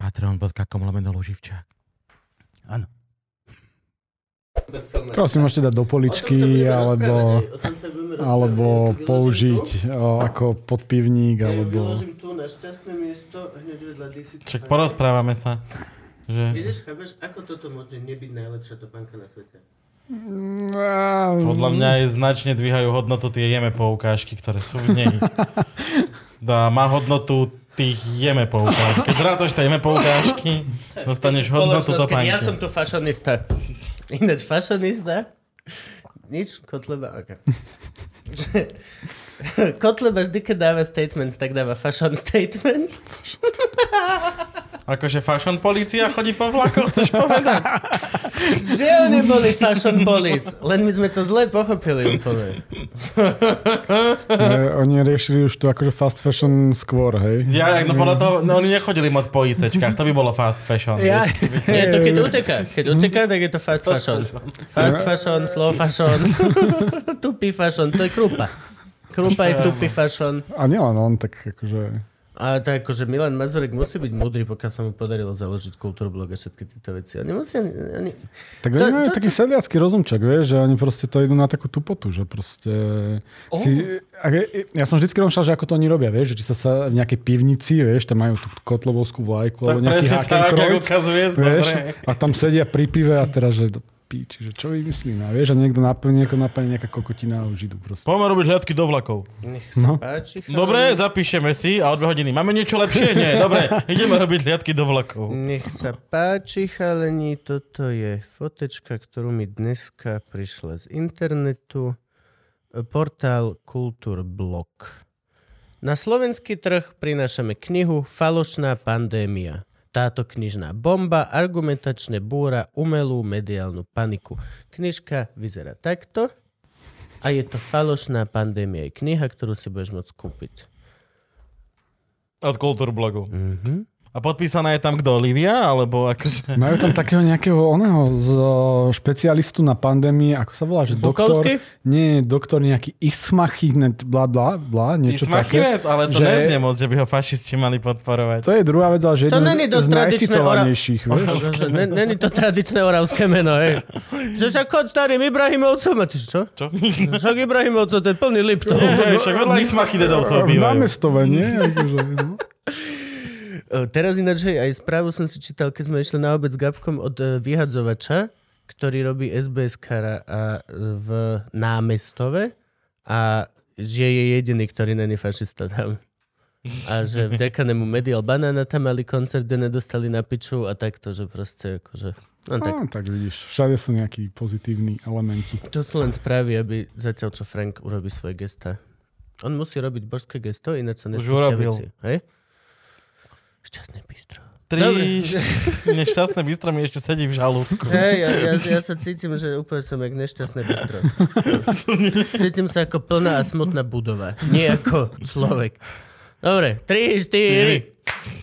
Patreon.com lomeno Luživčák. Áno. To si môžete dať do poličky, alebo, alebo použiť o, ako podpivník, alebo... Tu na šťastné miesto hneď vedľa. Však porozprávame sa. Že... Vidíš, chápeš, ako toto môže nebyť najlepšia topánka na svete? Podľa mňa je značne dvíhajú hodnotu tie jeme poukážky, ktoré sú v nej. Dá, má hodnotu tých jeme poukážky. Keď zrátaš tie jeme poukážky, dostaneš hodnotu keď topánky. Ja som tu fashionista. Ináč fashionista? Nič, Kotleba, ok. Kotleba vždy, keď dáva statement, tak dáva fashion statement. Akože fashion policia chodí po vlakoch, chceš povedať? Že oni boli fashion police, len my sme to zle pochopili úplne. E, oni riešili už to akože fast fashion skôr, hej? Ja, no podľa toho, no oni nechodili moc po ICčkách, to by bolo fast fashion. Ja. vieš. Nie, to keď uteká. Keď uteká, tak je to fast fashion. Fast fashion, slow fashion, tupý fashion, to je krupa. Krupa je tupý fashion. A nielen on, tak akože... A tak akože Milan Mazurek musí byť múdry, pokiaľ sa mu podarilo založiť kultúrblog a všetky tieto veci. Oni musia... Oni... Tak To- oni majú to- taký sedliacký rozumčak, vieš, že oni proste to idú na takú tupotu, že proste... Oh. Si, ja som vždycky rozmýšľal, že ako to oni robia, vieš, že či sa, sa v nejakej pivnici, vieš, tam majú tú kotlobovskú vlajku, Tak alebo nejaký ukazuje, vieš, dobre. a tam sedia pri pive a teraz, že píči, že čo vymyslíme, a vieš, a niekto naplní, niekto naplní nejaká kokotina a už idú proste. Poďme robiť hľadky do vlakov. Nech sa No. páči. chalani. Dobre, zapíšeme si a o dve hodiny. Máme niečo lepšie? Nie, dobre, ideme robiť hliadky do vlakov. Nech sa páči, chalení, toto je fotečka, ktorú mi dneska prišla z internetu. Portál Kultúrblog. Na slovenský trh prinášame knihu Falošná pandémia. Táto knižná bomba argumentačne búra umelú mediálnu paniku. Knižka vyzerá takto a je to Falošná pandémia. Je kniha, ktorú si budeš môcť kúpiť. Od kultúrblogu. Mhm. A podpísaná je tam kto? Olivia? Alebo akože... Majú tam takého nejakého oného z, špecialistu na pandémie, ako sa volá, že doktor... Bukovský? Nie, doktor nejaký Ismachinet, bla bla bla, niečo také. Ismachinet, ale to že- neznie moc, že by ho fašisti mali podporovať. To je druhá vec, ale že To jeden není z, tradičné ora- najcitovanejších, vieš? Není to tradičné oravské meno, hej. Že sa kod starým Ibrahimovcom, a ty čo? Čo? Však Ibrahimovcov, to je plný Liptov. Nie, však vedľa Ismachidedovcov V bývajú. námestove, nie? Akože, no. E, Teraz ináč, hej, aj správu som si čítal, keď sme išli na obec s Gabkom od e, vyhadzovača, ktorý robí SBS kara a v námestove a že je jediný, ktorý není fašista tam. A že vďaka nemu Medial Banana tam mali koncert, kde nedostali na piču a takto, že proste akože... No tak, No, tak vidíš, všade sú nejakí pozitívni elementi. to sú len správy, aby zatiaľ, čo Frank urobí svoje gesta. On musí robiť božské gesto, ináč sa nespustia veci. Hej? Šťastné bistro. Tri, nešťastné bystro mi ešte sedí v žalúdku. Hej, ja, ja, ja sa cítim, že úplne som jak nešťastné bistro. Cítim sa ako plná a smutná budova. Nie ako človek. Dobre, 3, 4.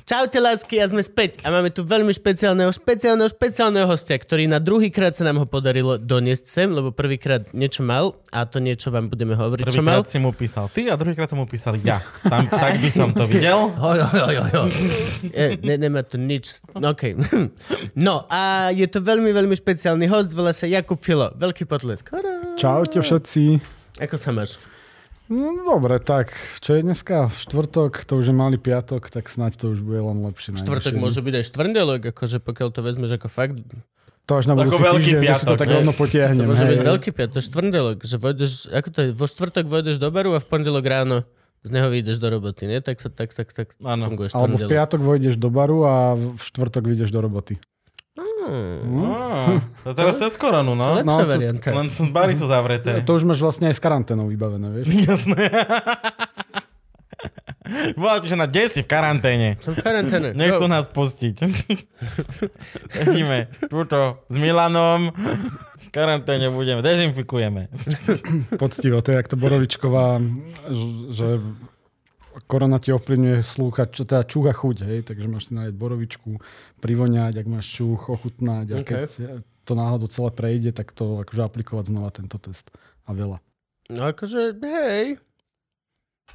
Čaute lásky a sme späť. A máme tu veľmi špeciálneho, špeciálneho, špeciálneho hostia, ktorý na druhý krát sa nám ho podarilo doniesť sem, lebo prvýkrát niečo mal a to niečo vám budeme hovoriť, čo mal. Prvýkrát si mu písal ty a druhýkrát som mu písal ja. Tam, tak by som to videl. Hoj, hoj, hoj, hoj, hoj. E, ne, nemá to nič. OK. No a je to veľmi, veľmi špeciálny host, volá sa Jakub Filo. Veľký potlesk. Čaute všetci. Ako sa máš? No dobre, tak, čo je dneska? Štvrtok, to už je malý piatok, tak snáď to už bude len lepšie. Štvrtok najvyššie. môže byť aj štvrndelok, akože pokiaľ to vezmeš ako fakt, To až na Ako budúci veľký týždeň, že si to piatok, tak rovno to potiahnem. môže hej. byť veľký piat, to je štvrndelok, že vojdeš, ako to je, vo štvrtok vojdeš do baru a v pondelok ráno z neho vyjdeš do roboty, nie? Tak sa tak, tak, tak Áno. funguje Alebo v piatok vojdeš do baru a v štvrtok vyjdeš do roboty. Hmm, Á, to teraz cez koronu, no. lepšia no, to- varianta. Len bary sú zavreté. To už máš vlastne aj s karanténou vybavené, vieš? Jasné. Voláte, že na kde si v karanténe. Som v karanténe. Nechcú Jo. nás pustiť. Ideme tuto s Milanom. V karanténe budeme, dezinfikujeme. Poctivo, to je jak to Borovičková, že korona ti ovplyvňuje slúcha, čo teda čuch a chuť, hej, takže máš si nájsť borovičku, privoňať, ak máš čuch, ochutnať a keď to náhodou celé prejde, tak to akože aplikovať znova tento test. A veľa. No akože, hej.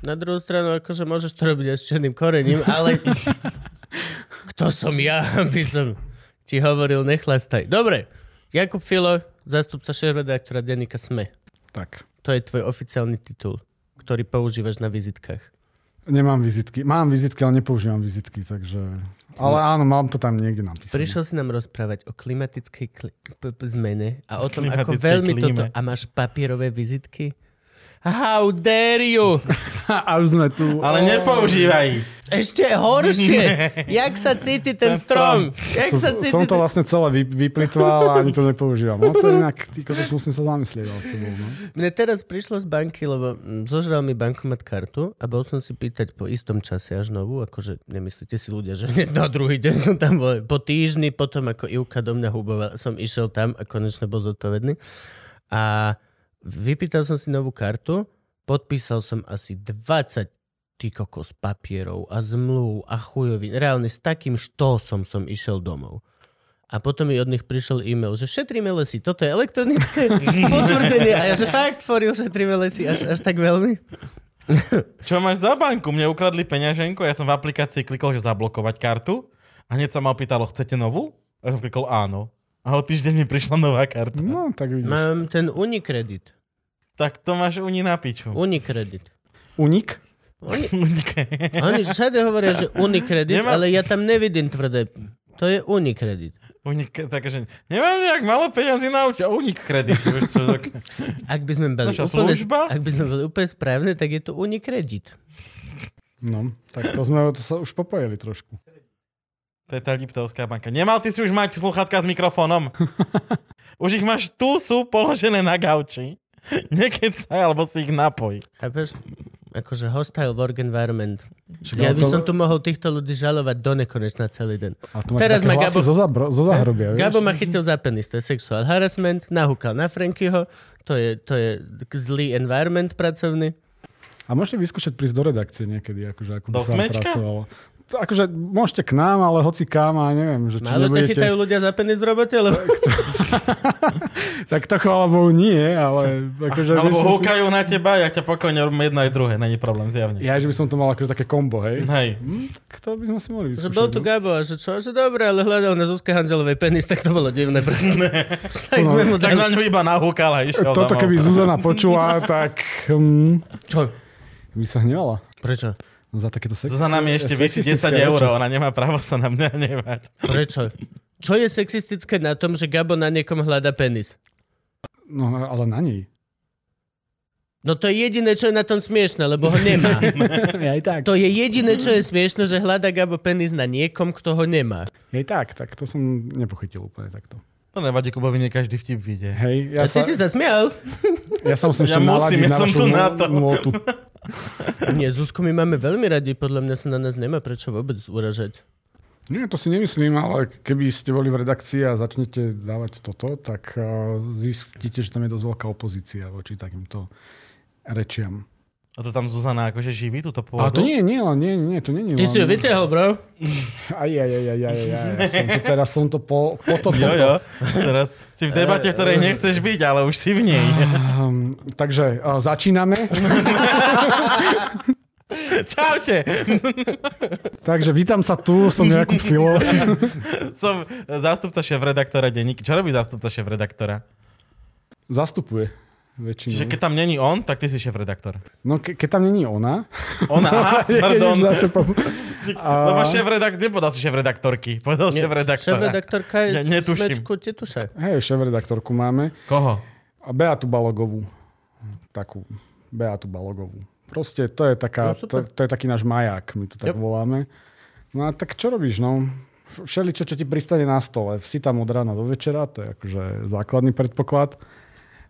Na druhú stranu, akože môžeš to robiť aj s černým korením, ale kto som ja, aby som ti hovoril, nechlastaj. Dobre, Jakub Filo, zástupca šéf-redaktora denníka SME. Tak. To je tvoj oficiálny titul, ktorý používaš na vizitkách. Nemám vizitky. Mám vizitky, ale nepoužívam vizitky, takže... Ale áno, mám to tam niekde napísané. Prišiel si nám rozprávať o klimatickej kli- p- p- zmene a o tom, ako veľmi klíme. toto... A máš papierové vizitky? How dare you? A už sme tu. Ale nepoužívaj. Ešte horšie. Jak sa cíti ten strom. Jak sa cíti som to vlastne celé vy, vyplitval a ani to nepoužívam. No to inak, ty kokos, musím sa zamyslieť nad sebou. No. Mne teraz prišlo z banky, lebo zožral mi bankomat kartu a bol som si pýtať po istom čase až novú, akože nemyslíte si ľudia, že hneď na druhý deň som tam bol. Po týždni potom, ako Ivka do mňa hubovala, som išiel tam a konečne bol zodpovedný. A vypýtal som si novú kartu, podpísal som asi 20 ty kokos papierov a zmluv a chujovín. Reálne s takým štosom som išiel domov. A potom mi od nich prišiel e-mail, že šetríme lesy, toto je elektronické potvrdenie. A ja, že fakt, for real, šetríme lesy, až, až tak veľmi. Čo máš za banku? Mne ukradli peňaženku, ja som v aplikácii klikol, že zablokovať kartu a hneď sa ma opýtalo, chcete novú? A ja som klikol áno. A o týždeň mi prišla nová karta. no, tak vidíš. Mám ten Unikredit. Tak to máš uni na piču. Unikredit. Unik? Oni, oni všade hovoria, že Unikredit, Nemá- ale ja tam nevidím tvrdé. To je Unikredit. Unik, takže nemám nejak malo peniazy na účte. Unik kredit. čo, tak... Ak by sme boli Naša úplne, služba? ak by sme boli úplne správne, tak je to Unikredit. No, tak to sme to sa už popojili trošku. To je tá Liptovská banka. Nemal ty si už mať sluchatka s mikrofónom? Už ich máš tu, sú položené na gauči. Nekecaj, alebo si ich napoj. Chápeš? Akože hostile work environment. Však Ja by som tu mohol týchto ľudí žalovať do nekonečna celý deň. A to má Teraz ma Gabo- zo, zabro, zo zahrobia, vieš? Gabo ma chytil za penis, to je sexual harassment, nahúkal na Frankyho, to je, to je zlý environment pracovný. A môžete vyskúšať prísť do redakcie niekedy, akože ako by Do sa vám smečka? Akože môžete k nám, ale hoci kam a neviem, že či Málo ťa nebudete... chytajú ľudia za penis v robote, lebo... Tak to chvála Bohu nie, ale akože... Alebo myslím si- húkajú na teba, ja ťa pokojne robím jedno aj druhé, není problém zjavne. Ja, že by som to mal akože také kombo, hej? Hej. Hm, tak to by sme si mohli Že vyskúšať. bol tu no. Gabo a že čo, že dobre, ale hľadal na Zuzke Hanzelovej penis, tak to bolo divné proste. tak sme mu Tak dali... na ňu iba nahúkal a išiel Toto domov. keby Zuzana počula, tak hm, Čo? by sa hnevala. Prečo? Za takéto sex- Zuzana mi ešte vysí 10 sexistické eur, ona nemá právo sa na mňa nevať. Prečo? Čo je sexistické na tom, že Gabo na niekom hľada penis? No, ale na nej. No to je jediné, čo je na tom smiešne, lebo ho nemá. Aj tak. To je jediné, čo je smiešne, že hľada Gabo penis na niekom, kto ho nemá. Aj tak, tak to som nepochytil úplne takto. To nevadí, Kubovi, nie každý vtip vyjde. Hej, A ja, ty sa, si sa smial? ja sa musím Ja ešte musím, naladiť ja na som tu na to. nôtu. Nie, Zuzku my máme veľmi radi, podľa mňa sa na nás nemá prečo vôbec uražať. Nie, to si nemyslím, ale keby ste boli v redakcii a začnete dávať toto, tak uh, zistíte, že tam je dosť veľká opozícia voči takýmto rečiam. A to tam Zuzana akože živí túto pôvodu? to nie, nie, nie, nie, to nie je Ty si ho vytiahol, bro. Aj, aj, aj, aj, aj, aj, aj, ja som to, teraz som to po, po toto. Jo, jo. Teraz si v debate, v ktorej nechceš byť, ale už si v nej. Um, takže uh, začíname. Čaute. Takže vítam sa tu, som Jakub Filo. Som zástupca šéf-redaktora denníky. Čo robí zástupca šéf-redaktora? Zastupuje Čiže väčšinou. keď tam není on, tak ty si šéf-redaktor. No ke, keď tam není ona. Ona, aha, pardon. Zase po... Lebo šéf-redaktor, nepovedal si šéf-redaktorky, povedal šéf-redaktora. Šéf-redaktorka je Ja netuším. smečku Tetuša. Hej, šéf-redaktorku máme. Koho? A Beatu Balogovú. Takú Beatu Balogovú. Proste to je, taká, No, to, to je taký náš maják, my to tak Yep. voláme. No a tak čo robíš, no? Všeličo, čo ti pristane na stole. Si tam od rána do večera, to je akože základný predpoklad.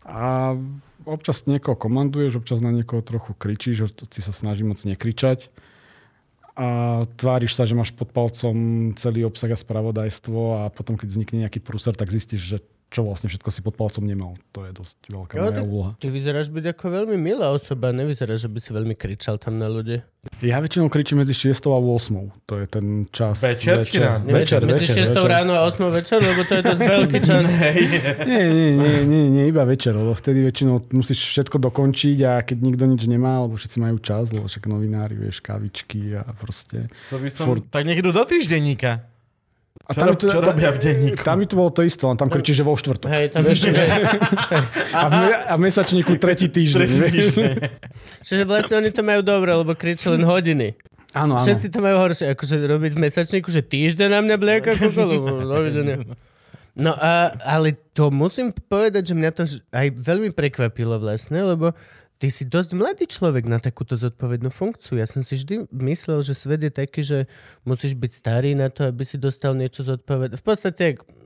A občas niekoho komanduješ, občas na niekoho trochu kričíš, si sa snaží moc nekričať. a tváriš sa, že máš pod palcom celý obsah a spravodajstvo a potom, keď vznikne nejaký prúser, tak zistíš, že čo vlastne všetko si pod palcom nemal. To je dosť veľká jo, moja úloha. Ty vyzeráš byť ako veľmi milá osoba, nevyzeráš, že by si veľmi kričal tam na ľudí. Ja väčšinou kričím medzi 6 a 8. To je ten čas. Večer, večer. Večer, večer, medzi večer, 6 večer. ráno a 8 večer, lebo to je dosť veľký čas. Nie, nie, nie, nie, nie, iba večer, lebo vtedy väčšinou musíš všetko dokončiť a keď nikto nič nemá, lebo všetci majú čas, lebo však novinári, vieš, kávičky a proste... To by som... Furt. Tak nech idú do týždenníka. A Čo, rob- čo robia v denníku? Tam by to bolo to isté, len tam kričí, že vo štvrtok. Hej, tam ešte, že... A v, a v mesačníku tretí týždeň. Tretí vieš. týždeň. Čiže vlastne oni to majú dobre, lebo kričia len hodiny. Áno, áno. Všetci to majú horšie, akože robiť v mesačníku, že týždeň na mňa blieka kukolu. Dovidenia. No a, ale to musím povedať, že mňa to aj veľmi prekvapilo vlastne, lebo ty si dosť mladý človek na takúto zodpovednú funkciu. Ja som si vždy myslel, že svet je taký, že musíš byť starý na to, aby si dostal niečo zodpovedať. V podstate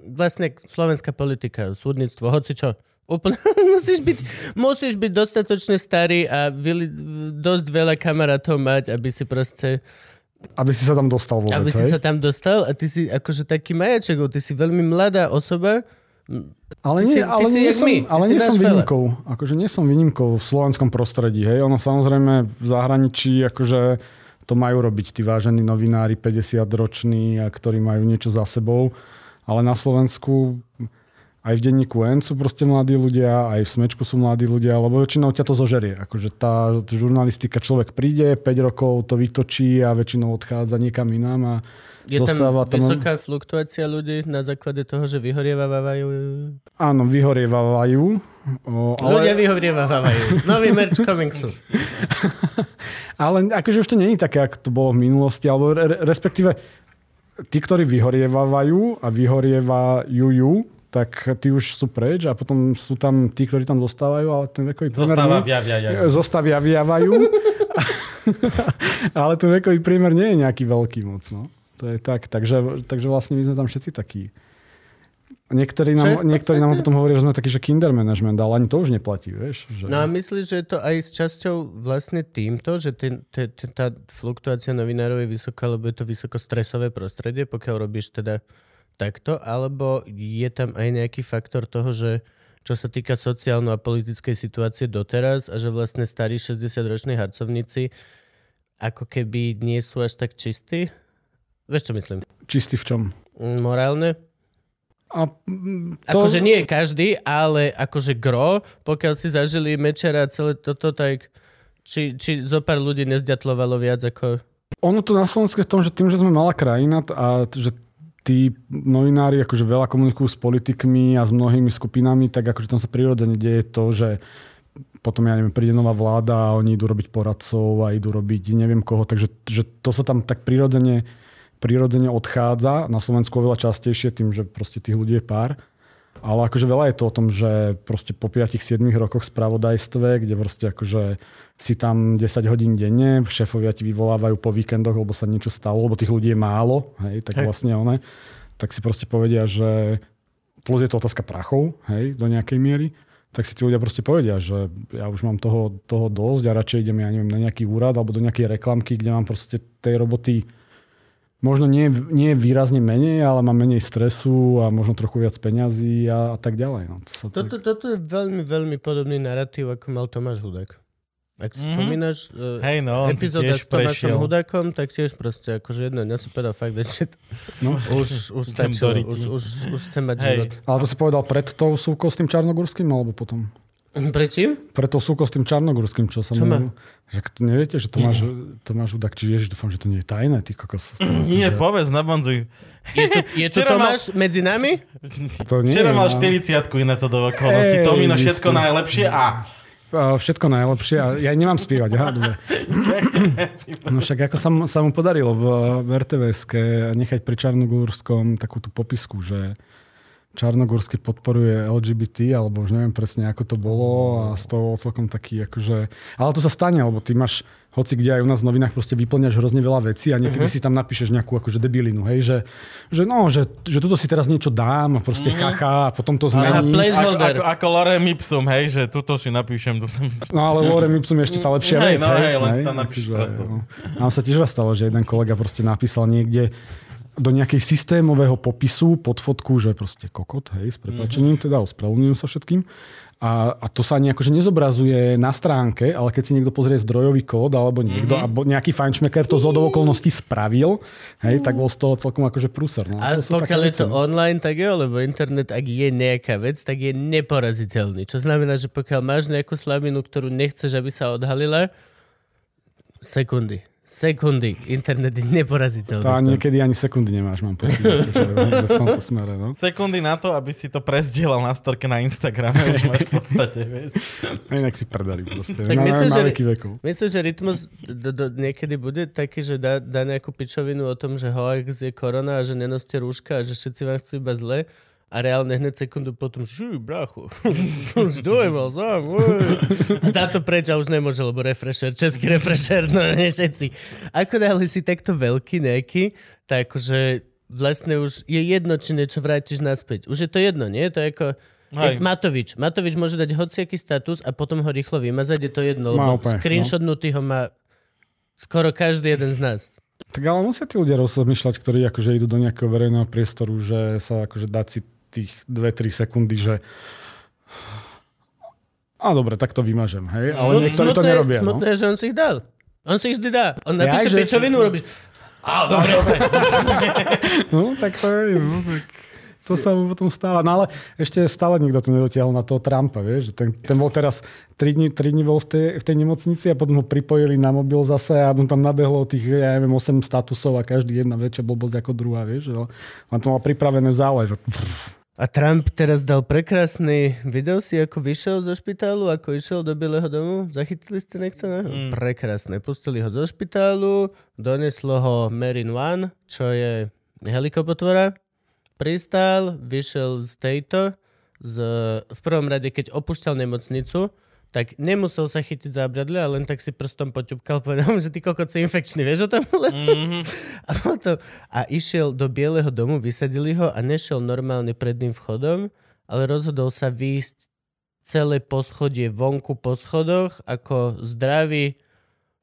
vlastne slovenská politika, súdnictvo, hoci čo. Úplne, musíš, byť, musíš byť dostatočne starý a vyli, dosť veľa kamarátov mať, aby si proste Aby si sa tam dostal vôbec, aby si hej? sa tam dostal a ty si akože taký majaček, ty si veľmi mladá osoba. Ale Ty nie, si- ale nie som, my, ale nie som výnimkou. Akože nie som výnimkou v slovenskom prostredí. Hej. Ono samozrejme v zahraničí akože to majú robiť tí vážení novinári 50-roční, a ktorí majú niečo za sebou. Ale na Slovensku aj v denníku N sú proste mladí ľudia, aj v Smečku sú mladí ľudia, lebo väčšinou ťa to zožerie. Akože tá žurnalistika, človek príde, 5 rokov to vytočí a väčšinou odchádza niekam inám a Je tam zostáva tam... vysoká fluktuácia ľudí na základe toho, že vyhorievajú. Áno, vyhorievajú. O, ale... Ľudia vyhorievajú. Nový merch coming soon. Ale akože už to není také, ako to bolo v minulosti, alebo re, respektíve tí, ktorí vyhorievajú a vyhorievajú, tak tí už sú preč a potom sú tam tí, ktorí tam zostávajú, ale ten vekový priemer... Zostáva. Zostavia, vyjavajú. ale ten vekový priemer nie je nejaký veľký moc. No. To je tak. Takže, takže vlastne my sme tam všetci takí. Niektorí nám, niektorí nám potom hovoria, že sme taký, že kinder management, ale ani to už neplatí, vieš. Že... No a myslíš, že je to aj s časťou vlastne týmto, že ten, te, te, tá fluktuácia novinárov je vysoká, lebo je to vysokostresové prostredie, pokiaľ robíš teda takto, alebo je tam aj nejaký faktor toho, že čo sa týka sociálno a politickej situácie doteraz a že vlastne starí 60-roční harcovníci ako keby nie sú až tak čistí? Vieš, čo myslím? Čistý v čom? Mm, Morálne? A mm, To... Akože nie každý, ale akože gro, pokiaľ si zažili Mečera a celé toto, tak či, či zo pár ľudí nezďatlovalo viac ako... Ono to na Slovensku je v tom, že tým, že sme malá krajina a že tí novinári akože veľa komunikujú s politikmi a s mnohými skupinami, tak akože tam sa prirodzene deje to, že potom, ja neviem, príde nová vláda a oni idú robiť poradcov a idú robiť neviem koho, takže že to sa tam tak prirodzene, prirodzene odchádza. Na Slovensku oveľa častejšie tým, že proste tých ľudí je pár. Ale akože veľa je to o tom, že proste po 5-7 rokoch v spravodajstve, kde proste akože si tam 10 hodín denne, šéfovia ti vyvolávajú po víkendoch, lebo sa niečo stalo, lebo tých ľudí je málo, hej, tak Hej. vlastne one, tak si proste povedia, že plus je to otázka prachov, hej, do nejakej miery, tak si tí ľudia proste povedia, že ja už mám toho, toho dosť a radšej idem, ja neviem, na nejaký úrad alebo do nejakej reklamky, kde mám proste tej roboty možno nie, nie výrazne menej, ale mám menej stresu a možno trochu viac peňazí a, a tak ďalej. No, to sa Toto, tak... toto je veľmi, veľmi podobný narratív, ako mal Tomáš Hudák. Ak si Mhm. spomínaš uh, Hej no, on si epizóda s Tomášom prešiel. Hudákom, tak tiež proste akože jedno, ja som povedal fakt, že No. už, už stačilo, už, už, už chcem mať Hej. život. Ale to si povedal pred tou súkou s tým Čarnogurským alebo potom? Prečím? Pred tou súkou s tým Čarnogurským, čo sa Čo má? mu... Že to neviete, že Tomáš, Tomáš Hudák, či ježiš, dúfam, že to nie je tajné, ty kokos. To, Nie, že- povedz, nabonzuj. Je to, je to Včera mal- Tomáš medzi nami? to nie Včera je, mal no. 40 ináč sa do okolností. Ej, Tomino, všetko ste- najlepšie a... Všetko najlepšie. A ja nemám spievať, aha, dobre. No však ako sa, mu- sa mu podarilo v, v RTVS nechať pri Čarnogórskom takú tú popisku, že Čarnogórsky podporuje LGBT, alebo už neviem presne, ako to bolo a z toho celkom taký akože... Ale to sa stane, lebo ty máš hoci kde aj u nás v novinách proste vyplňaš hrozne veľa vecí a niekedy uh-huh. si tam napíšeš nejakú akože debilinu, hej, že, že no, že, že toto si teraz niečo dám a proste uh-huh. chacha a potom to zmení. Ako, ako, ako Lorem Ipsum, hej, že tuto si napíšem. Toto... No ale Lorem Ipsum je ešte tá lepšia hej, vec. No, hej, hej, len hej, tam napíšeš prosto. No. Nám sa tiež stalo, že jeden kolega proste napísal niekde do nejakej systémového popisu pod fotku, že proste kokot, hej, s prepačením, mm-hmm. teda ospravedlňujem sa všetkým. A, a to sa ani akože nezobrazuje na stránke, ale keď si niekto pozrie zdrojový kód alebo niekto, mm-hmm. alebo nejaký fajnšmeker to z okolností spravil, hej, tak bol z toho celkom akože prúser. No. A to pokiaľ je to no. online, tak je, lebo internet, ak je nejaká vec, tak je neporaziteľný. Čo znamená, že pokiaľ máš nejakú slabinu, ktorú nechceš, aby sa odhalila, sekundy Sekundy. Internet je neporaziteľný. To niekedy ani sekundy nemáš, mám pocit. v tomto smere, no. Sekundy na to, aby si to prezdielal na storke na Instagrame, už máš v podstate, vieš. Inak si predali proste. Tak na, myslíš, na že, myslíš, že rytmus do, do, niekedy bude taký, že dá, dá nejakú pičovinu o tom, že hoax je korona a že nenoste rúška a že všetci vám chcú iba zle a reálne hneď sekundu potom, že brachu, zdojmal sám. A táto preč a už nemôže, lebo refresher, český refresher, no nie všetci. Ako náhle si takto veľký nejaký, tak akože vlastne už je jedno, či niečo vrátiš naspäť. Už je to jedno, nie? To je ako... Hej. Matovič. Matovič môže dať hociaký status a potom ho rýchlo vymazať, je to jedno, lebo no. screenshotnutý ho má skoro každý jeden z nás. Tak ale musia tí ľudia rozmýšľať, ktorí akože idú do nejakého verejného priestoru, že sa akože dať si tých 2-3 sekundy, že a dobre, tak to vymažem, hej? Ale Smut, niektorí to nerobia. No. Smutné, no? že on si ich dal. On si ich vždy dá. On napíše ja, pičovinu, robíš... Á, dobre, dobre. no, tak to je, no, tak to sa mu potom stáva. No ale ešte stále nikto to nedotiahol na toho Trumpa, vieš? Ten, ten bol teraz 3 dní, 3 dní bol v tej, v tej nemocnici a potom ho pripojili na mobil zase a mu tam nabehlo tých, ja neviem, 8 statusov a každý jedna väčšia blbosť ako druhá, vieš? On to mal pripravené v zále, že a Trump teraz dal prekrásny video si, ako vyšiel zo špitálu, ako išiel do Bieleho domu. Zachytili ste niekto? Ne? Mm. Prekrásne. Pustili ho zo špitálu, doneslo ho Marine One, čo je helikoptora pristál, vyšiel z tejto, z, v prvom rade, keď opúšťal nemocnicu, tak nemusel sa chytiť zábradle, ale len tak si prstom poťupkal, povedal že ty kokot si infekčný, vieš o tom? Mm-hmm. a, potom, a išiel do Bieleho domu, vysadili ho a nešiel normálne predným vchodom, ale rozhodol sa výjsť celé poschodie vonku po schodoch ako zdravý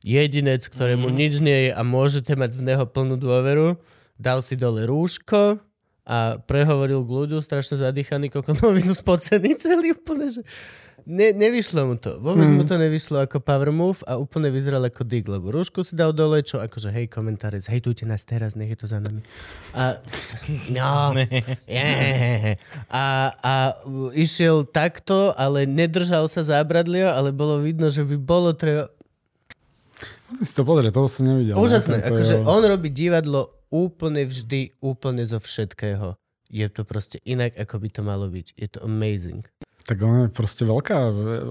jedinec, ktorému mm-hmm. nič nie je a môžete mať v neho plnú dôveru. Dal si dole rúško, a prehovoril k ľuďu, strašne zadýchaný, kokonovinu spocený celý úplne, že ne, nevyšlo mu to. Vôbec mm. mu to nevyšlo ako power move a úplne vyzeral ako dig, lebo rúšku si dal dole, čo akože hej, komentárec, hejtujte nás teraz, nech je to za nami. A, no, je, a, a išiel takto, ale nedržal sa zábradlia, ale bolo vidno, že by bolo treba... Musím si to pozrieť, toho som nevidel. Úžasné, akože je... on robí divadlo úplne vždy, úplne zo všetkého. Je to proste inak, ako by to malo byť. Je to amazing. Tak on je proste veľká,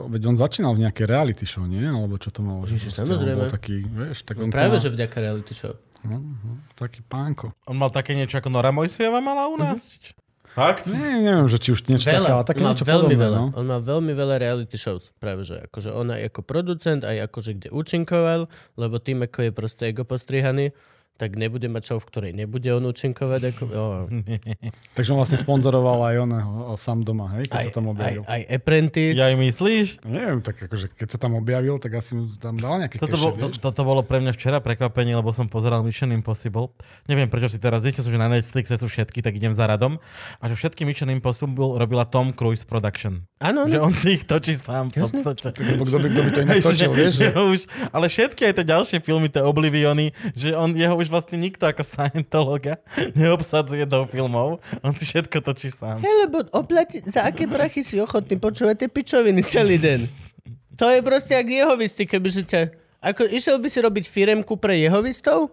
veď on začínal v nejakej reality show, nie? Alebo čo to malo? Ježiš, samozrejme. taký, vieš, tak on Práve, to... že vďaka reality show. No, no, taký pánko. On mal také niečo ako Nora Mojsieva mala u nás? Uh-huh. Fakt? Nie, neviem, že či už niečo veľa. také, ale také niečo veľmi podobné, veľa. No? On má veľmi veľa reality shows, práve že akože on aj ako producent, aj akože kde účinkoval, lebo tým, ako je proste ego postrihaný, tak nebude mať show, v ktorej nebude on účinkovať. Ako, oh. Takže on vlastne sponzoroval aj oného sám doma, hej, keď aj, sa tam objavil. Aj, aj Apprentice. Ja aj myslíš? Neviem, tak akože keď sa tam objavil, tak asi mu tam dal nejaké toto, keše, bol, to, toto bolo pre mňa včera prekvapenie, lebo som pozeral Mission Impossible. Neviem, prečo si teraz zistite, že na Netflixe sú všetky, tak idem za radom. A že všetky Mission Impossible robila Tom Cruise Production. Áno. Že on si ich točí sám. Kto by, kto by to inak točil, vieš? Už, ale všetky aj tie ďalšie filmy, tie Obliviony, že on jeho už vlastne nikto ako Scientologa neobsadzuje do filmov, on si všetko točí sám. Hej, lebo oplati, za aké prachy si ochotný počúvať tie pičoviny celý deň? To je proste jak jehovisty, kebyže ťa... Ako, išiel by si robiť firemku pre jehovistov?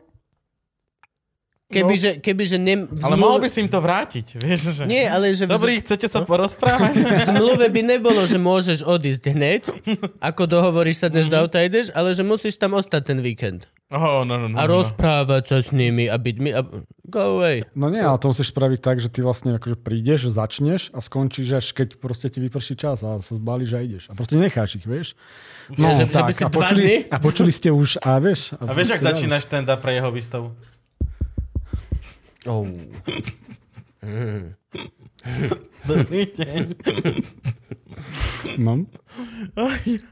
Kebyže, no. kebyže ne... Ale mohol by si im to vrátiť, vieš, že... Nie, ale že... Dobrý, chcete sa no? porozprávať? V zmluve by nebolo, že môžeš odísť hneď, ako dohovoríš sa dnes mm-hmm. do auta ideš, ale že musíš tam ostať ten víkend. Oh, no, no, no, a no. rozprávať sa s nimi a byť mi... A... Go away. No nie, ale to musíš spraviť tak, že ty vlastne akože prídeš, začneš a skončíš až keď proste ti vyprší čas a sa zbalíš a ideš. A proste necháš ich, vieš. No, Ja, že- že by si a, počuli, a počuli ste už, a vieš. A vieš, ak začínaš stand-up pre jeho výstavu? Oh. Dobrý deň. No.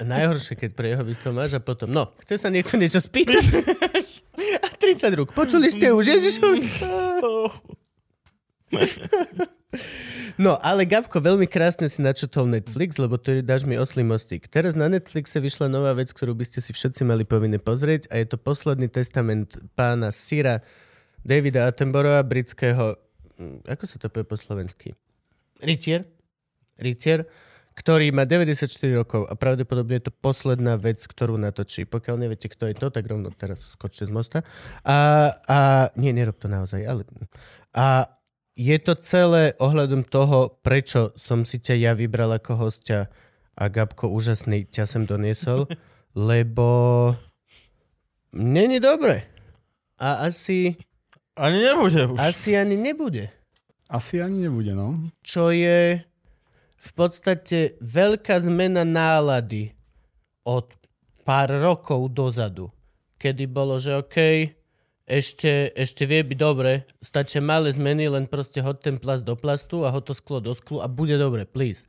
Najhoršie, keď pre jeho výstav máš a potom, no, chce sa niekto niečo spýtať? A 30 rúk. Počuli ste už, Ježišovi? No, ale Gabko, veľmi krásne si načetol Netflix, lebo to je, dáš mi oslý mostík. Teraz na Netflixe vyšla nová vec, ktorú by ste si všetci mali povinne pozrieť a je to posledný testament pána Sira Davida Attenborougha, britského... hm, Ako sa to povie po slovensky? Rytier? Rytier, ktorý má 94 rokov a pravdepodobne je to posledná vec, ktorú natočí. Pokiaľ neviete, kto je to, tak rovno teraz skočte z mosta. A, a nie, nerob to naozaj, ale... A je to celé ohľadom toho, prečo som si ťa ja vybral ako hostia a Gabko úžasný ťa sem doniesol, lebo není dobre. A asi, Ani nebude už. asi ani nebude. Asi ani nebude, no. Čo je v podstate veľká zmena nálady od pár rokov dozadu, kedy bolo, že OK, ešte, ešte vie byť dobre, stačia malé zmeny, len proste hod ten plast do plastu a hod to sklo do sklu a bude dobre, please.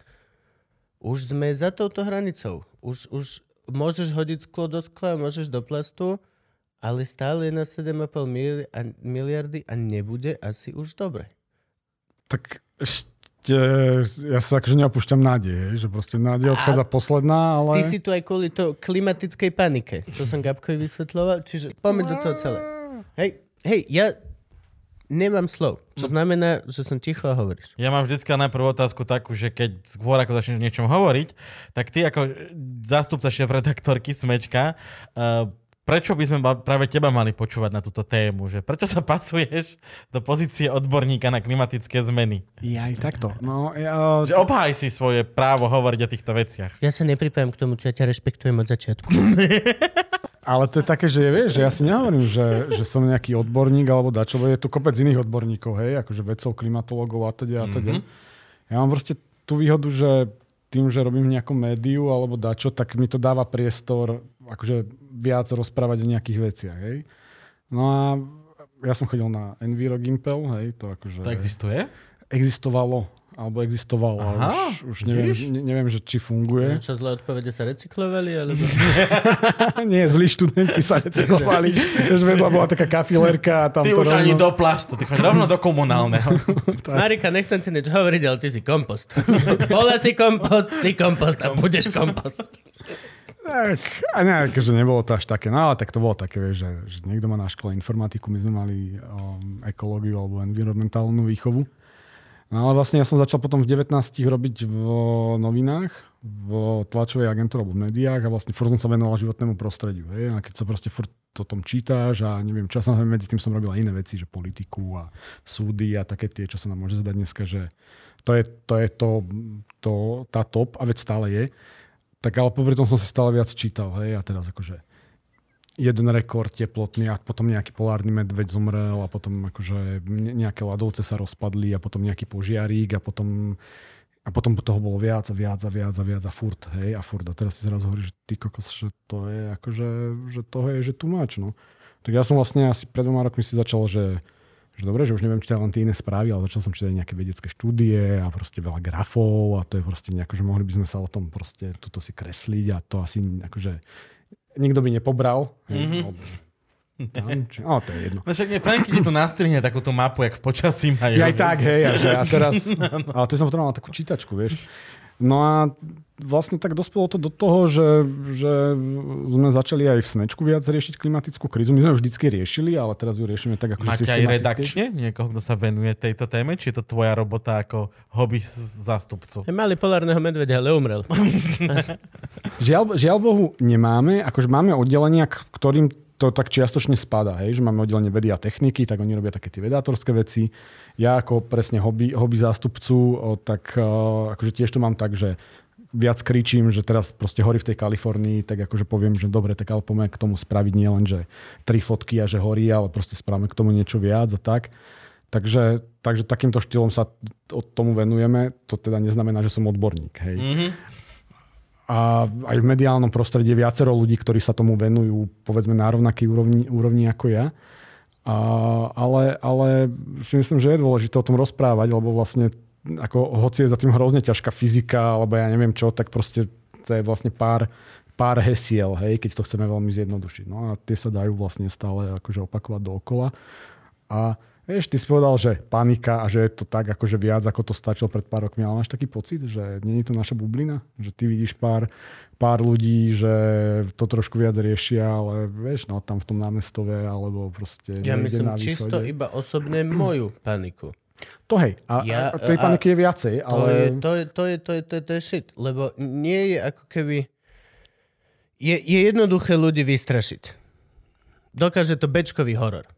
Už sme za touto hranicou. Už, už môžeš hodiť sklo do skla, môžeš do plastu, ale stále je na 7,5 mili- a- miliardy a nebude asi už dobre. Tak ešte, ja sa akože neopúšťam nádej, že proste nádej odchádza posledná, ale... Ty si tu aj kvôli to klimatickej panike, čo som Gabkovi vysvetloval, čiže poďme do toho celé. Hej, hej, ja nemám slov, čo znamená, že som ticho a hovoríš. Ja mám vždycky najprv otázku takú, že keď skôr ako začneš o niečom hovoriť, tak ty ako zástupca šéf-redaktorky Smečka, uh, prečo by sme ma- práve teba mali počúvať na túto tému? Že prečo sa pasuješ do pozície odborníka na klimatické zmeny? Ja aj takto. No, ja... Že obhaj si svoje právo hovoriť o týchto veciach. Ja sa nepripájam k tomu, čo ja ťa rešpektujem od začiatku. Ale to je také, že vieš, že ja si nehovorím, že, že som nejaký odborník alebo dačo, je tu kopec iných odborníkov, hej, akože vedcov, klimatologov a teda a teda. Mm-hmm. Ja mám proste tú výhodu, že tým, že robím v nejakom médiu alebo dačo, tak mi to dáva priestor akože viac rozprávať o nejakých veciach, hej. No a ja som chodil na Enviro Gimpel, hej, to akože To existuje? existovalo, alebo existovalo, Aha, už, už neviem, ne, neviem, že či funguje. Že čo zlé odpovede sa recyklovali, alebo... Nie, zlí študenti sa recyklovali. Že vedľa bola taká kafilerka a tam Ty to už ani rovno... do plastu, ty choď rovno do komunálneho. Marika, nechcem ti nič hovoriť, ale ty si kompost. Bola si kompost, si kompost a budeš kompost. Tak, a ne, že nebolo to až také, no ale tak to bolo také, vieš, že, že niekto má na škole informatiku, my sme mali um, ekológiu alebo environmentálnu výchovu. No ale vlastne ja som začal potom v 19 robiť v novinách, v tlačovej agentúre alebo v médiách a vlastne furt som sa venoval životnému prostrediu. Hej? A keď sa proste furt o tom čítáš a neviem čo, samozrejme medzi tým som robil aj iné veci, že politiku a súdy a také tie, čo sa nám môže zdať dneska, že to je to, je to, to tá top a veď stále je. Tak ale popri tom som si stále viac čítal, hej, a teraz akože jeden rekord teplotný a potom nejaký polárny medveď zomrel a potom akože ne- nejaké ľadovce sa rozpadli a potom nejaký požiarík a potom a potom toho bolo viac a viac a viac a viac a furt, hej, a furt. A teraz si zrazu hovorí, že ty kokos, že to je akože, že toho je, že tu máč, no. Tak ja som vlastne asi pred dvoma rokmi si začal, že, že dobre, že už neviem čítať len tie iné správy, ale začal som čítať nejaké vedecké štúdie a proste veľa grafov a to je proste nejako, že mohli by sme sa o tom proste tuto si kresliť a to asi akože nikto by nepobral. Mm-hmm. Tam, či, ale to je jedno. No však nie, Franky ti tu nastrihne takúto mapu, jak v počasí majú. Ja aj tak, hej, a, že, a teraz, ale to som potreboval takú čítačku, vieš. No a vlastne tak dospelo to do toho, že, že sme začali aj v Smečku viac riešiť klimatickú krízu. My sme ju vždycky riešili, ale teraz ju riešime tak ako Máte aj redakčne niekoho, kto sa venuje tejto téme? Či je to tvoja robota ako hobby zástupcu? Mali polárneho medvedia, ale umrel. Žiaľ, žiaľ Bohu nemáme, akože máme oddelenia, ktorým to tak čiastočne spada, hej, že máme oddelenie vedy a techniky, tak oni robia také tie vedátorské veci. Ja ako presne hobby, hobby zástupcu, tak akože tiež to mám tak, že viac kričím, že teraz proste horí v tej Kalifornii, tak akože poviem, že dobre, tak ale poďme k tomu spraviť nie len, že tri fotky a že horí, ale proste spravíme k tomu niečo viac a tak. Takže, takže takýmto štýlom sa od tomu venujeme. To teda neznamená, že som odborník. Hej. Mm-hmm. A aj v mediálnom prostredí je viacero ľudí, ktorí sa tomu venujú, povedzme, na rovnakej úrovni, úrovni ako ja. A, ale, ale si myslím, že je dôležité o tom rozprávať, lebo vlastne ako, hoci je za tým hrozne ťažká fyzika, alebo ja neviem čo, tak proste to je vlastne pár, pár hesiel, hej, keď to chceme veľmi zjednodušiť. No a tie sa dajú vlastne stále akože opakovať dookola. A Vieš, ty si povedal, že panika a že je to tak akože viac, ako to stačilo pred pár rokmi, ale máš taký pocit, že nie je to naša bublina? Že ty vidíš pár, pár ľudí, že to trošku viac riešia, ale vieš, no tam v tom námestove alebo proste... Ja myslím čisto iba osobne moju paniku. To hej, a, ja, a tej paniky je viacej, ale... To je, to, je, to, je, to, je, to, je, to je shit, lebo nie je ako keby... Je, je jednoduché ľudí vystrašiť. Dokáže to bečkový horor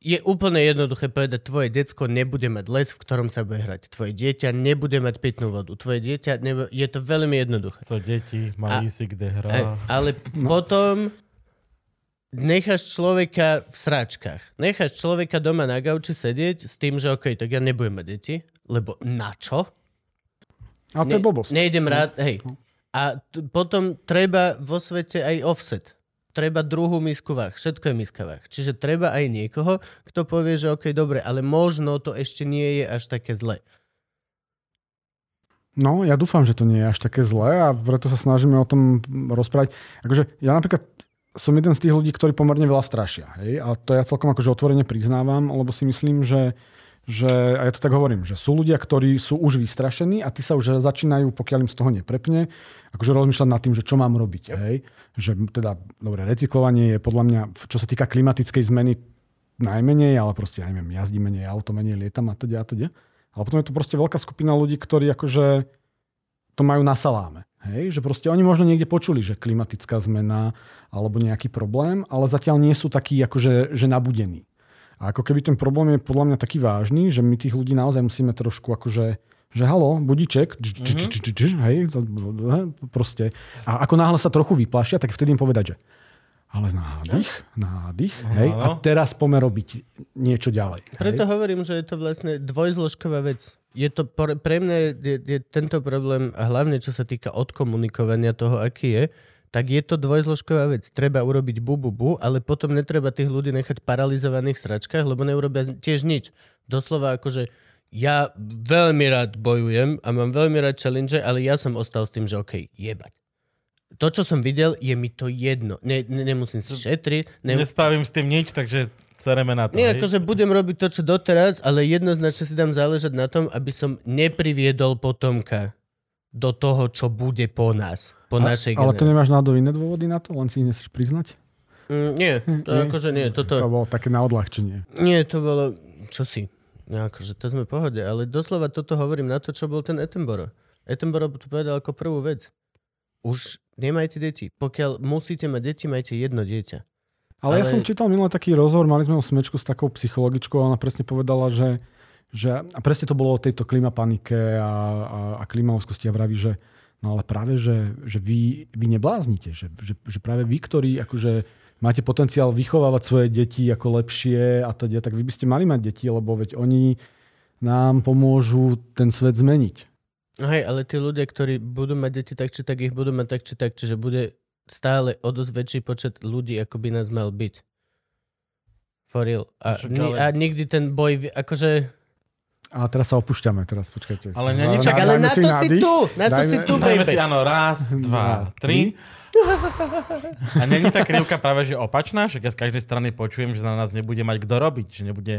je úplne jednoduché povedať, tvoje decko nebude mať les, v ktorom sa bude hrať. Tvoje dieťa nebude mať pitnú vodu. Tvoje dieťa, nebude... je to veľmi jednoduché. Co deti, mají si kde hrá. Ale no. potom necháš človeka v sračkách. Necháš človeka doma na gauči sedieť s tým, že OK, tak ja nebudem mať deti, lebo na čo? A to ne, je blbosť. Nejdem rád, hej. No. A t- potom treba vo svete aj offset treba druhú misku váh. Všetko je miska váh. Čiže treba aj niekoho, kto povie, že OK, dobre, ale možno to ešte nie je až také zle. No, ja dúfam, že to nie je až také zlé a preto sa snažíme o tom rozprávať. Akože ja napríklad som jeden z tých ľudí, ktorí pomerne veľa strašia. Hej? A to ja celkom akože otvorene priznávam, lebo si myslím, že že, a ja to tak hovorím, že sú ľudia, ktorí sú už vystrašení a tí sa už začínajú, pokiaľ im z toho neprepne, akože rozmýšľať nad tým, že čo mám robiť. Yep. Hej? Že teda, dobre, recyklovanie je podľa mňa, čo sa týka klimatickej zmeny, najmenej, ale proste, ja neviem, jazdí menej auto, menej lietam a teda a teda. Ale potom je to proste veľká skupina ľudí, ktorí akože to majú na saláme. Hej? Že proste oni možno niekde počuli, že klimatická zmena alebo nejaký problém, ale zatiaľ nie sú takí akože že nabudení. A ako keby ten problém je podľa mňa taký vážny, že my tých ľudí naozaj musíme trošku akože že halo, budiček, hej, proste. A ako náhle sa trochu vyplašia, tak vtedy im povedať, že ale nádych, nádych, hej, a teraz poďme robiť niečo ďalej. Preto hovorím, že je to vlastne dvojzložková vec. Je to pre, mňa je, je tento problém, hlavne čo sa týka odkomunikovania toho, aký je, tak je to dvojzložková vec. Treba urobiť bu, bu, bu, ale potom netreba tých ľudí nechať paralizovaných v sračkách, lebo neurobia tiež nič. Doslova akože ja veľmi rád bojujem a mám veľmi rád challenge, ale ja som ostal s tým, že OK, jebať. To, čo som videl, je mi to jedno. Ne, ne, nemusím si šetriť. Ne... Nespravím s tým nič, takže cereme na to. Nie, akože budem robiť to, čo doteraz, ale jednoznačne si dám záležať na tom, aby som nepriviedol potomka do toho, čo bude po nás, po a, našej Ale to nemáš náhodou iné dôvody na to? Len si nechceš priznať? Mm, nie, to nie? akože nie. Toto... To bolo také na odľahčenie. Nie, to bolo... Čo si? No, akože to sme pohode, ale doslova toto hovorím na to, čo bol ten Ettenboro. Ettenboro to povedal ako prvú vec. Už nemajte deti. Pokiaľ musíte mať deti, majte jedno dieťa. Ale, ale ja som čítal minulý taký rozhovor, mali sme o smečku s takou psychologičkou a ona presne povedala, že že, a presne to bolo o tejto klimapanike a, a, a klimaovskosti a vraví, že no ale práve, že, že vy, vy nebláznite, že, že, že práve vy, ktorí akože máte potenciál vychovávať svoje deti ako lepšie a teda, tak vy by ste mali mať deti, lebo veď oni nám pomôžu ten svet zmeniť. No hej, ale tí ľudia, ktorí budú mať deti tak či tak, ich budú mať tak či tak, čiže bude stále o dosť väčší počet ľudí, ako by nás mal byť. For real. A, a nikdy ten boj, akože a teraz sa opúšťame, teraz počkajte. Ale, nie, čak, ale na to si tu, na to si tu, baby. si, áno, raz, dva, tri. A není tá krivka práve, že opačná? Však ja z každej strany počujem, že na nás nebude mať kto robiť, že nebude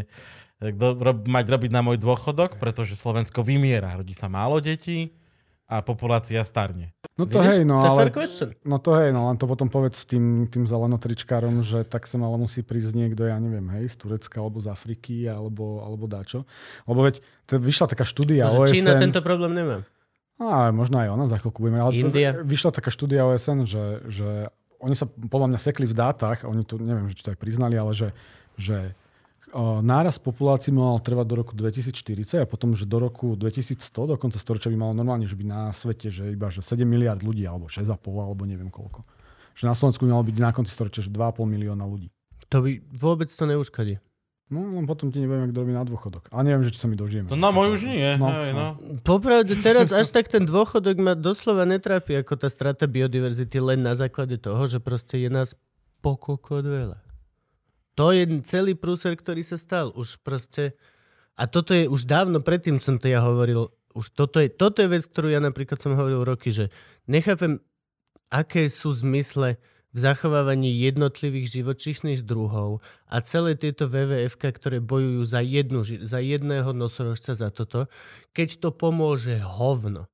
kto ro- mať robiť na môj dôchodok, pretože Slovensko vymiera, rodí sa málo detí a populácia starne. No to Vidíš? hej, no ale... No to hej, no len to potom povedz tým, tým zelenotričkárom, že tak sa ale musí prísť niekto, ja neviem, hej, z Turecka alebo z Afriky alebo, alebo dáčo. Lebo veď to vyšla taká štúdia no, OSN... Čína tento problém nemá. A možno aj ona, za chvíľku budeme. Ale India. vyšla taká štúdia OSN, že, že oni sa podľa mňa sekli v dátach, oni to, neviem, či to aj priznali, ale že, že náraz populácií mal trvať do roku 2040 a potom, že do roku 2100, do konca storočia by malo normálne, že by na svete, že iba že 7 miliard ľudí, alebo 6,5, alebo neviem koľko. Že na Slovensku by malo byť na konci storočia, že 2,5 milióna ľudí. To by vôbec to neuškadí. No, len potom ti neviem, kto robí na dôchodok. A neviem, že či sa mi dožijeme. To na môj už nie. No, hej, no. Popravde teraz až tak ten dôchodok ma doslova netrápi ako tá strata biodiverzity len na základe toho, že proste je nás pokokot veľa. To je celý prúser, ktorý sa stal. Už proste... A toto je už dávno predtým som to ja hovoril. Už toto je, toto je vec, ktorú ja napríklad som hovoril roky, že nechápem, aké sú zmysle v zachovávaní jednotlivých živočíšnych druhov a celé tieto WWF, ktoré bojujú za, jednu, za jedného nosorožca za toto, keď to pomôže hovno.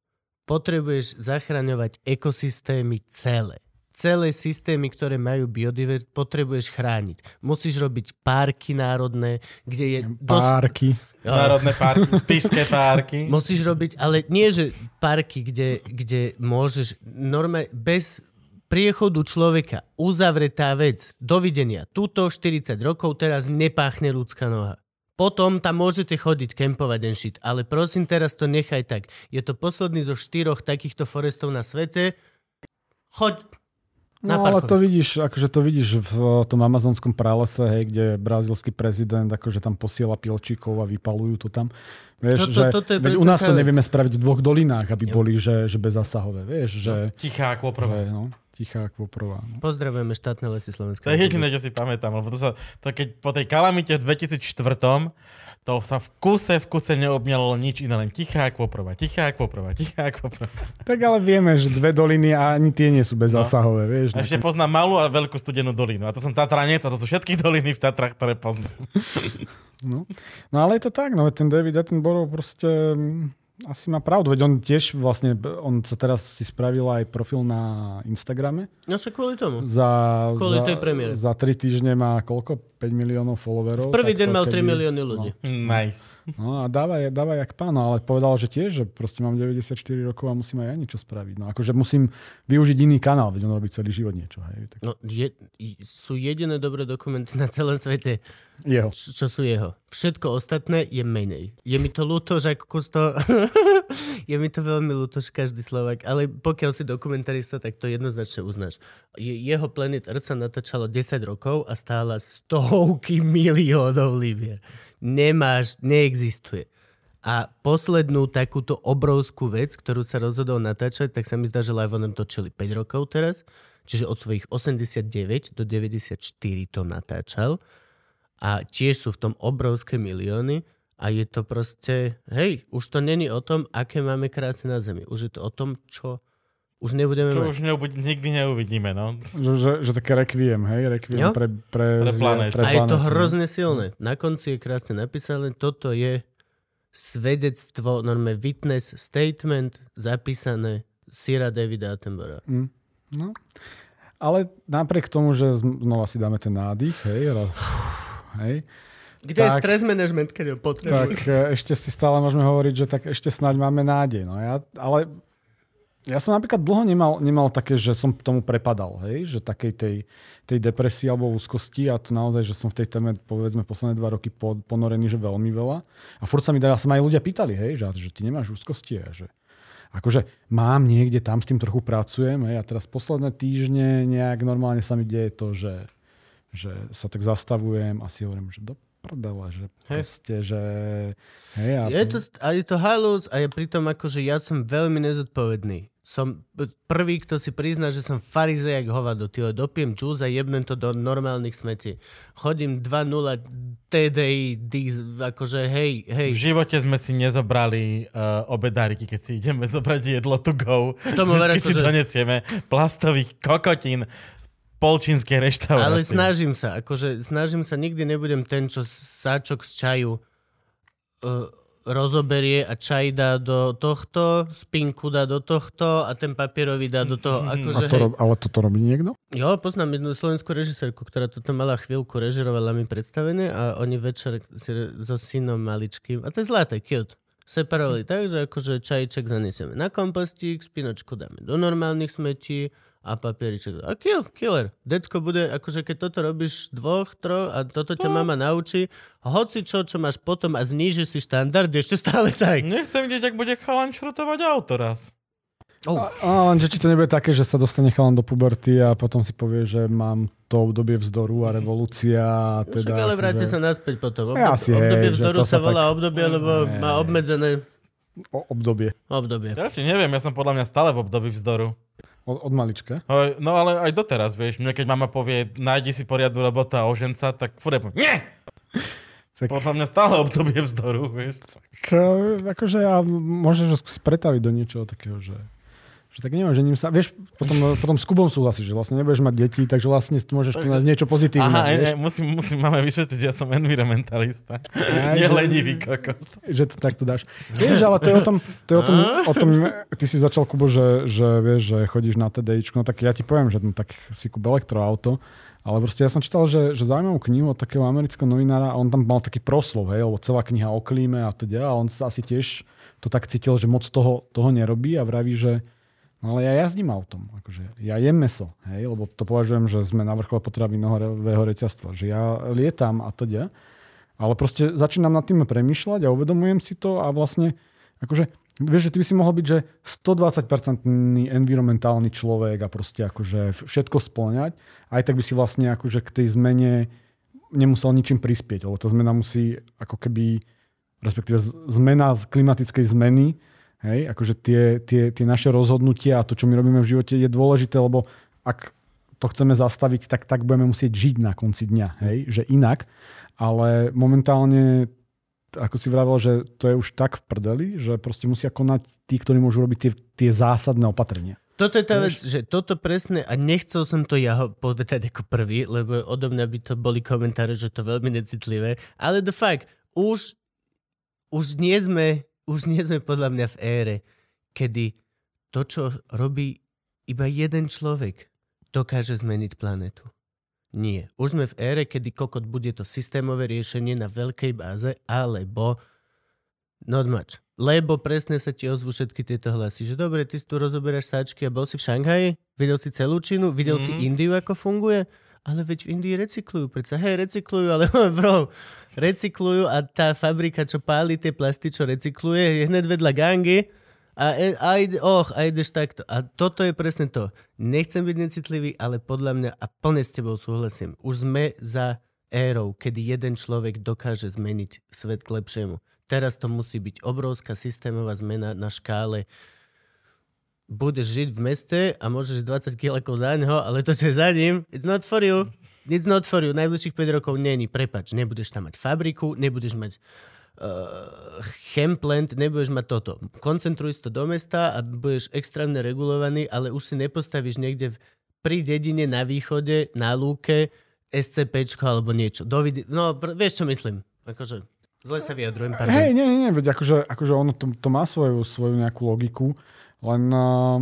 Potrebuješ zachraňovať ekosystémy celé. Celé systémy, ktoré majú biodiverzitu, potrebuješ chrániť. Musíš robiť parky národné, kde je... Párky. Dos... Národné parky, spíšské parky. Musíš robiť, ale nie, že parky, kde, kde môžeš normálne, bez priechodu človeka uzavretá vec. Dovidenia. Tuto 40 rokov teraz nepáchne ľudská noha. Potom tam môžete chodiť, kempovať den shit. Ale prosím, teraz to nechaj tak. Je to posledný zo štyroch takýchto forestov na svete. Choď No ale to vidíš, akože to vidíš v tom amazonskom pralese, hej, kde brazilský prezident akože tam posiela pilčíkov a vypalujú to tam. Vieš, toto, že, toto je veď u nás to nevieme spraviť v dvoch dolinách, aby jo. boli že, že bezasahové. Vieš, že, no, tichá ako poprvé. No tichá Kvoprová. No. Pozdravujeme štátne lesy Slovenska. To je jediné, čo si pamätám, lebo to sa, to keď po tej kalamite v 2004 to sa v kuse, v kuse neobmialo nič iné, len tichá Kvoprova, tichá Kvoprova, tichá Kvoprova. Tak ale vieme, že dve doliny a ani tie nie sú bezzásahové, no. vieš. A ešte poznám malú a veľkú studenú dolinu. A to som Tatranec a to sú všetky doliny v Tatrach, ktoré poznám. No. no ale je to tak, no ten David Attenborough proste asi má pravdu, veď on tiež vlastne, on sa teraz si spravil aj profil na Instagrame. No však kvôli tomu. Za, kvôli za, tej premiére. Za tri týždne má koľko? 5 miliónov followerov. V prvý deň mal 3 milióny ľudí. No. Nice. No a dáva, dáva jak pán, ale povedal, že tiež, že proste mám 94 rokov a musím aj ja niečo spraviť. No akože musím využiť iný kanál, veď on robí celý život niečo. Hej, tak... No je, sú jediné dobré dokumenty na celom svete. Jeho. Čo sú jeho. Všetko ostatné je menej. Je mi to ľúto, že ako to... je mi to veľmi ľúto, že každý Slovak, ale pokiaľ si dokumentarista, tak to jednoznačne uznáš. Je, jeho Planet Earth sa natáčalo 10 rokov a stála stovky miliónov libier. Nemáš, neexistuje. A poslednú takúto obrovskú vec, ktorú sa rozhodol natáčať, tak sa mi zdá, že Live on točili 5 rokov teraz. Čiže od svojich 89 do 94 to natáčal. A tiež sú v tom obrovské milióny a je to proste, hej, už to není o tom, aké máme krásy na Zemi. Už je to o tom, čo už nebudeme čo mať. už neubud- nikdy neuvidíme, no. Že, že, že také requiem, hej? Requiem pre, pre, pre planet. Pre a je to hrozne silné. Na konci je krásne napísané, toto je svedectvo, normálne witness statement zapísané Sira Davida Attenborougha. Mm. No. Ale napriek tomu, že znova si dáme ten nádych, hej, hej kde tak, je stres management, keď ho potrebuje? Tak e, ešte si stále môžeme hovoriť, že tak ešte snáď máme nádej. No ja, ale ja som napríklad dlho nemal, nemal také, že som tomu prepadal, hej? že takej tej, tej depresii alebo úzkosti a to naozaj, že som v tej téme povedzme posledné dva roky ponorený, že veľmi veľa. A furt sa mi dá, sa ma aj ľudia pýtali, hej, že, že ty nemáš úzkosti a že akože mám niekde, tam s tým trochu pracujem hej, a teraz posledné týždne nejak normálne sa mi deje to, že, že sa tak zastavujem a si hovorím, že do prdele, že proste, že... Hej, a je to, a je to halus a je pritom ako, že ja som veľmi nezodpovedný. Som prvý, kto si prizná, že som farizej jak hovado. Ty dopiem čúz a jebnem to do normálnych smetí. Chodím 2-0 TDI, akože hej, hej. V živote sme si nezobrali uh, obedáriky, keď si ideme zobrať jedlo to go. Tomu Vždycky si že... donesieme plastových kokotín polčínskej reštaurácie. Ale snažím sa, akože snažím sa, nikdy nebudem ten, čo sáčok z čaju uh, rozoberie a čaj dá do tohto, spinku dá do tohto a ten papierový dá do toho. Akože, a to rob, ale toto robí niekto? Jo, poznám jednu slovenskú režisérku, ktorá toto mala chvíľku, režirovala mi predstavené a oni večer si so synom maličkým, a to je zlaté, cute, separovali tak, že akože čajček zanesieme na kompostík, spinočku dáme do normálnych smetí, a papieriček. A kill, killer. Detko bude, akože keď toto robíš dvoch, troch a toto ťa No. mama naučí, hoci čo, čo máš potom a znížiš si štandard, ešte stále cajk. Nechcem vidieť, ak bude chalan šrotovať auto raz. A, a lenže či to nebude také, že sa dostane chalan do puberty a potom si povie, že mám to obdobie vzdoru a revolúcia. A No teda, však ale vráti akože- sa naspäť potom. Ja Obdob- si, hej, obdobie že vzdoru sa sa volá tak- obdobie, lebo má obmedzené o, obdobie. obdobie. Ja neviem, ja som podľa mňa stále v období vzdoru. Od, od malička. No ale aj doteraz, vieš, mne keď mama povie, nájdi si poriadnu robota a oženca, tak furt poviem, nie! Tak- Podľa mňa stále obdobie vzdoru, vieš. K, akože ja môžem že skúsiť pretaviť do niečoho takého, že že tak neviem, že ním sa, vieš, potom, potom s Kubom súhlasíš, že vlastne nebudeš mať deti, takže vlastne môžeš nájsť niečo pozitívne. Aha, vieš? e, e, musím, musím máme vysvetliť, že ja som environmentalista. Aj, Nie že- lenivý kokot. že to takto dáš. Vieš, ale to je o tom, to je o tom, o tom ty si začal, Kubo, že, že vieš, že chodíš na TDIčko, no tak ja ti poviem, že no, tak si kúp elektroauto, ale proste ja som čítal, že, že zaujímavú knihu od takého amerického novinára a on tam mal taký proslov, hej, lebo celá kniha o klíme a teda a on sa asi tiež to tak cítil, že moc toho, toho nerobí a vraví, že No ale ja jazdím autom, akože ja jem meso, hej, lebo to považujem, že sme na vrchole potravinového reťazstva, že ja lietam a teda, ale proste začínam nad tým premýšľať a uvedomujem si to a vlastne, akože, vieš, že ty by si mohol byť, že 120% environmentálny človek a proste akože všetko splňať, aj tak by si vlastne akože k tej zmene nemusel ničím prispieť, lebo tá zmena musí ako keby, respektíve zmena z klimatickej zmeny, hej, akože tie, tie, tie naše rozhodnutia a to, čo my robíme v živote je dôležité, lebo ak to chceme zastaviť, tak tak budeme musieť žiť na konci dňa, hej, že inak, ale momentálne ako si vravel, že to je už tak v prdeli, že proste musia konať tí, ktorí môžu robiť tie, tie zásadné opatrenia. Toto je tá vec, že toto presne, a nechcel som to ja povedať ako prvý, lebo odo mňa by to boli komentáre, že to veľmi necitlivé, ale the fact, už, už nie sme, už nie sme podľa mňa v ére, kedy to, čo robí iba jeden človek, dokáže zmeniť planetu. Nie. Už sme v ére, kedy kokot bude to systémové riešenie na veľkej báze, alebo not much. Lebo presne sa ti ozvú všetky tieto hlasy, že dobre, ty si tu rozoberáš sáčky a bol si v Šanghaji, videl si celú Čínu, videl mm-hmm. si Mhm. Indiu, ako funguje, ale veď v Indii recyklujú, predsa, hej, recyklujú, ale bro, recyklujú a tá fabrika, čo páli tie plasty, čo recykluje, je hneď vedľa gangy a, e- a, ide, och, a ideš takto. A toto je presne to. Nechcem byť necitlivý, ale podľa mňa, a plne s tebou súhlasím, už sme za érou, kedy jeden človek dokáže zmeniť svet k lepšiemu. Teraz to musí byť obrovská systémová zmena na škále. Budeš žiť v meste a môžeš 20 kilakov za ňo, ale to, čo je za ním, it's not for you. It's not for you. Najbližších 5 rokov není. Prepač, nebudeš tam mať fabriku, nebudeš mať uh, chemplant, nebudeš mať toto. Koncentruj si to do mesta a budeš extrémne regulovaný, ale už si nepostavíš niekde v, pri dedine na východe, na lúke, SCPčko alebo niečo. Dovidi- no, pr- vieš, čo myslím. Akože, zle sa vyjadrujem. Hej, nie, nie, nie, veď akože, akože ono to, to má svoju, svoju nejakú logiku, len uh,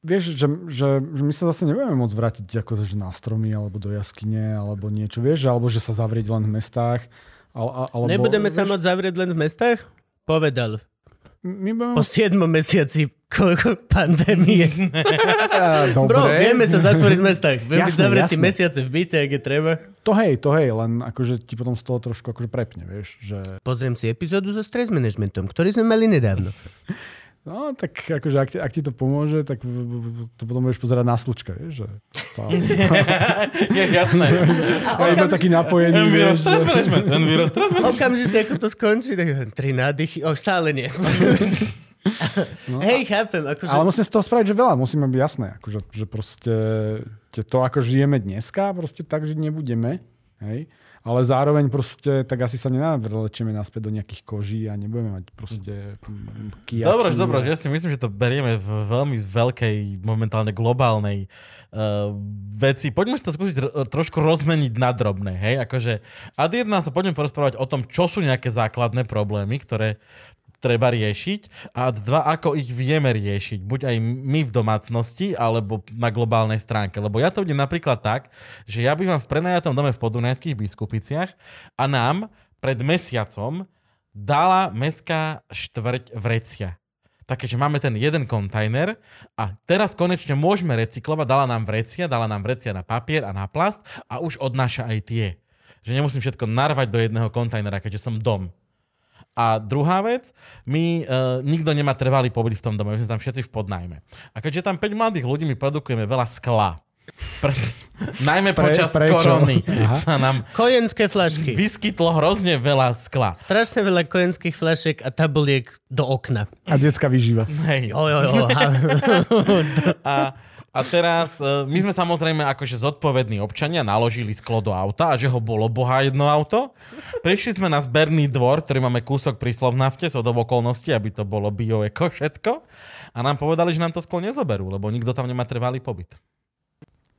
vieš, že, že, že my sa zase nebudeme môcť vrátiť ako, že na stromy, alebo do jaskyne, alebo niečo, vieš, alebo že sa zavrieť len v mestách. Ale, alebo, Nebudeme sa vieš, môcť zavrieť len v mestách? Povedal. My budeme... Po 7 mesiaci ko- ko- pandémie. Dobre. Bro, vieme sa zatvoriť v mestách. Vieme byť zavretí jasné. mesiace v byte, ak je treba. To hej, to hej, len akože ti potom z toho trošku akože prepne, vieš, že... Pozriem si epizódu so stres managementom, ktorý sme mali nedávno. No, tak akože ak ti, ak ti to pomôže, tak to potom budeš pozerať na slučka, vieš, že... Stále, Je jasné. a iba taký napojený, Enviro vieš, že... stress management. Okamžite, ako to skončí, tak tri nádychy. O, stále nie. No, Hej, chápem. Akože... Ale musíme z toho spraviť, že veľa, musíme byť jasné, akože, že proste te- to, ako žijeme dneska, proste tak žiť nebudeme, hej? Ale zároveň proste, tak asi sa nenavlečieme naspäť do nejakých koží a nebudeme mať proste kijaky. Dobre, dobre, ja si myslím, že to berieme v veľmi veľkej, momentálne globálnej uh, veci. Poďme si to skúsiť r- trošku rozmeniť na drobné, hej? Akože, ad jedna sa poďme porozprávať o tom, čo sú nejaké základné problémy, ktoré treba riešiť a dva, ako ich vieme riešiť. Buď aj my v domácnosti, alebo na globálnej stránke. Lebo ja to vidím napríklad tak, že ja bývam v prenajatom dome v Podunajských biskupiciach a nám pred mesiacom dala mestská štvrť vrecia. tak keďže máme ten jeden kontajner a teraz konečne môžeme recyklovať, dala nám vrecia, dala nám vrecia na papier a na plast a už odnáša aj tie. Že nemusím všetko narvať do jedného kontajnera, keďže som dom. A druhá vec, my uh, nikto nemá trvalý pobyt v tom dome, my sme tam všetci v podnajme. A keďže tam 5 mladých ľudí, my produkujeme veľa skla. Pre, najmä Pre- počas prečo? korony Aha. sa nám Kojenské flašky. vyskytlo hrozne veľa skla. Strašne veľa kojenských flašiek a tabuliek do okna. A detská vyžíva. Hej. Jo, jo, jo. ha- A, a teraz e, my sme samozrejme akože zodpovední občania naložili sklo do auta a že ho bolo boha jedno auto. Prišli sme na zberný dvor, ktorý máme kúsok pri Slovnafte, so do okolností, aby to bolo bio eko všetko. A nám povedali, že nám to sklo nezoberú, lebo nikto tam nemá trvalý pobyt.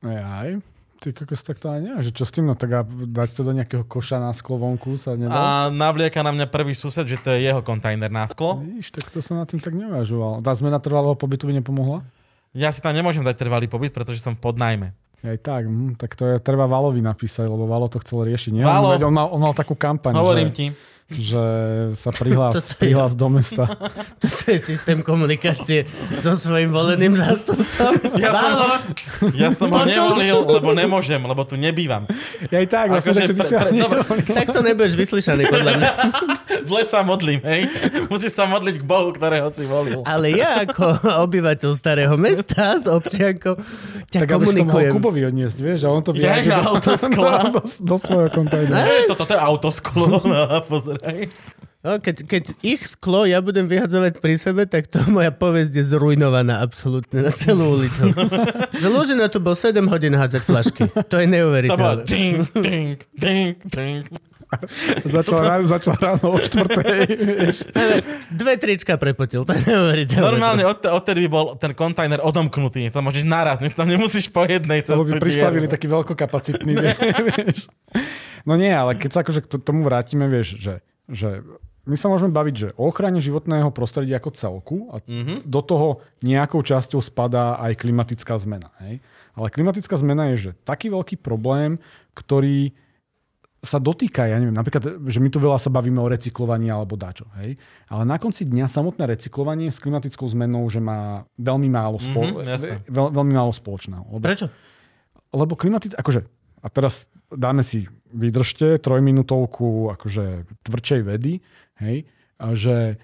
Aj. Ty kokos, tak to aj že čo s tým, no tak a dať to do nejakého koša na sklo vonku sa nedá? A navlieka na mňa prvý sused, že to je jeho kontajner na sklo. Víš, tak to som na tým tak neuvažoval. Tá zmena trvalého pobytu by nepomohla? Ja si tam nemôžem dať trvalý pobyt, pretože som pod najmä. Aj tak, hm, tak to je, treba Valovi napísať, lebo Valo to chcel riešiť. Nie? Valo. On, on, mal, on mal takú kampaň, Hovorím že, ti. Že sa prihlás, Toto je- prihlás do mesta. Toto je systém komunikácie so svojím voleným zástupcom. Ja som, ja som ho nevolil, lebo nemôžem, lebo tu nebývam. Ja aj tak, vlastne, Akože tak, ty pre, pre, dobre, Takto nebudeš vyslyšaný, podľa mňa. zle sa modlím, hej? Musíš sa modliť k Bohu, ktorého si volil. Ale ja ako obyvateľ starého mesta s občiankou ťa tak to komunikujem. Kubovi odniesť, vieš, a on to Ja vyjadri na do, do, do svojho kontajnera. Čo je toto? To je autosklo. No, pozeraj. No, keď, keď ich sklo ja budem vyhadzovať pri sebe, tak to moja povesť je zrujnovaná absolútne na celú ulicu. Že Lužina tu bol 7 hodín hádzať flašky. To je To bolo neuveriteľné. ding, ding, ding, ding. Začal, ráno, začal ráno o štvrtej. vieš. Dve trička prepotil, to je neuveriteľné. Normálne od, odtedy by bol ten kontajner odomknutý. To môžeš naraz, tam nemusíš po jednej Lebo by pristavili taký veľkokapacitný, vieš. No nie, ale keď sa akože k to- tomu vrátime, vieš, že, že my sa môžeme baviť, že o ochrane životného prostredia ako celku a Mhm. do toho nejakou časťou spadá aj klimatická zmena. Hej? Ale klimatická zmena je, že taký veľký problém, ktorý sa dotýka, ja neviem, napríklad, že my tu veľa sa bavíme o recyklovaní alebo dačo, hej? Ale na konci dňa samotné recyklovanie s klimatickou zmenou, že má veľmi málo, spol- Mhm, jasné. veľ, veľmi málo spoločného. Lebo Prečo? lebo klimatic... Akože, a teraz dáme si, vydržte trojminútovku akože tvrdšej vedy, hej, že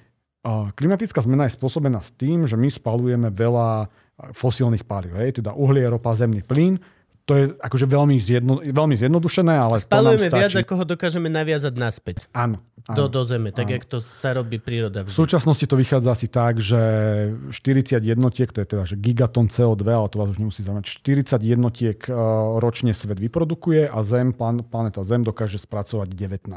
klimatická zmena je spôsobená s tým, že my spalujeme veľa fosílnych palív, hej, teda uhlie, ropa, zemný plyn. To je akože veľmi, zjedno, veľmi zjednodušené, ale Spalujeme to viac, ako ho dokážeme naviazať naspäť. Áno. Do, áno. do zeme, tak Áno. jak to sa robí príroda. V Vždy. súčasnosti to vychádza asi tak, že 40 jednotiek, to je teda že gigaton CO2, ale to vás už nemusí zaujímať, 40 jednotiek eh, ročne svet vyprodukuje a Zem, plan, planeta Zem dokáže spracovať 19.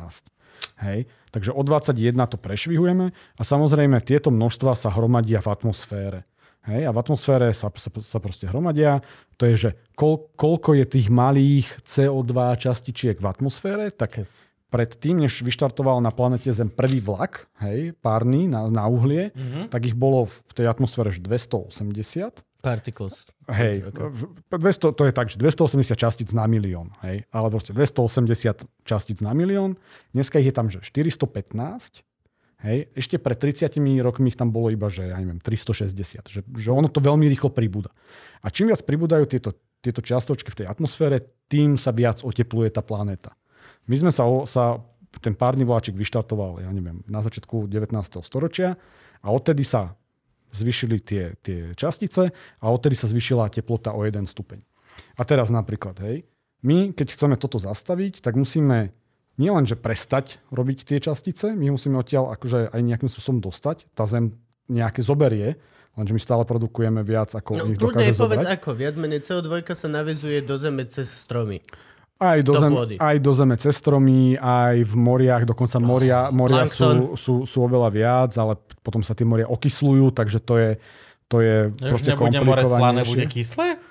Hej. Takže o 21 to prešvihujeme a samozrejme tieto množstva sa hromadia v atmosfére. Hej, a v atmosfére sa, sa, sa proste hromadia. To je, že kol, koľko je tých malých CO2 častičiek v atmosfére, tak predtým, než vyštartoval na planete Zem prvý vlak, hej, párny na, na uhlie, mm-hmm. tak ich bolo v tej atmosfére už 280. Particles. Hej, Okay. 200, to je tak, že 280 častíc na milión, hej, ale proste 280 častíc na milión. Dneska ich je tam, že 415, hej, ešte pred 30 rokmi ich tam bolo iba, že ja neviem, 360, že, že ono to veľmi rýchlo pribúda. A čím viac pribúdajú tieto, tieto čiastočky v tej atmosfére, tým sa viac otepluje tá planéta. My sme sa, sa ten párny vláčik vyštartoval, ja neviem, na začiatku 19. storočia a odtedy sa zvyšili tie, tie častice a odtedy sa zvyšila teplota o 1 stupeň. A teraz napríklad, hej, my keď chceme toto zastaviť, tak musíme nielen, že prestať robiť tie častice, my musíme odtiaľ akože aj nejakým spôsobom dostať. Tá Zem nejaké zoberie, lenže my stále produkujeme viac, ako No, ich dokáže povedz zobrať. ako. Viac menej CO2 sa navezuje do zeme cez stromy. Aj do, do zem, aj do zeme cez stromy, aj v moriach, dokonca moria, moria sú, plankton. sú, sú oveľa viac, ale potom sa tie moria okysľujú, takže to je, to je Ja už proste nebude more slané, bude kyslé?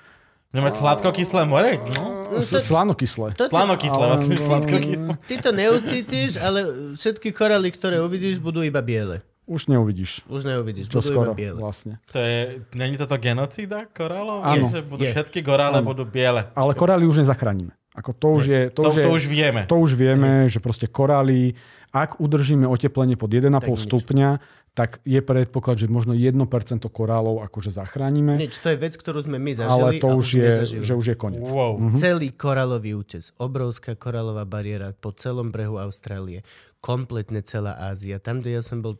Bude mať sladko-kyslé more? No. S- Slanokyslé. To- Slano-kyslé, Ale- vlastne sladko-kyslé. Ty to neucítiš, ale všetky koraly, ktoré uvidíš, budú iba biele. Už neuvidíš. Už neuvidíš, Čo budú skoro iba biele. vlastne. To je, není toto genocída korálov? Áno. Že budú Je. všetky korále Áno. budú biele. Ale korály už nezachránime. Ako to už je... To, To, už je, to už vieme. to už vieme, že proste korály, ak udržíme oteplenie pod 1,5 Tak nič. stupňa, tak je predpoklad, že možno 1% korálov akože zachránime. Nič, to je vec, ktorú sme my zažili ale to a už, je, nezažili. že už je koniec. Wow. Mhm. Celý koralový útes, obrovská koralová bariéra po celom brehu Austrálie, kompletne celá Ázia. Tam, kde ja som bol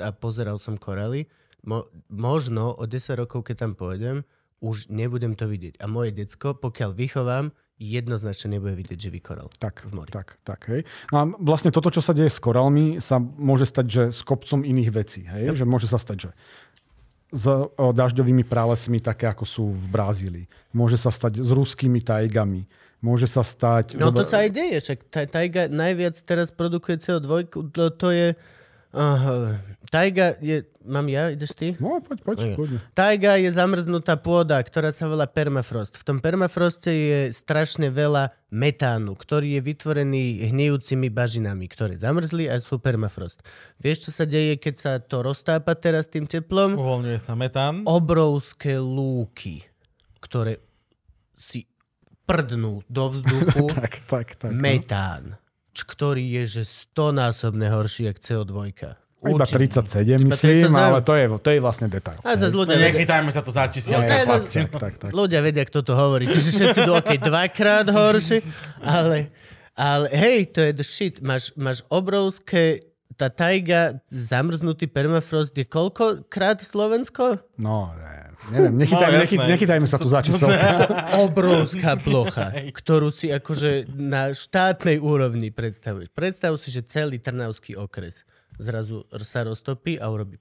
a pozeral som koraly, mo- možno o 10 rokov, keď tam pôjdem, už nebudem to vidieť. A moje decko, pokiaľ vychovám, jednoznačne nebude vidieť živý korál Tak, v mori. tak, tak, hej. No a vlastne toto, čo sa deje s korálmi, sa môže stať, že s kopcom iných vecí, hej. Že môže sa stať, že s dažďovými pralesmi, také ako sú v Brazílii. Môže sa stať s ruskými tajgami. Môže sa stať... No to sa aj deje, však ta- Taiga najviac teraz produkuje CO2, to, je... Uh, Taiga je... Mám ja? Ideš ty? No, poď, poď, Okay. Taiga je zamrznutá pôda, ktorá sa volá permafrost. V tom permafroste je strašne veľa metánu, ktorý je vytvorený hnijúcimi bažinami, ktoré zamrzli a sú permafrost. Vieš, čo sa deje, keď sa to roztápa teraz tým teplom? Uvoľňuje sa metán. Obrovské lúky, ktoré si prdnú do vzduchu Tak, tak, tak. no. metán, ktorý je že stonásobne horší ako CO2. Iba Určite. 37, Iba myslím, 37. ale to je, to je vlastne detail. A zase ľudia, nechytajme sa to za tisíc. ľudia vedia, kto to hovorí. Čiže všetci idú, OK, dvakrát horší, ale, ale hej, to je the shit. Máš, máš obrovské, tá tajga, zamrznutý permafrost je koľkokrát Slovensko? No, ne, neviem, nechytaj, No, nechy, jasné. nechytajme sa tu za číselka. Obrovská plocha, ktorú si akože na štátnej úrovni predstavuješ. Predstav si, že celý Trnavský okres zrazu sa roztopí a urobí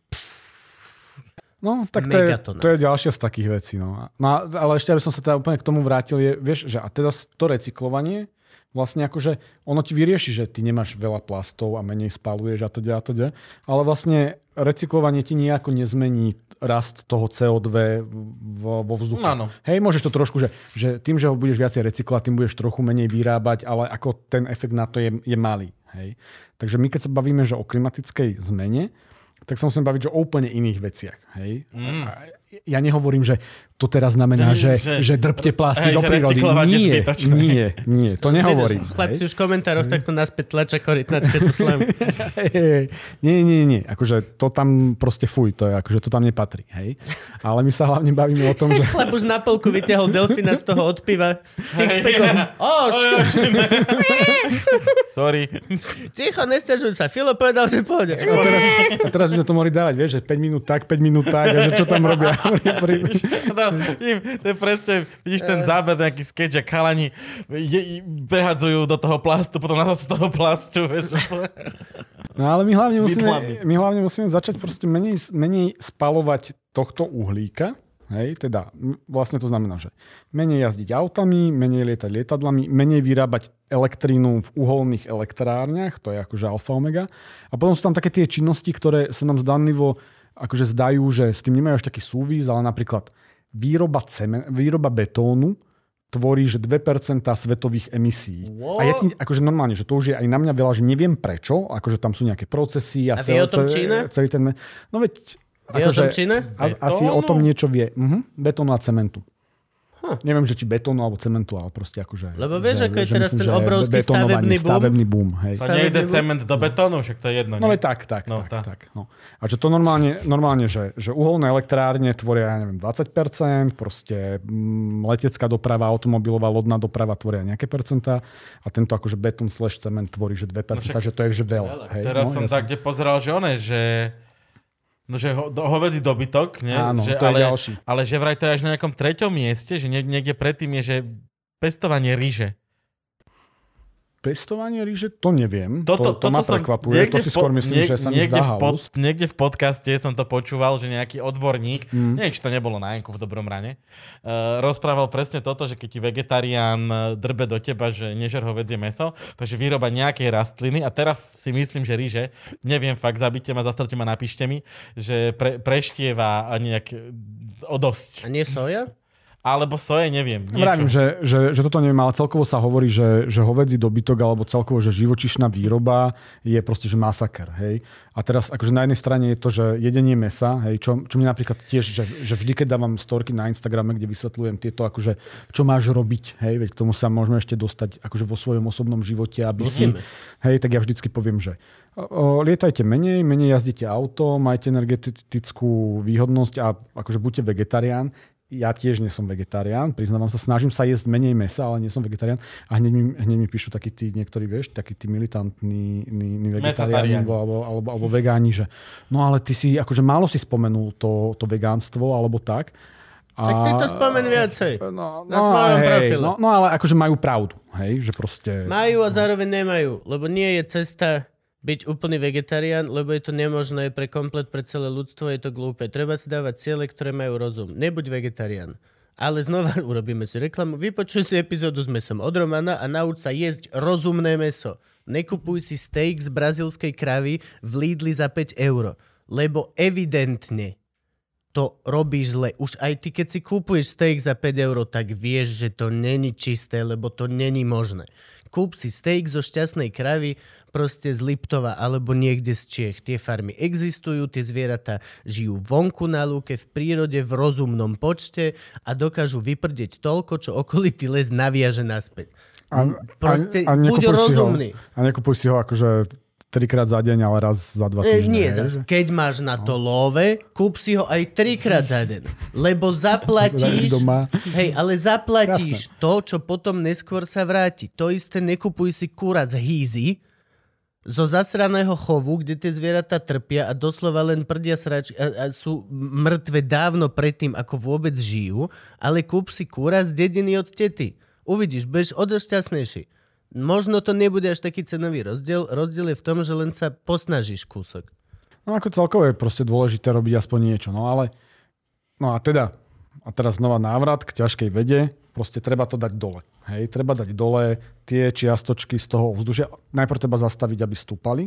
No, tak to je, to je ďalšia z takých vecí. No. No, ale ešte, aby som sa teda úplne k tomu vrátil, je, vieš, že a teda to recyklovanie, vlastne akože ono ti vyrieši, že ty nemáš veľa plastov a menej spaluješ a teda a teda, ale vlastne recyklovanie ti nejako nezmení rast toho CO2 vo, vo vzduchu. Áno. Hej, môžeš to trošku, že, že tým, že ho budeš viacej recyklovať, tým budeš trochu menej vyrábať, ale ako ten efekt na to je, je malý. Hej. Takže my keď sa bavíme že o klimatickej zmene, tak sa musíme baviť že o úplne iných veciach. Hej? Mm. Ja nehovorím, že to teraz znamená, že, Že- že, drbte plasty hej, do prírody. Nie, nie, nie, to nehovorím. Chlapci už v komentároch takto naspäť tlača korytnačke. Hej, hej. Nie, nie, nie, akože to tam proste fuj, to je, akože to tam nepatrí, hej. Ale my sa hlavne bavíme o tom, že Chlap už na polku vyťahol delfína z toho od piva. Sixpackom. Ško- Sorry. ticho, nestiažuj sa. Filo povedal, že pôjde. a teraz, a teraz by sme to mohli dávať, vieš, že 5 minút tak, 5 minút tak, a že čo tam robia. Pri- pri- No, im, to je presne, vidíš ten záber, nejaký sketch, a chalani je, prehadzujú do toho plastu, potom nazad z toho plastu, vieš. No ale my hlavne musíme, my hlavne musíme začať proste menej, menej spalovať tohto uhlíka. Hej, teda vlastne to znamená, že menej jazdiť autami, menej lietať lietadlami, menej vyrábať elektrínu v uholných elektrárniach, to je akože alfa omega. A potom sú tam také tie činnosti, ktoré sa nám zdanlivo akože zdajú, že s tým nemajú až taký súvis, ale napríklad výroba, cemen, výroba betónu tvorí, že 2% svetových emisí. What? A ja ti, akože normálne, že to už je aj na mňa veľa, že neviem prečo, akože tam sú nejaké procesy a, A vie o tom Čína? celý ten... No veď... Vie o tom Čína? A, asi o tom niečo vie. Mhm, betónu a cementu. Huh. Neviem, že či betónu alebo cementu, ale proste akože... Lebo vieš, že- ako je že teraz myslím, ten obrovský stavebný boom? Stavebný boom, hej. To nejde Stavebný cement do betónu, však to je jedno. No nie? veď tak, tak, No, tak, tá. tak. No. A že to normálne, normálne že, že uholné elektrárne tvoria, ja neviem, 20%, proste mm, letecká doprava, automobilová, lodná doprava tvoria nejaké percentá a tento akože betón slash cement tvorí, že 2%, No však- že to je že veľa. Hej, Teraz no, som jasné. tak, kde pozeral, že one, že No, že ho, do, hovedzí dobytok, nie? Áno, že, to je ale, ďalší. ale že vraj to je až na nejakom treťom mieste, že nie, niekde predtým je, že pestovanie ríže. Pestovanie ríže, to neviem. Toto, to, to ma toto som prekvapuje. niekde To si v skôr myslím, niek- že sa mi niekde, zdá v pod, niekde v podcaste som to počúval, že nejaký odborník, Mm. neviem, či to nebolo na Janku v Dobrom rane, uh, rozprával presne toto, že keď ti vegetarián eh, drbe do teba, že nežer hovedzie meso, takže výroba nejakej rastliny a teraz si myslím, že ríže, neviem fakt, zabite ma, zastavte ma, napíšte mi, že pre, preštieva nejak eh, o dosť. A nie soja? Alebo soje, neviem. Niečo. Vravím, že, že, že toto neviem, ale celkovo sa hovorí, že, že hovedzí dobytok alebo celkovo, že živočišná výroba je proste, že masaker, hej. A teraz akože na jednej strane je to, že jedenie mesa, hej, čo, čo mi napríklad tiež, že, že vždy, keď dávam storky na Instagrame, kde vysvetľujem tieto, akože, čo máš robiť, hej, veď k tomu sa môžeme ešte dostať akože vo svojom osobnom živote, aby si, hej, tak ja vždycky poviem, že lietajte menej, menej jazdite auto, majte energetickú výhodnosť a akože buďte vegetarián ja tiež nie som vegetarián, priznávam sa, snažím sa jesť menej mesa, ale nie som vegetarián. A hneď mi, hneď mi píšu takí tí niektorí, vieš, takí tí militantní ní, ní vegetariáni alebo, alebo, alebo, alebo vegáni, že no ale ty si, akože málo si spomenul to, to vegánstvo alebo tak. A, tak ty to spomen viacej. No, na no, svojom hej, profile. No, no ale akože majú pravdu, hej, že proste... Majú a zároveň nemajú, lebo nie je cesta byť úplný vegetarián, lebo je to nemožné pre komplet, pre celé ľudstvo, je to glúpe. Treba si dávať ciele, ktoré majú rozum. Nebuď vegetarián. Ale znova urobíme si reklamu. Vypočuj si epizódu s mesom od Romana a nauč sa jesť rozumné meso. Nekupuj si steak z brazilskej kravy v Lidli za 5 eur. Lebo evidentne to robíš zle. Už aj ty, keď si kúpuješ steak za 5 eur, tak vieš, že to není čisté, lebo to není možné kúp si steak zo šťastnej kravy proste z Liptova alebo niekde z Čiech. Tie farmy existujú, tie zvieratá žijú vonku na lúke, v prírode, v rozumnom počte a dokážu vyprdeť toľko, čo okolitý les naviaže naspäť. A, proste a, a buď rozumný. Ho, a nekupuj si ho akože trikrát za deň, ale raz za dva týždne. Nie, zas, keď máš na to love, kúp si ho aj trikrát za deň. Lebo zaplatíš... hej, ale zaplatíš Jasne. to, čo potom neskôr sa vráti. To isté nekupuj si kúra z hýzy, zo zasraného chovu, kde tie zvieratá trpia a doslova len prdia srač a, a sú mŕtve dávno predtým, ako vôbec žijú, ale kúp si kúra z dediny od tety. Uvidíš, budeš odosť šťastnejší možno to nebude až taký cenový rozdiel. Rozdiel je v tom, že len sa posnažíš kúsok. No ako celkovo je proste dôležité robiť aspoň niečo. No ale, no a teda, a teraz znova návrat k ťažkej vede, proste treba to dať dole. Hej, treba dať dole tie čiastočky z toho vzdušia. Najprv treba zastaviť, aby stúpali.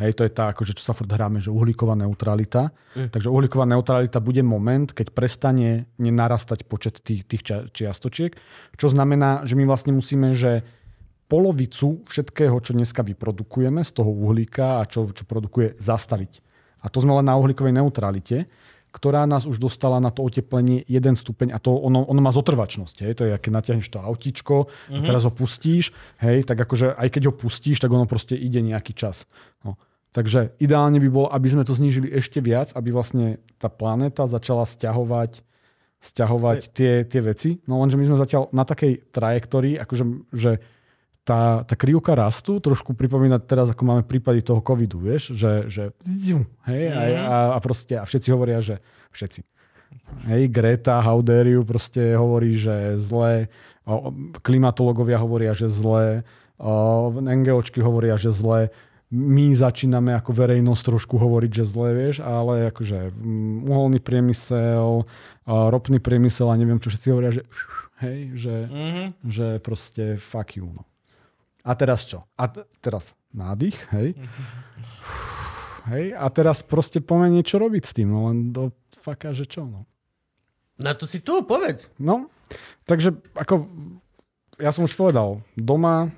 Hej, to je tá, akože, čo sa furt hráme, že uhlíková neutralita. Mm. Takže uhlíková neutralita bude moment, keď prestane nenarastať počet tých, tých čiastočiek, čo znamená, že my vlastne musíme, že polovicu všetkého, čo dneska vyprodukujeme z toho uhlíka a čo, čo produkuje, zastaviť. A to sme len na uhlíkovej neutralite, ktorá nás už dostala na to oteplenie 1 stupeň a to ono, ono má zotrvačnosť. Hej? To je, keď natiahneš to autíčko mm-hmm. a mhm. teraz ho pustíš, hej, tak akože aj keď ho pustíš, tak ono proste ide nejaký čas. No. Takže ideálne by bolo, aby sme to znížili ešte viac, aby vlastne tá planéta začala stiahovať stiahovať tie, tie veci. No lenže my sme zatiaľ na takej trajektórii, akože, že tá, tá krivka rastu trošku pripomína teraz, ako máme prípady toho covidu, vieš, že, že hej, mm. a, a, proste, a všetci hovoria, že všetci. Hej, Greta Hauderiu proste hovorí, že zlé, klimatológovia hovoria, že zlé, NGOčky hovoria, že zlé, my začíname ako verejnosť trošku hovoriť, že zlé, vieš, ale akože mm, uholný priemysel, ropný priemysel a neviem čo, všetci hovoria, že hej, že, mm-hmm. že proste fuck you, no. A teraz čo? A t- teraz nádych, hej. hej. A teraz proste poďme niečo robiť s tým, no len do faka, že čo, no. Na to si tu, povedz. No, takže ako, ja som už povedal, doma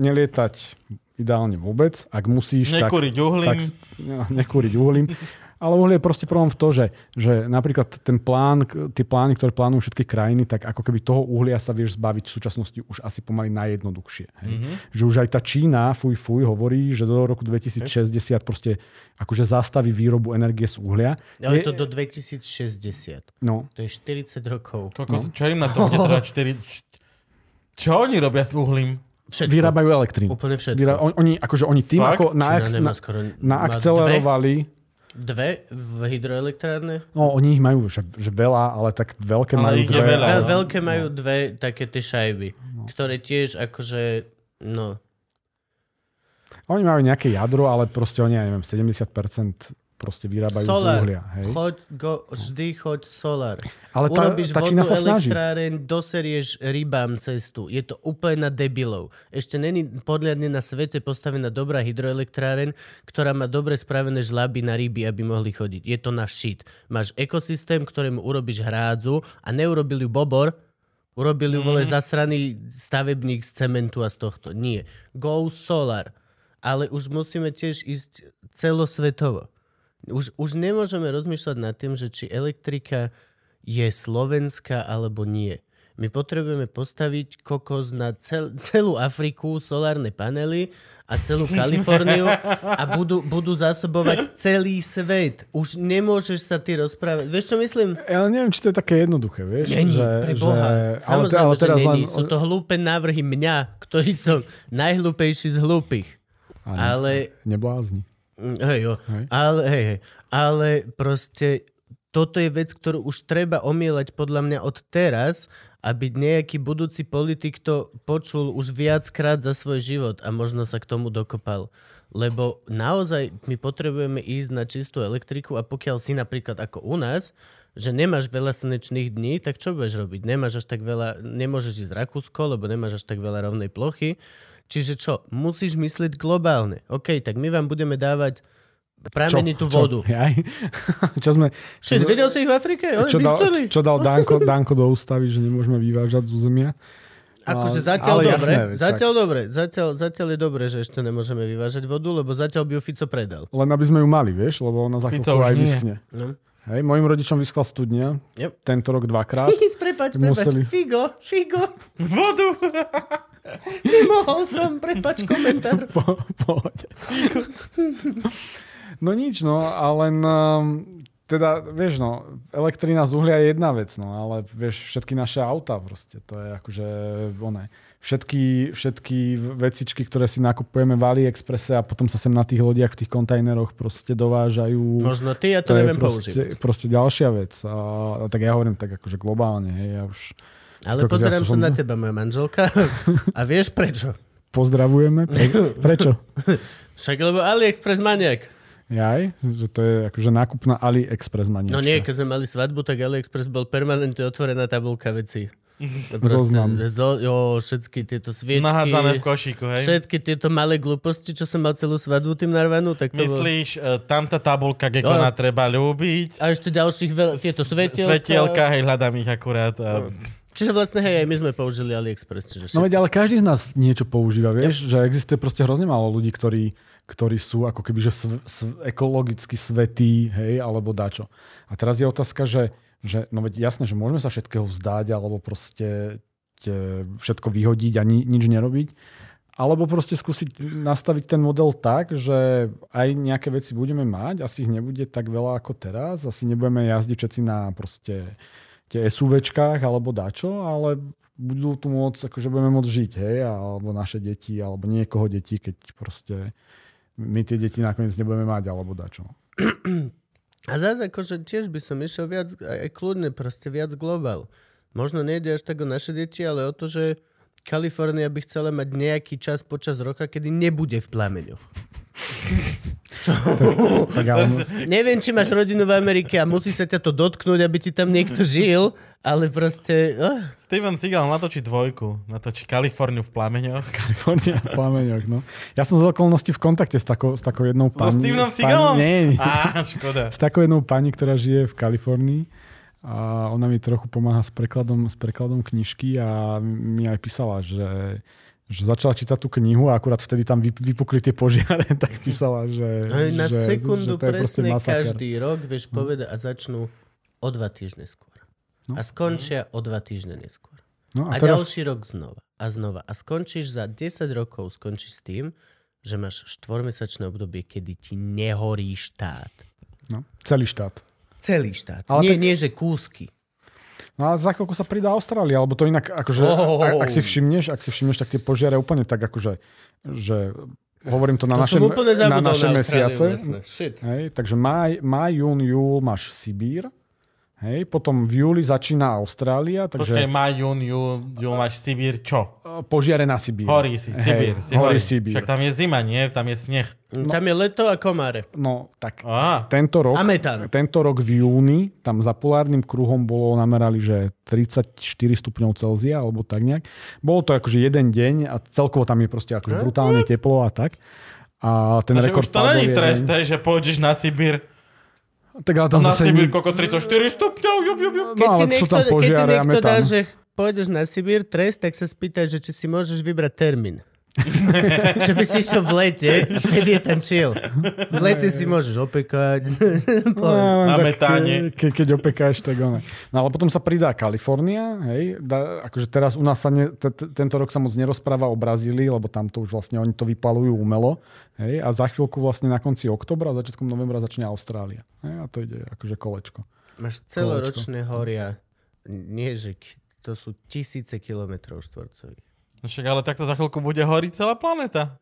nelietať ideálne vôbec. Ak musíš, nekúriť tak... uhlím. Tak, no, nekúriť uhlím. Ale uhlie je proste problém v to, že, že napríklad ten plán, tie plány, ktoré plánujú všetky krajiny, tak ako keby toho uhlia sa vieš zbaviť v súčasnosti už asi pomaly najjednoduchšie. Hej? Mm-hmm. Že už aj tá Čína, fuj, fuj, hovorí, že do roku 2060 proste akože zastaví výrobu energie z uhlia. Ale je to do 2060. No. To je 40 rokov. Koko, no. Čo im na to bude trvať 4... Čo oni robia s uhlím? Všetko. Vyrábajú elektrínu. Úplne všetko. Vyra- oni, akože oni tým, Fakt? ako na, na, naakcelerovali Dve v hydroelektrárne? No, oni ich majú že, že veľa, ale tak veľké ale majú dve. Veľa, no. Veľké majú dve také tie šajby, no. ktoré tiež akože, no... Oni majú nejaké jadro, ale proste oni, ja neviem, 70% proste vyrábajú Solar. z uhlia. Hej. Choď, go, vždy choď solar. Ale tá, Urobíš tá Čína vodnú sa snaží. elektráreň, doserieš rybám cestu. Je to úplne na debilov. Ešte není podľadne na svete postavená dobrá hydroelektráreň, ktorá má dobre spravené žlaby na ryby, aby mohli chodiť. Je to na shit. Máš ekosystém, ktorému urobíš hrádzu a neurobil ju bobor, urobil ju vole zasraný stavebník z cementu a z tohto. Nie. Go solar. Ale už musíme tiež ísť celosvetovo. Už, už nemôžeme rozmýšľať nad tým, že či elektrika je slovenská alebo nie. My potrebujeme postaviť kokos na cel, celú Afriku, solárne panely a celú Kaliforniu a budú, budú zásobovať celý svet. Už nemôžeš sa ty rozprávať. Vieš, čo myslím? Ja neviem, či to je také jednoduché, vieš? Není, že, pre Boha. Že, ale, Samozrejme, te- ale že teraz není. len... Sú to hlúpe návrhy mňa, ktorý som najhlúpejší z hlúpych. Ale Neblázni. Mm, Hej, jo. Hej. Ale, hej, hej. Ale proste toto je vec, ktorú už treba omielať podľa mňa od teraz, aby nejaký budúci politik to počul už viackrát za svoj život a možno sa k tomu dokopal. Lebo naozaj my potrebujeme ísť na čistú elektriku a pokiaľ si napríklad ako u nás, že nemáš veľa slnečných dní, tak čo budeš robiť? Nemáš až tak veľa, nemôžeš ísť Rakúsko, lebo nemáš až tak veľa rovnej plochy. Čiže čo? Musíš myslieť globálne. OK, tak my vám budeme dávať pramenitú vodu. Čo, jaj? čo sme... Shit, videl si ich v Afrike? Oni čo by dal, chceli. čo dal Danko, Danko do ústavy, že nemôžeme vyvážať z územia? Akože Ale- zatiaľ ale dobre, jasné, zatiaľ dobre, zatiaľ, zatiaľ je dobre, že ešte nemôžeme vyvážať vodu, lebo zatiaľ by ju Fico predal. Len aby sme ju mali, vieš, lebo ona za aj nie. vyschne. No. Hej, mojim rodičom vyschla studnia, Yep. tento rok dvakrát. prepač, prepač, Museli. figo, figo, Vodu! nemohol som, prepač komentár. Po, pohode. No nič, no, ale len, um, teda, vieš, no, elektrina z uhlia je jedna vec, no, ale vieš, všetky naše auta proste, to je akože, oné, všetky, všetky vecičky, ktoré si nakupujeme v AliExpresse a potom sa sem na tých lodiach, v tých kontajneroch proste dovážajú. Možno ty, ja to, je neviem proste, použiť. proste ďalšia vec. A tak ja hovorím tak akože globálne, hej, ja už Ale kokos, ja pozerám sa som- na teba, moja manželka. A vieš prečo? pozdravujeme. Pre, prečo? Však lebo AliExpress maniak. Jaj, že to je akože nákup na AliExpress maniačka. No nie, keď sme mali svadbu, tak AliExpress bol permanentne otvorená tabulka vecí. Zoznam. Zo, jo, všetky tieto sviečky. Nahádzané v košíku, hej? Všetky tieto malé gluposti, čo som mal celú svadbu tým narvanú, tak to. Myslíš, e, tam tá tabulka, No. gekona treba ľúbiť. A ešte ďalších veľa, tieto svetielka. Svetielka, hej, hľadám ich akurát. A... Čiže vlastne, hej, aj my sme použili AliExpress. Čiže No veď, ale každý z nás niečo používa, vieš, že existuje proste hrozne málo ľudí, ktorí, ktorí sú ako keby, že sv, sv, ekologicky svetí, hej, alebo dačo. A teraz je otázka, že, že no veď jasné, že môžeme sa všetkého vzdať, alebo proste te, všetko vyhodiť a ni, nič nerobiť, alebo proste skúsiť nastaviť ten model tak, že aj nejaké veci budeme mať, asi ich nebude tak veľa ako teraz, asi nebudeme jazdiť všetci na proste tie SUVčkách alebo dačo, ale budú tu môcť, akože budeme môcť žiť, hej, alebo naše deti, alebo niekoho deti, keď proste my tie deti nakoniec nebudeme mať, alebo dačo. A zase akože tiež by som išiel viac, aj kľudne, proste viac globál. Možno nejde až tak o naše deti, ale o to, že Kalifornia by chcela mať nejaký čas počas roka, kedy nebude v plameňoch. Tak ale, Neviem, či máš rodinu v Amerike a musí sa ťa to dotknúť, aby ti tam niekto žil, ale proste... Oh. Steven Seagal natočí dvojku. Natočí Kaliforniu v plameňoch. Kalifornia v plameňoch, no. Ja som z okolností v kontakte s takou, s takou jednou So pani. Stevenom pani- Seagalom? Nie, nie. Á, škoda. s takou jednou pani, ktorá žije v Kalifornii a ona mi trochu pomáha s prekladom, s prekladom knižky a mi aj písala, že, že začala čítať tú knihu a akurát vtedy tam vyp- vypukli tie požiare, tak písala, že, Aj na že, sekundu že to presne každý rok, vieš povedať, a začnú o dva týždne skôr. No. A skončia o dva týždne neskôr. No A, a teraz, ďalší rok znova. A znova. A skončíš za 10 rokov, skončíš s tým, že máš štvormesačné obdobie, kedy ti nehorí štát. no, celý štát. Celý štát. Ale nie, tak- nie, že kúsky. No a za koľko sa pridá Austrália, alebo to inak, akože, Oh. ak, ak, si všimneš, ak si všimneš, tak tie požiare úplne tak akože, že hovorím to na To naše, na naše na mesiace. Hej, takže maj, maj, jún, júl máš Sibír, Hej, potom v júli začína Austrália, takže Počkaj, má jún, jún, jún máš Sibír, čo? požiare na Sibír. Horí si, Sibír. Hej, si horí horí. Sibír. Však tam je zima, nie? Tam je sneh. No. Tam je leto a komáre. No, tak Á, tento rok, A metán. tento rok v júni tam za polárnym kruhom bolo namerali, že 34 stupňov Celzia, alebo tak nejak. Bolo to akože jeden deň a celkovo tam je proste akože brutálne teplo a tak. A ten takže rekord už to není trest, že pôjdeš na Sibír. Tak ale tam Na zase... Sibír, koľko 34 stupňov, jup, jup, jup. Keď No, ti niekto, tam keď ti požiare niekto dá, že pôjdeš na Sibír trest, tak sa spýtaj, že či si môžeš vybrať termín. že by si išiel v lete, vtedy je tam chill. V lete si môžeš opekať. No, Na tak, metáne. Ke, keď opekáš, tak ono. No ale potom sa pridá Kalifornia, hej. Dá, akože teraz u nás sa ne, t- t- tento rok sa moc nerozpráva o Brazílii, lebo tam to už vlastne oni to vypalujú umelo. Hej. A za chvíľku vlastne na konci oktobra, začiatkom novembra začne Austrália. Hej. A to ide akože kolečko. Máš celoročné horia. Nie, že to sú tisíce kilometrov štvorcových. No však ale takto za chvíľku bude horiť celá planéta.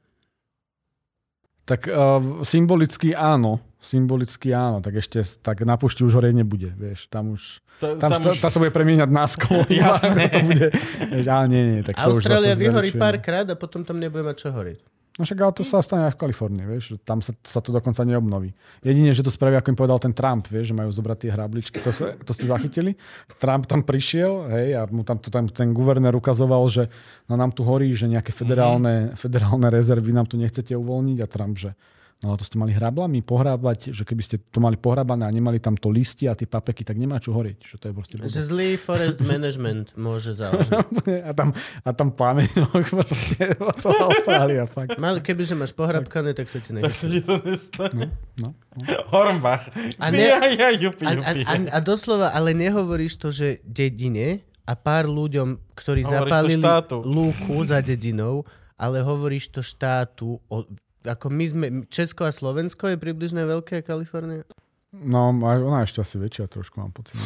Tak uh, symbolicky áno, symbolicky áno, tak ešte tak na pušti už horej nebude, vieš, tam už, To, tam, tam už- tam sa bude premieňať na sklo, Jasné. to bude, vieš, ale nie, nie, tak to už Austrália vyhorí párkrát a potom tam nebude mať čo horiť. No však ale to sa stane aj v Kalifornii, vieš, že tam sa, sa to dokonca neobnoví. Jedine, že to spraví, ako im povedal ten Trump, vieš, že majú zobrať tie hrabličky, to, sa, to ste zachytili. Trump tam prišiel, hej, a mu tam, to tam ten guvernér ukazoval, že no nám tu horí, že nejaké federálne, federálne rezervy nám tu nechcete uvoľniť a Trump, že ale to ste mali hrablami pohrábať, že keby ste to mali pohrabané a nemali tam to listy a tie papeky, tak nemá čo horieť, že to je proste Že zlý forest management môže zaohnúť. a tam, a tam plameňok proste celá Austrália, fakt. Mal, kebyže máš pohrabkané, tak sa ti Tak nechce. sa ti to nestane. No, no. Hornbach. A ne- Ja, ja, jupi, A, a, jupi. a, a doslova, ale nehovoríš to, že dedine a pár ľuďom, ktorí Hovoríš zapálili lúku za dedinou, ale hovoríš to štátu, o, ako my sme, Česko a Slovensko je približne veľké Kalifornia. No, ona je ešte asi väčšia trošku, mám pocit. No,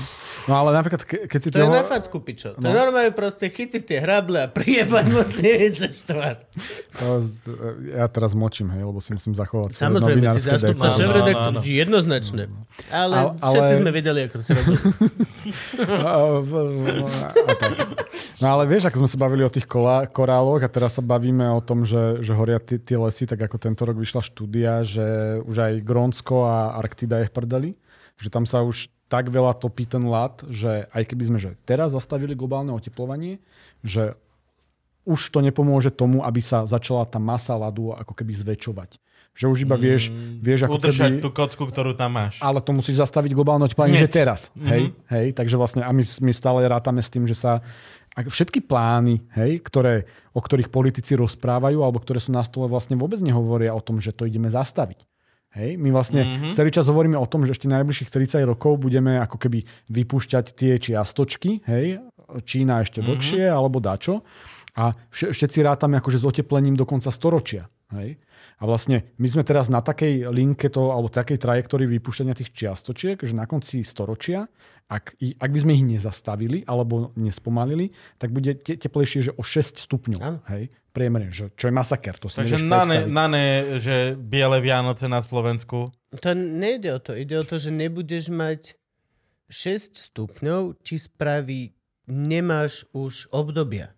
no ale napríklad, ke, keď si To je ho- na facku, pičo. To je No. normálne proste chytiť tie hrable a prijebať musí cez tvár. to, ja teraz močím, hej, lebo si musím zachovať Samozrejme, si zastupca šéf-redaktor, Áno, áno. jednoznačne. Ale, Ale- všetci sme vedeli, ako to sa robí. No ale vieš, ako sme sa bavili o tých kolá, koráloch a teraz sa bavíme o tom, že, že horia tie lesy, tak ako tento rok vyšla štúdia, že už aj Grónsko a Arktida je v prdeli, že tam sa už tak veľa topí ten lat, že aj keby sme že teraz zastavili globálne oteplovanie, že už to nepomôže tomu, aby sa začala tá masa ľadu ako keby zväčšovať. Že už iba vieš, vieš ako Udržať keby... tú kocku, ktorú tam máš. Ale to musíš zastaviť globálne oteplenie, že teraz. Mm-hmm. Hej, hej, takže vlastne a my, my stále rátame s tým, že sa všetky plány, hej, ktoré, o ktorých politici rozprávajú alebo ktoré sú na stole, vlastne vôbec nehovoria o tom, že to ideme zastaviť. Hej, my vlastne Mhm. mm-hmm. celý čas hovoríme o tom, že ešte najbližších 30 rokov budeme ako keby vypúšťať tie čiastočky, hej, Čína ešte Mhm. dlhšie alebo dačo. A vš- všetci rátame akože s oteplením do konca storočia. Hej. A vlastne my sme teraz na takej linke to, alebo takej trajektórii vypúšťania tých čiastočiek, že na konci storočia, ak, ak by sme ich nezastavili alebo nespomalili, tak bude te, teplejšie že o 6 stupňov. Áno. Hej, priemerne, že, čo je masaker. To si Takže na ne, na ne, že biele Vianoce na Slovensku. To nejde o to. Ide o to, že nebudeš mať 6 stupňov, ti spraví, nemáš už obdobia.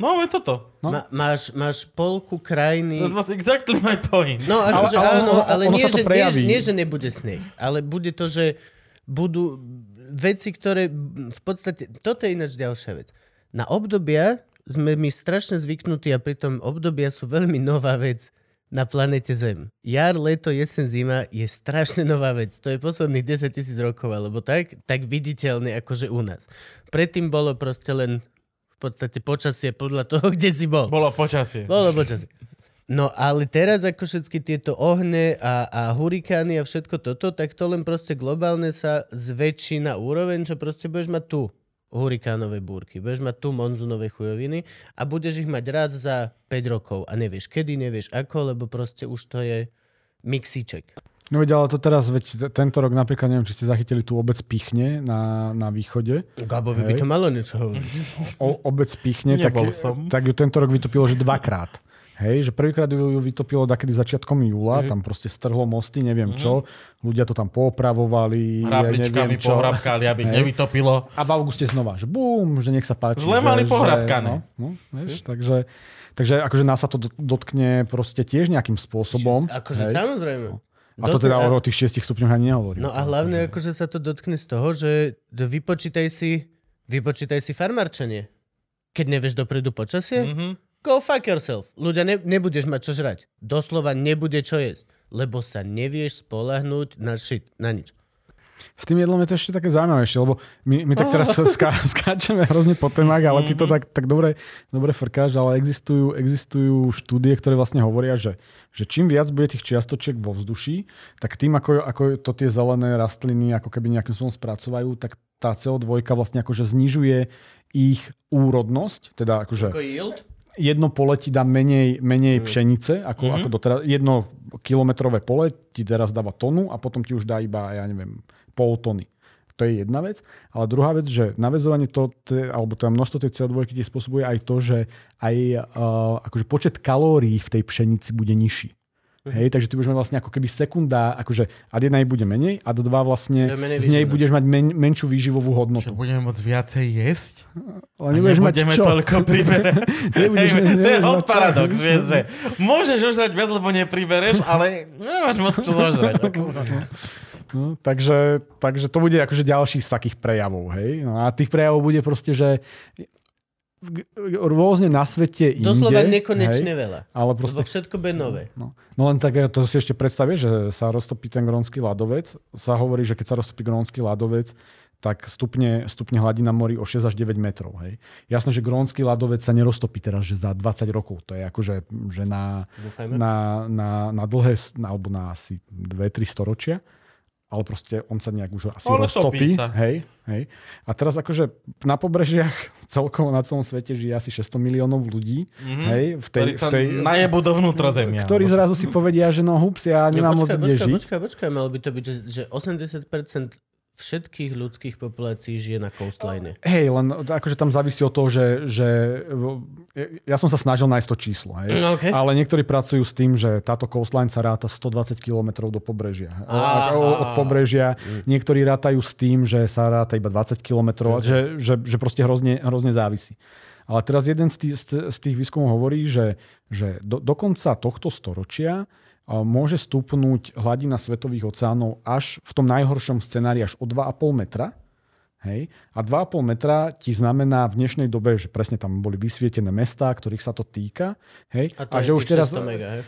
No, je toto. No. Ma, máš, máš polku krajiny... That was exactly my point. No akože Ale- ale áno, ale ono nie, že, nie, prejaví. nie, že nebude sneh, ale bude to, že budú veci, ktoré v podstate... Toto je ináč ďalšia vec. Na obdobia sme my strašne zvyknutí a pritom obdobia sú veľmi nová vec na planete Zem. Jar, leto, jesen, zima je strašne nová vec. To je posledných 10 tisíc rokov, alebo tak, tak viditeľné akože u nás. Predtým bolo proste len podstate počasie podľa toho, kde si bol. Bolo počasie. Bolo počasie. No ale teraz ako všetky tieto ohne a, a hurikány a všetko toto, tak to len proste globálne sa zväčší na úroveň, že proste budeš mať tu hurikánové búrky, budeš mať tu monzunové chujoviny a budeš ich mať raz za 5 rokov a nevieš kedy, nevieš ako, lebo proste už to je mixíček. No veď, ale to teraz, veď tento rok napríklad, neviem, či ste zachytili tú obec Pichne na, na východe. Gabovi by to malo niečo hovoriť. O, obec Pichne, tak, som. tak ju tento rok vytopilo, že dvakrát. Hej, že prvýkrát ju, ju vytopilo takedy začiatkom júla, mm-hmm. tam proste strhlo mosty, neviem mm-hmm. čo. Ľudia to tam poopravovali. Hrabličkami pohrabkali, aby Hej. nevytopilo. A v auguste znova, že bum, že nech sa páči. Zle mali pohrabkané. No, no, vieš, takže, takže akože nás sa to dotkne proste tiež nejakým spôsobom. Akože hej. samozrejme. No. A to teda o tých 6 stupňoch ani nehovorím. No a hlavne akože sa to dotkne z toho, že vypočítaj si, vypočítaj si farmarčenie. Keď nevieš dopredu počasie, mm-hmm Go fuck yourself. Ľudia, ne, nebudeš mať čo žrať. Doslova nebude čo jesť. Lebo sa nevieš spolahnúť na shit, na nič. S tým jedlom je to ešte také zaujímavejšie, lebo my, my tak teraz ská, skáčeme hrozne po témach, ale ty to mhm. tak, tak dobre, dobre frkáš, ale existujú, existujú štúdie, ktoré vlastne hovoria, že, že čím viac bude tých čiastočiek vo vzduší, tak tým, ako, ako to tie zelené rastliny ako keby nejakým spôsobom spracovajú, tak tá CO2 vlastne akože znižuje ich úrodnosť, teda akože... Ako yield? jedno pole ti dá menej, menej mm. pšenice, ako, mm-hmm. ako doteraz. Jedno kilometrové pole ti teraz dáva tonu a potom ti už dá iba, ja neviem, pol tony. To je jedna vec. Ale druhá vec, že navezovanie to, alebo to množstvo tej CO2 ti spôsobuje aj to, že aj uh, akože počet kalórií v tej pšenici bude nižší. Mhm. Hej, takže ty budeš mať vlastne ako keby sekunda, akože ad jedna bude menej, a dva vlastne z nej budeš mať men, menšiu výživovú hodnotu. Že budeme môcť viacej jesť? Ale nebudeš mať čo? toľko priberať. nebudeš, hey, to je hot paradox, vieš, že môžeš ožrať viac, lebo nepribereš, ale nemáš moc čo zožrať. No, takže, takže to bude akože ďalší z takých prejavov. Hej? No a tých prejavov bude proste, že rôzne na svete inde. Doslova nekonečne hej, veľa. Ale proste... Lebo všetko bude nové. No. no len tak to si ešte predstavie, že sa roztopí ten grónsky ľadovec. Sa hovorí, že keď sa roztopí grónsky ľadovec, tak stupne, stupne hladina mori o 6 až 9 metrov. Hej. Jasné, že grónsky ľadovec sa neroztopí teraz, že za 20 rokov. To je akože že na, na, na, na dlhé, alebo na asi 2-3 storočia ale proste on sa nejak už asi roztopí. Hej, hej. A teraz akože na pobrežiach celkovo na celom svete žije asi 600 miliónov ľudí. Mm-hmm. Hej, v tej, ktorí sa v tej, najebu dovnútra zemia. Ktorí zrazu si povedia, že no hups, ja nemám no, počkaj, moc kde žiť. Počkaj, počkaj, malo by to byť, že, že 80% všetkých ľudských populácií žije na coastline. Hej, len akože tam závisí od toho, že, že ja som sa snažil nájsť to číslo, hej. Mm, okay. ale niektorí pracujú s tým, že táto coastline sa ráta 120 km do pobrežia. Od pobrežia. Mm. Niektorí rátajú s tým, že sa ráta iba 20 km, že, že, že proste hrozne, hrozne závisí. Ale teraz jeden z tých, z tých výskumov hovorí, že, že do, do konca tohto storočia môže stúpnúť hladina svetových oceánov až v tom najhoršom scenári až o 2,5 metra. Hej. A 2,5 metra ti znamená v dnešnej dobe, že presne tam boli vysvietené mestá, ktorých sa to týka. Hej. A, to a že už teraz mega, hej?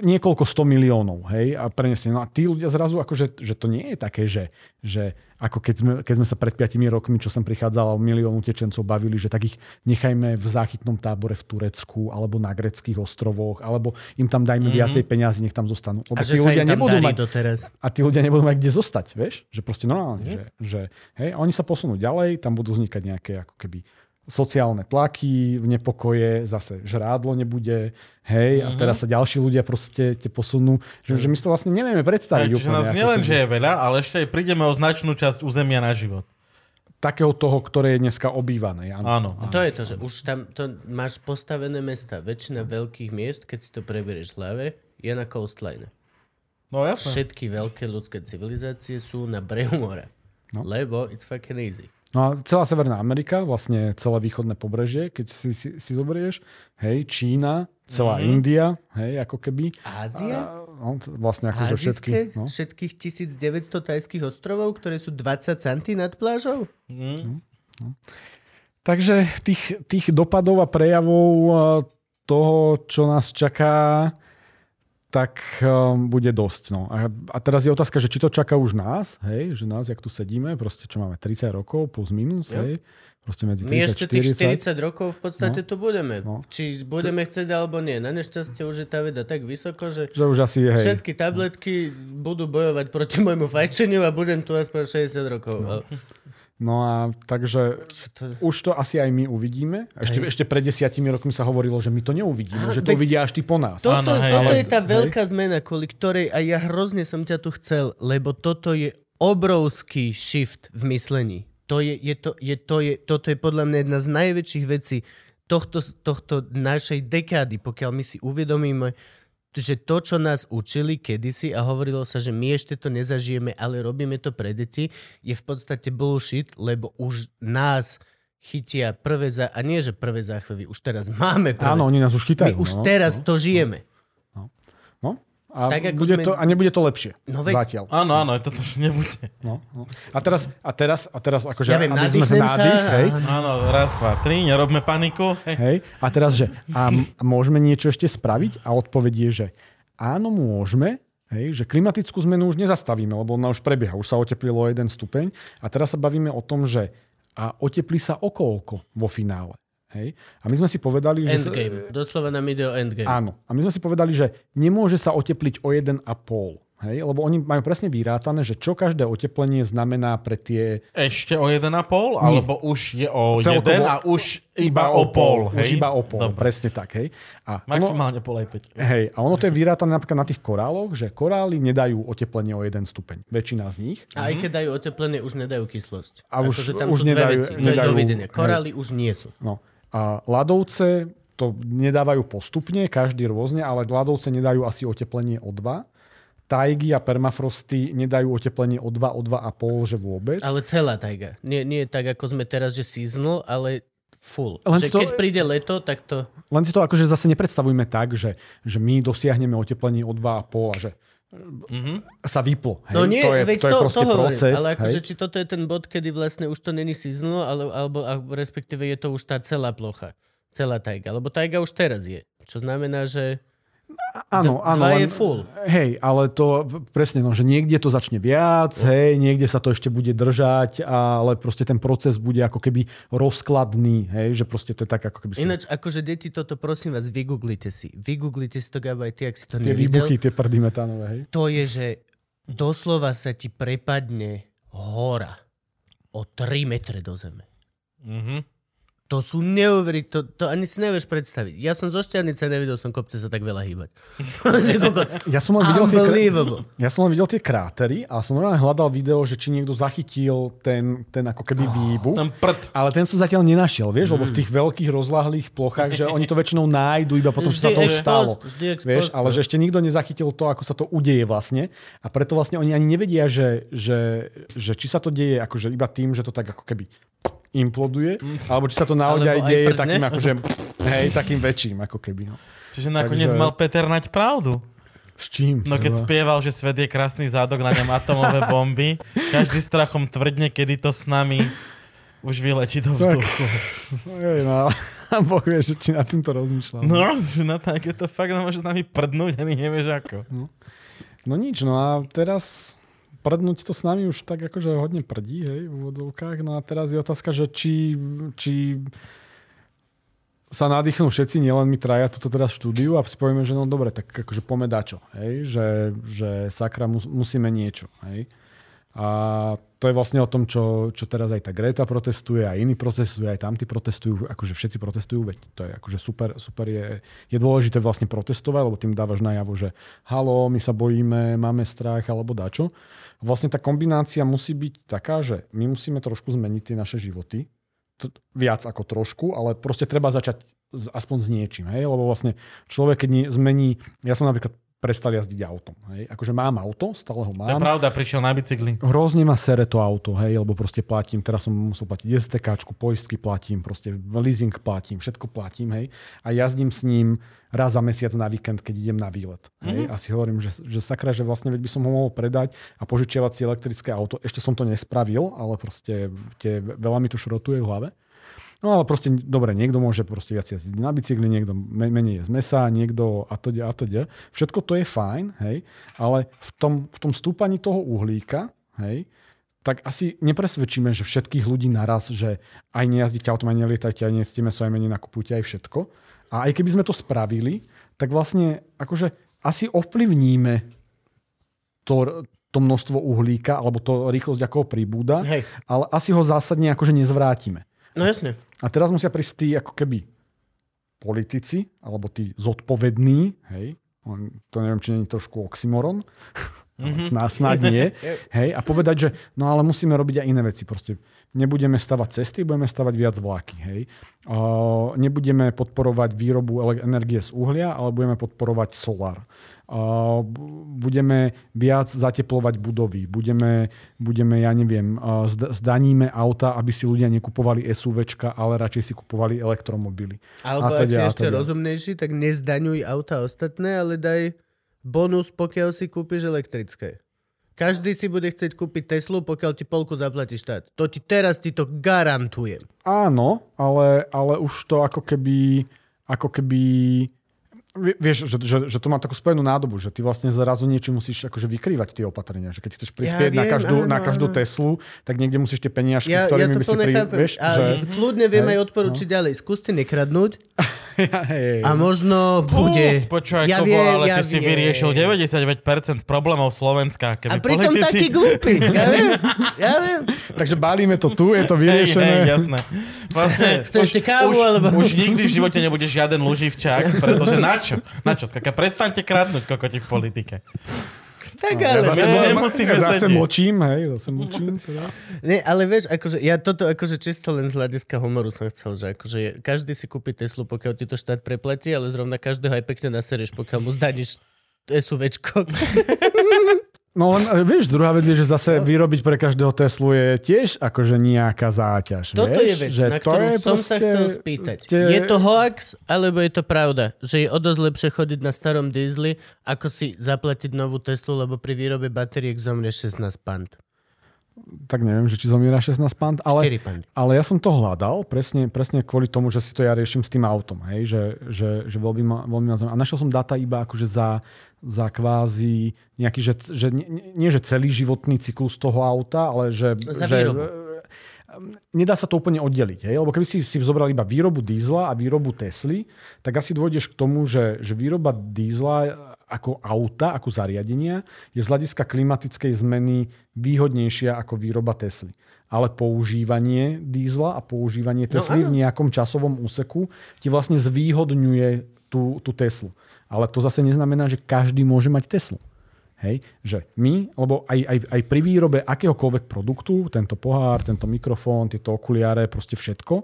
niekoľko 100 miliónov. Hej. A prenesne. No a tí ľudia zrazu, akože, že to nie je také, že, že ako keď sme, keď sme sa pred 5 rokmi, čo som prichádzal, milión utečencov bavili, že tak ich nechajme v záchytnom tábore v Turecku alebo na greckých ostrovoch, alebo im tam dajme mm-hmm. viacej peniazy, nech tam zostanú. Lebo a tí ľudia nebudú mať, doteraz. A tí ľudia nebudú mať kde zostať, vieš? Že proste normálne, mm-hmm. že, že hej, oni sa posunú ďalej, tam budú vznikať nejaké ako keby sociálne tlaky, v nepokoje, zase žrádlo nebude, hej, uh-huh. a mhm. teraz sa ďalší ľudia proste te posunú, že, že my si to vlastne nevieme predstaviť. Takže nás nielen, že je veľa, ale ešte aj prídeme o značnú časť územia na život. Takého toho, ktoré je dneska obývané. Áno. áno. áno. To je to, že už tam to máš postavené mesta. Väčšina veľkých miest, keď si to preberieš hľave, je na coastline. No jasne. Všetky veľké ľudské civilizácie sú na brehu mora. No. Lebo it's fucking easy. No a celá Severná Amerika, vlastne celé východné pobrežie, keď si, si, si zoberieš, hej, Čína, celá mm-hmm. India, hej, ako keby. Ázia? no, vlastne akože všetky. No. Všetkých 1900 tajských ostrovov, ktoré sú 20 centy nad plážou? Mm. No. Takže tých, tých dopadov a prejavov toho, čo nás čaká, tak um, bude dosť. No. A, a teraz je otázka, že či to čaká už nás, hej, že nás, jak tu sedíme, proste čo máme 30 rokov plus minus, yep. hej, proste medzi 30 My ešte tých 40 rokov v podstate no. tu budeme. No. Či budeme chcieť alebo nie. Na nešťastie už je tá veda tak vysoko, že, že už asi hej. všetky tabletky budú bojovať proti môjmu fajčeniu a budem tu aspoň 60 rokov. No. No a takže to... už to asi aj my uvidíme. Ešte, ešte pred desiatimi rokmi sa hovorilo, že my to neuvidíme, Aha, že to uvidia až ty po nás. Toto, Áno, hej, toto ale... je tá veľká hej. zmena, kvôli ktorej aj ja hrozne som ťa tu chcel, lebo toto je obrovský shift v myslení. To je, je to, je, to je, toto je podľa mňa jedna z najväčších vecí tohto, tohto našej dekády, pokiaľ my si uvedomíme, že to, čo nás učili kedysi a hovorilo sa, že my ešte to nezažijeme, ale robíme to pre deti, je v podstate bullshit, lebo už nás chytia prvé za... A nie, že prvé záchvevy, už teraz máme prvé. Áno, oni nás už chytajú. My už no, teraz no. to žijeme. No. A, Tak, ako bude sme- to, a nebude to lepšie. No veď- Zatiaľ. Áno, áno, to už nebude. No, no. A teraz, a teraz, a teraz akože, Ja viem, aby sme sa nádych, hej, a- Áno, raz, dva, tri, nerobme paniku. Hej. hej, a teraz, že a môžeme niečo ešte spraviť? A odpoveď je, že áno, môžeme, hej, že klimatickú zmenu už nezastavíme, lebo ona už prebieha, už sa oteplilo o jeden stupeň. A teraz sa bavíme o tom, že a oteplí sa okolko vo finále. Hej? A my sme si povedali, že... sa- Endgame. Doslova nám ide o endgame. Áno. A my sme si povedali, že nemôže sa otepliť o 1,5. Hej? Lebo oni majú presne vyrátané, že čo každé oteplenie znamená pre tie... Ešte o 1,5? Alebo už je o Celkovo 1 a už iba o pol, Už hej? iba o pol, Dobre. presne tak. Hej? A Maximálne pol aj 5. hej, a ono to je vyrátané napríklad na tých koráloch, že korály nedajú oteplenie o 1 stupeň. Väčšina z nich. A aj keď dajú oteplenie, už nedajú kyslosť. A už- akože tam už sú dve nedajú- veci. To je nedajú- dovidenia. hej. Korály už nie sú. No. A ľadovce to nedávajú postupne, každý rôzne, ale ľadovce nedajú asi oteplenie o 2. Tajgy a permafrosty nedajú oteplenie o 2, o 2,5, že vôbec. Ale celá tajga. Nie, nie tak, ako sme teraz, že seasonal, ale full. Len že to- keď príde leto, tak to... Len si to akože zase nepredstavujme tak, že, že my dosiahneme oteplenie o 2,5 a že Mhm. sa vyplo. Hej? No nie, to je, veď to, je to, proste to hovorím. proces. ale akože, či toto je ten bod, kedy vlastne už to není seasonal, ale, alebo a respektíve je to už tá celá plocha. Celá tajga. Lebo tajga už teraz je. Čo znamená, že Áno, áno. dva je full. Hej, ale to presne, no, že niekde to začne viac, hej, niekde sa to ešte bude držať, ale proste ten proces bude ako keby rozkladný, hej, že proste to je tak ako keby si... ináč, akože deti, toto prosím vás, vygooglite si. Vygooglite si to, Gabo, aj ty, ak si to tie nevidel. výbuchy, tie prdy metánové, hej. To je, že doslova sa ti prepadne hora o 3 metre do zeme. Mhm. To sú neuverí, to, to ani si nevieš predstaviť. Ja som zo Šťavnice, nevidel som kopce sa tak veľa hýbať. Ja som len videl tie, ja som len videl tie krátery a som normálne hľadal video, že či niekto zachytil ten, ten ako keby výbuch. Ten prd. Ale ten som zatiaľ nenašiel, vieš, lebo v tých veľkých rozlahlých plochách, že oni to väčšinou nájdu iba potom, čo sa to už stalo. Vieš, post, ale no. že ešte nikto nezachytil to, ako sa to udeje vlastne. A preto vlastne oni ani nevedia, že, že, že či sa to deje akože iba tým, že to tak ako keby imploduje, alebo či sa to naozaj aj deje prdne. takým akože, hej, takým väčším ako keby. No. Čiže nakoniec Takže- mal Peter nať pravdu. S čím? No keď spieval, že svet je krásny zádok, na ňom atomové bomby, každý strachom tvrdne, kedy to s nami už vyletí do Tak. vzduchu. Hej, no, Boh vie, že či nad týmto rozmýšľam. No, že na tak je to fakt, no môže s nami prdnúť, ani nevieš ako. No nič, no a teraz prdnúť to s nami už tak akože hodne prdí, hej, v úvodzovkách. No a teraz je otázka, že či, či sa nadýchnú všetci, nielen my traja toto teraz štúdiu a si povieme, že no dobre, tak akože poďme dačo, hej, že, že sakra mus, musíme niečo, hej. A to je vlastne o tom, čo, čo teraz aj tá Greta protestuje, aj iní protestujú, aj tamtí protestujú, akože všetci protestujú, veď to je akože super, super je, je dôležité vlastne protestovať, lebo tým dávaš najavo, že halo, my sa bojíme, máme strach alebo dačo. Vlastne tá kombinácia musí byť taká, že my musíme trošku zmeniť tie naše životy, t- viac ako trošku, ale proste treba začať s- aspoň s niečím, hej? lebo vlastne človek, keď zmení, ja som napríklad prestal jazdiť autom, hej? akože mám auto, stále ho To je mám, pravda, prišiel na bicykli. hrozne ma sere to auto, hej, lebo proste platím, teraz som musel platiť STK, poistky platím, proste leasing platím, všetko platím, hej, a jazdím s ním raz za mesiac na víkend, keď idem na výlet. Hej, a si hovorím, že, že sakra, že vlastne by som ho mohol predať a požičiavať si elektrické auto. Ešte som to nespravil, ale proste tie, veľa mi to šrotuje v hlave. No ale proste, dobre, niekto môže proste viac jazdiť na bicykli, niekto me- menej je z mesa, niekto a to a to Všetko to je fajn, hej, ale v tom, v tom stúpaní toho uhlíka, hej, tak asi nepresvedčíme, že všetkých ľudí naraz, že aj nejazdíte autom, aj nelietajte, aj nejedzte meso, aj menej nakupujte, aj všetko. A aj keby sme to spravili, tak vlastne akože asi ovplyvníme to, to množstvo uhlíka, alebo to rýchlosť, ako pribúda, Hej. ale asi ho zásadne akože nezvrátime. No jasne. A teraz musia prísť tí ako keby politici, alebo tí zodpovední, hej, to neviem, či nie je trošku oxymoron, Mm-hmm. Sná, snáď nie. Hej, a povedať, že no ale musíme robiť aj iné veci. Proste nebudeme stavať cesty, budeme stavať viac vláky. Hej. Uh, nebudeme podporovať výrobu energie z uhlia, ale budeme podporovať solár. Uh, budeme viac zateplovať budovy. Budeme, budeme ja neviem, uh, zdaníme auta, aby si ľudia nekupovali SUVčka, ale radšej si kupovali elektromobily. Alebo ak si ešte rozumnejší, tak nezdaňuj auta ostatné, ale daj bonus, pokiaľ si kúpiš elektrické. Každý si bude chcieť kúpiť Teslu, pokiaľ ti polku zaplatí štát. To ti teraz ti to garantujem. Áno, ale, ale už to ako keby, ako keby vieš, že, že, že to má takú spojenú nádobu, že ty vlastne zrazu niečo musíš akože vykrývať tie opatrenia. Že keď chceš prispieť ja viem, na, každú, áno, na každú áno. Teslu, tak niekde musíš tie peniažky, ja, ktorými ja by si pri... Vieš, a že... kľudne viem hej, aj odporučiť no. ďalej. Skúste nekradnúť a možno bude... Počúvaj, ja Kobo, ale ja ty viem. si vyriešil 99% problémov Slovenska. Keby a pritom politici... taký glúpy. Ja viem, ja viem. Takže bálime to tu, je to vyriešené. Hej, hej, jasné. Vlastne, Chceš už, kávu, už, alebo... Už nikdy v živote nebude žiaden luživčák, pretože na čo? Na čo? Skaka, prestaňte kradnúť kokoti v politike. Tak no, ale... Ja zase, my nemusíme ja zase močím, hej, zase močím teraz. Nie, ale vieš, akože, ja toto akože čisto len z hľadiska humoru som chcel, že akože každý si kúpi Teslu, pokiaľ ti to štát preplatí, ale zrovna každého aj pekne naserieš, pokiaľ mu zdaníš SUVčko. No len e, vieš, druhá vec je, že zase no. vyrobiť pre každého Teslu je tiež akože nejaká záťaž. Toto vieš? je vec, že na ktorú som proste... sa chcel spýtať. Te... Je to hoax, alebo je to pravda? Že je o dosť lepšie chodiť na starom diesli, ako si zaplatiť novú Teslu, lebo pri výrobe batériek zomrieš 16 pant tak neviem, že či zomiera 16 pant, ale, ale ja som to hľadal presne, presne kvôli tomu, že si to ja riešim s tým autom, hej, že, že, že veľmi, ma, veľmi ma A našiel som data iba akože za, za kvázi nejaký, že, že nie, nie, že celý životný cyklus toho auta, ale že... Za že, výrobu. nedá sa to úplne oddeliť. Hej? Lebo keby si, si zobral iba výrobu dízla a výrobu Tesly, tak asi dôjdeš k tomu, že, že výroba dízla ako auta, ako zariadenia, je z hľadiska klimatickej zmeny výhodnejšia ako výroba Tesly. Ale používanie dízla a používanie no Tesly no, v nejakom časovom úseku ti vlastne zvýhodňuje tú, tú Teslu. Ale to zase neznamená, že každý môže mať Teslu. Hej, že my, lebo aj, aj, aj pri výrobe akéhokoľvek produktu, tento pohár, tento mikrofón, tieto okuliare, proste všetko,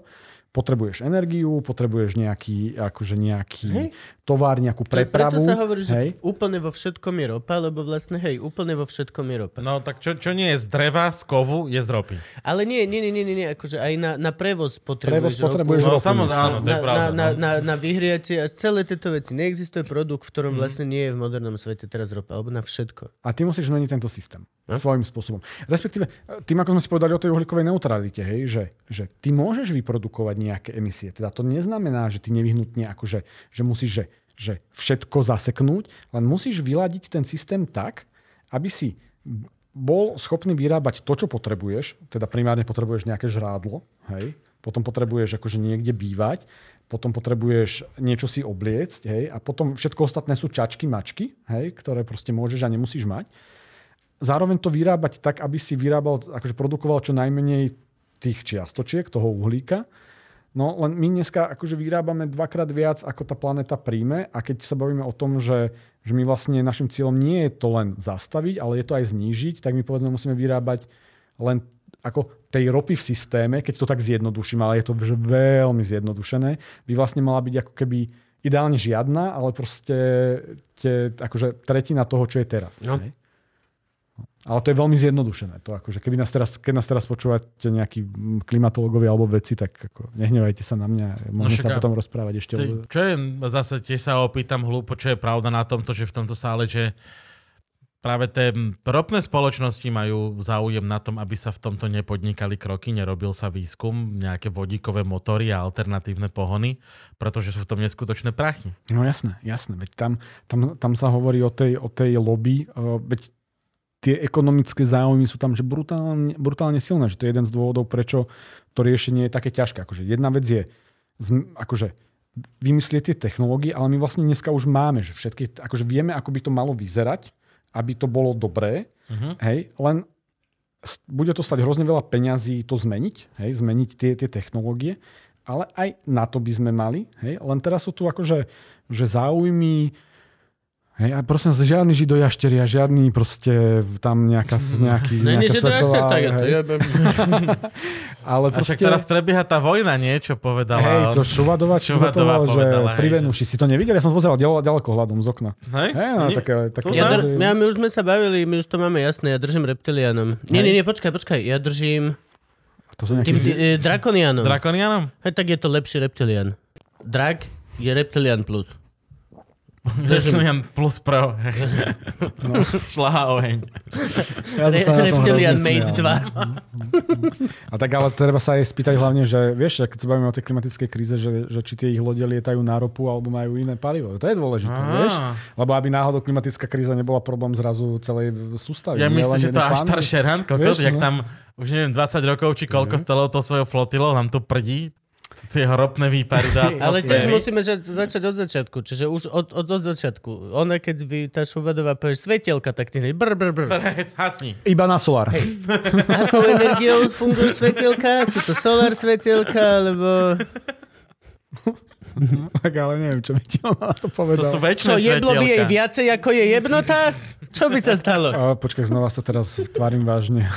potrebuješ energiu, potrebuješ nejaký, akože nejaký hej. Tovar, nejakú prepravu. Preto sa hovorí, že úplne vo všetkom je ropa, lebo vlastne, hej, úplne vo všetkom je ropa. No tak čo, čo nie je z dreva, z kovu, je z ropy. Ale nie, nie, nie, nie, nie, akože aj na, na prevoz potrebuješ prevoz potrebuješ ropu. No samozrejme, áno, to je pravda. Na, na, no. na, na vyhriatie a celé tieto veci. Neexistuje produkt, v ktorom mm. vlastne nie je v modernom svete teraz ropa, alebo na všetko. A ty musíš zmeniť tento systém. No? Svojím spôsobom. Respektíve, tým ako sme si povedali o tej uhlíkovej neutralite, hej, že, že ty môžeš vyprodukovať nejaké emisie. Teda to neznamená, že ty nevyhnutne akože, že musíš že, že všetko zaseknúť, len musíš vyladiť ten systém tak, aby si bol schopný vyrábať to, čo potrebuješ, teda primárne potrebuješ nejaké žrádlo, hej, potom potrebuješ akože niekde bývať, potom potrebuješ niečo si obliecť, hej, a potom všetko ostatné sú čačky, mačky, hej, ktoré proste môžeš a nemusíš mať zároveň to vyrábať tak, aby si vyrábal, akože produkoval čo najmenej tých čiastočiek, toho uhlíka. No len my dneska akože vyrábame dvakrát viac, ako tá planéta príjme a keď sa bavíme o tom, že, že my vlastne našim cieľom nie je to len zastaviť, ale je to aj znížiť, tak my povedzme musíme vyrábať len ako tej ropy v systéme, keď to tak zjednoduším, ale je to veľmi zjednodušené, by vlastne mala byť ako keby ideálne žiadna, ale proste tie, akože tretina toho, čo je teraz. No. Ale to je veľmi zjednodušené. To akože, keby nás teraz, keď nás teraz počúvate nejakí klimatológovia alebo veci, tak ako, nehnevajte sa na mňa. Môžeme no sa potom rozprávať ešte. Ty, čo je, zase tiež sa opýtam hlúpo, čo je pravda na tomto, že v tomto sále, že práve tie ropné spoločnosti majú záujem na tom, aby sa v tomto nepodnikali kroky, nerobil sa výskum, nejaké vodíkové motory a alternatívne pohony, pretože sú v tom neskutočné prachy. No jasné, jasné. Veď tam, tam, tam sa hovorí o tej, o tej lobby, veď tie ekonomické záujmy sú tam že brutálne, brutálne silné, že to je jeden z dôvodov, prečo to riešenie je také ťažké. Akože jedna vec je akože vymyslieť tie technológie, ale my vlastne dneska už máme, že všetky, akože vieme, ako by to malo vyzerať, aby to bolo dobré, uh-huh. hej, len bude to stať hrozne veľa peňazí to zmeniť, hej, zmeniť tie, tie technológie, ale aj na to by sme mali, hej, len teraz sú tu akože že záujmy Hej, a prosím vás, žiadny židojašteria, žiadny proste tam nejaká, nejaký, Ne, nie, nejaká že to svetová... tak to. hej. jebem. Ale A však proste... teraz prebieha tá vojna, nie? Čo povedala. Hej, to Šuvadová, Šuvadová že povedala, pri Venuši. Si to nevidel? Ja som pozeral ďaleko, ďaleko hľadom z okna. Hej? Hej, no, Nie? také, také, Ja dr- že- ja, my už sme sa bavili, my už to máme jasné, ja držím reptilianom. Nie, nie, nie, počkaj, počkaj, ja držím to sú nejaké... tým e, drakonianom. Drakonianom? Hej, tak je to lepší reptilian. Drak je reptilian plus. Držím. Reptilian plus pro. No. Šlaha oheň. Ja som sa na tom Reptilian Mate smial. 2. A tak ale treba sa aj spýtať hlavne, že vieš, keď sa bavíme o tej klimatickej kríze, že, že či tie ich lode lietajú na ropu alebo majú iné palivo. To je dôležité, Á. vieš? Lebo aby náhodou klimatická kríza nebola problém zrazu celej sústavy. Ja myslím, že to až staršie Vieš, jak no. tam už neviem, 20 rokov, či koľko stalo to svojou flotilou, nám tu prdí tie ropné výpary do Ale tiež musíme začať od začiatku. Čiže už od, od, od začiatku. Ona, keď vy, tá šuvadová povieš svetielka, tak ty hneď brr, brr, brr. Hasni. Iba na solár. Akou energiou fungujú svetielka? Sú to solar svetielka, alebo... tak ale neviem, čo by ti ona na to To povedala. sú väčšie Čo, jeblo by jej viacej, ako je jebnota? Čo by sa stalo? A počkaj, znova sa teraz tvárim vážne.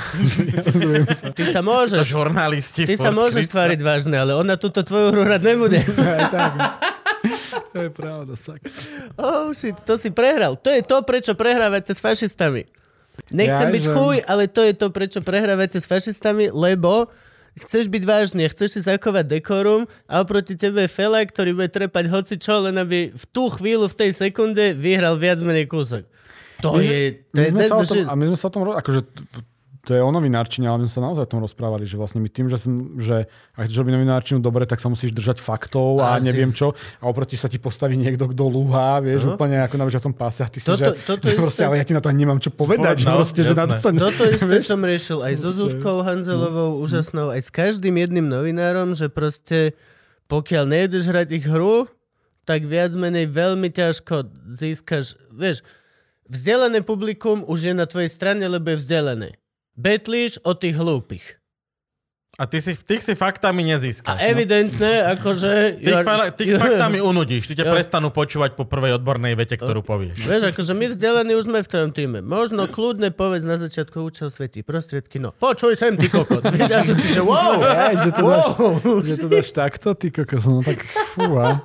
Ty sa To môžeš. žurnalisti. Ty sa furt, môžeš Krista. tváriť vážne, ale ona túto tvoju hru hrať nebude. Aj tak. To je pravda, sak. Oh shit, to si prehral. To je to, prečo prehrávate s fašistami. Nechcem Jaj, byť že- chuj, ale to je to, prečo prehrávate s fašistami, lebo chceš byť vážny, chceš si zachovať dekorum a oproti tebe je fela, ktorý bude trepať hoci čo, len aby v tú chvíľu, v tej sekunde vyhral viac menej kúsok. To My- je... To My je sme sa o tom, a my sme sa o tom, akože to je o novinárčine, ale my sme sa naozaj o tom rozprávali, že vlastne my tým, že, som, že ak chceš robiť novinárčinu dobre, tak sa musíš držať faktov a Asi. neviem čo. A oproti sa ti postaví niekto, kto lúha, vieš, Aha. úplne ako na bežiacom páse. A ty si, Toto- že, toto isté- proste, ale ja ti na to nemám čo povedať. že No, proste, že na to sa... Toto isté som riešil aj so Zuzkou Hanzelovou, úžasnou, aj s každým jedným novinárom, že proste pokiaľ nejdeš hrať ich hru, tak viac menej veľmi ťažko získaš, vieš, vzdelané publikum už je na tvojej strane, lebo je vzdelané. Betlíš o tých hlúpych. A ty si, tých si faktami A nezískaš. evidentne, akože... Tých, fa- tých faktami unudíš, ty ťa prestanú počúvať po prvej odbornej vete, ktorú povieš. Vieš, akože my vzdelaní už sme v tvojom týme. Možno kľudne povedz na začiatku účel svetí prostriedky. No, počuj sem, ty kokot. Vieš, až si, že wow, Aj, že to dáš, wow. že to dáš takto, ty kokos, no tak fúha.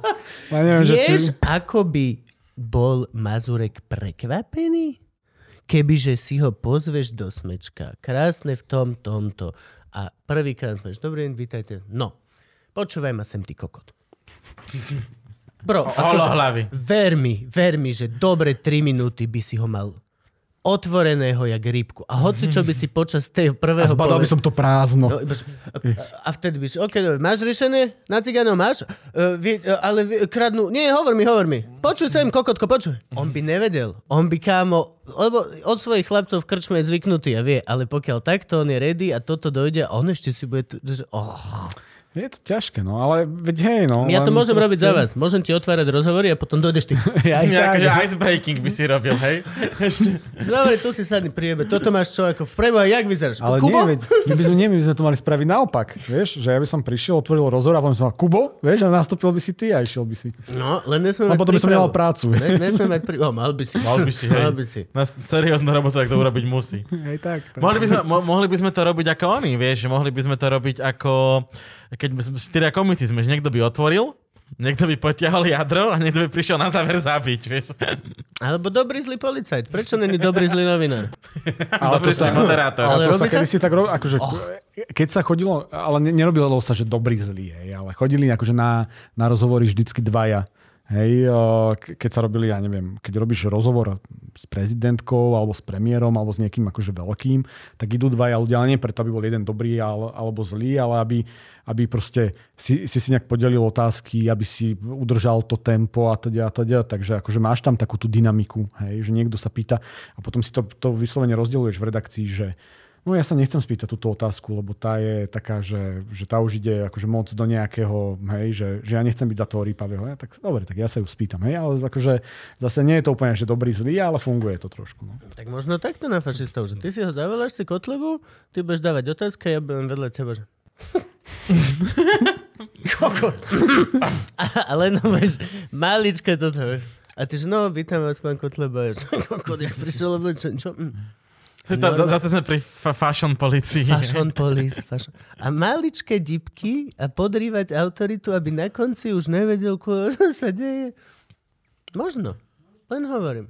Ja neviem, že či... Vieš, ako by bol Mazurek prekvapený? Kebyže si ho pozveš do smečka. Krásne v tom, tomto. A prvýkrát povieš, dobrý deň, vítajte. No, počúvaj ma sem, ty kokot. Bro, akože, ver mi, ver mi, že dobre 3 minúty by si ho mal otvoreného jak rybku. A hoci čo by si počas tej A prvého zbadal by pole- som to prázdno. No, a vtedy by si, OK, dobre, máš riešenie? Na cigánov máš? Uh, vy, uh, ale vy, kradnú... Nie, hovor mi, hovor mi. Počuj sem, kokotko, počuj. On by nevedel. On by kámo... Lebo od svojich chlapcov v krčme je zvyknutý a vie, ale pokiaľ takto on je ready a toto dojde a on ešte si bude... Oh. Je to ťažké, no, ale veď hej, no. Ja to môžem proste- robiť za vás. Môžem ti otvárať rozhovory a potom dojdeš ty. Ja, tak. akože icebreaking by si robil, hej? Ešte. Dobre, tu si sadni priebe. Toto máš čo, ako v preboha, jak vyzeráš? Ale Kubo? nie, veď, my by sme, nie, my by sme to mali spraviť naopak. Vieš, že ja by som prišiel, otvoril rozhovor a potom som mal Kubo, vieš, a nastúpil by si ty a išiel by si. No, len nesme A mať potom by som nemal prácu. Ne, nesme mať pri... O, mal by si. Mal by si, hej. Mal by si. Na serióznu robotu, tak to urobiť musí. Hej, tak. tak. Mohli by, sme, mo- mohli by sme to robiť ako oni, vieš, mohli by sme to robiť ako, keď sme, štyria komici sme, že niekto by otvoril, niekto by potiahol jadro a niekto by prišiel na záver zabiť, vieš. Alebo dobrý zlý policajt. Prečo není dobrý zlý novinár? Ale Dobrý to sa, si moderátor. Ale ale to sa sa? kedysi tak ro- akože, keď sa chodilo, ale ne, nerobilo sa, že dobrý zlý, hej, ale chodili akože na, na rozhovory vždycky dvaja. Hej, keď sa robili, ja neviem, keď robíš rozhovor s prezidentkou, alebo s premiérom, alebo s niekým akože veľkým, tak idú dvaja ľudia, ale nie preto, aby bol jeden dobrý al- alebo zlý, ale aby, aby proste si, si si nejak podelil otázky, aby si udržal to tempo a teda a teda. Takže akože máš tam takú tú dynamiku, hej, že niekto sa pýta a potom si to, to vyslovene rozdeľuješ v redakcii, že No ja sa nechcem spýtať túto otázku, lebo tá je taká, že, že tá už ide akože moc do nejakého, hej, že, že ja nechcem byť za toho rýpavého. Ja, tak dobre, tak ja sa ju spýtam. Hej, ale akože zase nie je to úplne, že dobrý, zlý, ale funguje to trošku. No. Tak možno takto na fašistov, že ty si ho zavoláš si kotlebu, ty budeš dávať otázky a ja budem vedľa teba, že... Ale no, vieš, maličké toto. A ty že, no, vítam vás, pán Kotleba. Kokot, jak prišiel oblečen, čo? Hm. To, Norma- zase sme pri fa- fashion policii. Fashion police. Fashion. A maličké dipky a podrývať autoritu, aby na konci už nevedel, ko- čo sa deje. Možno. Len hovorím.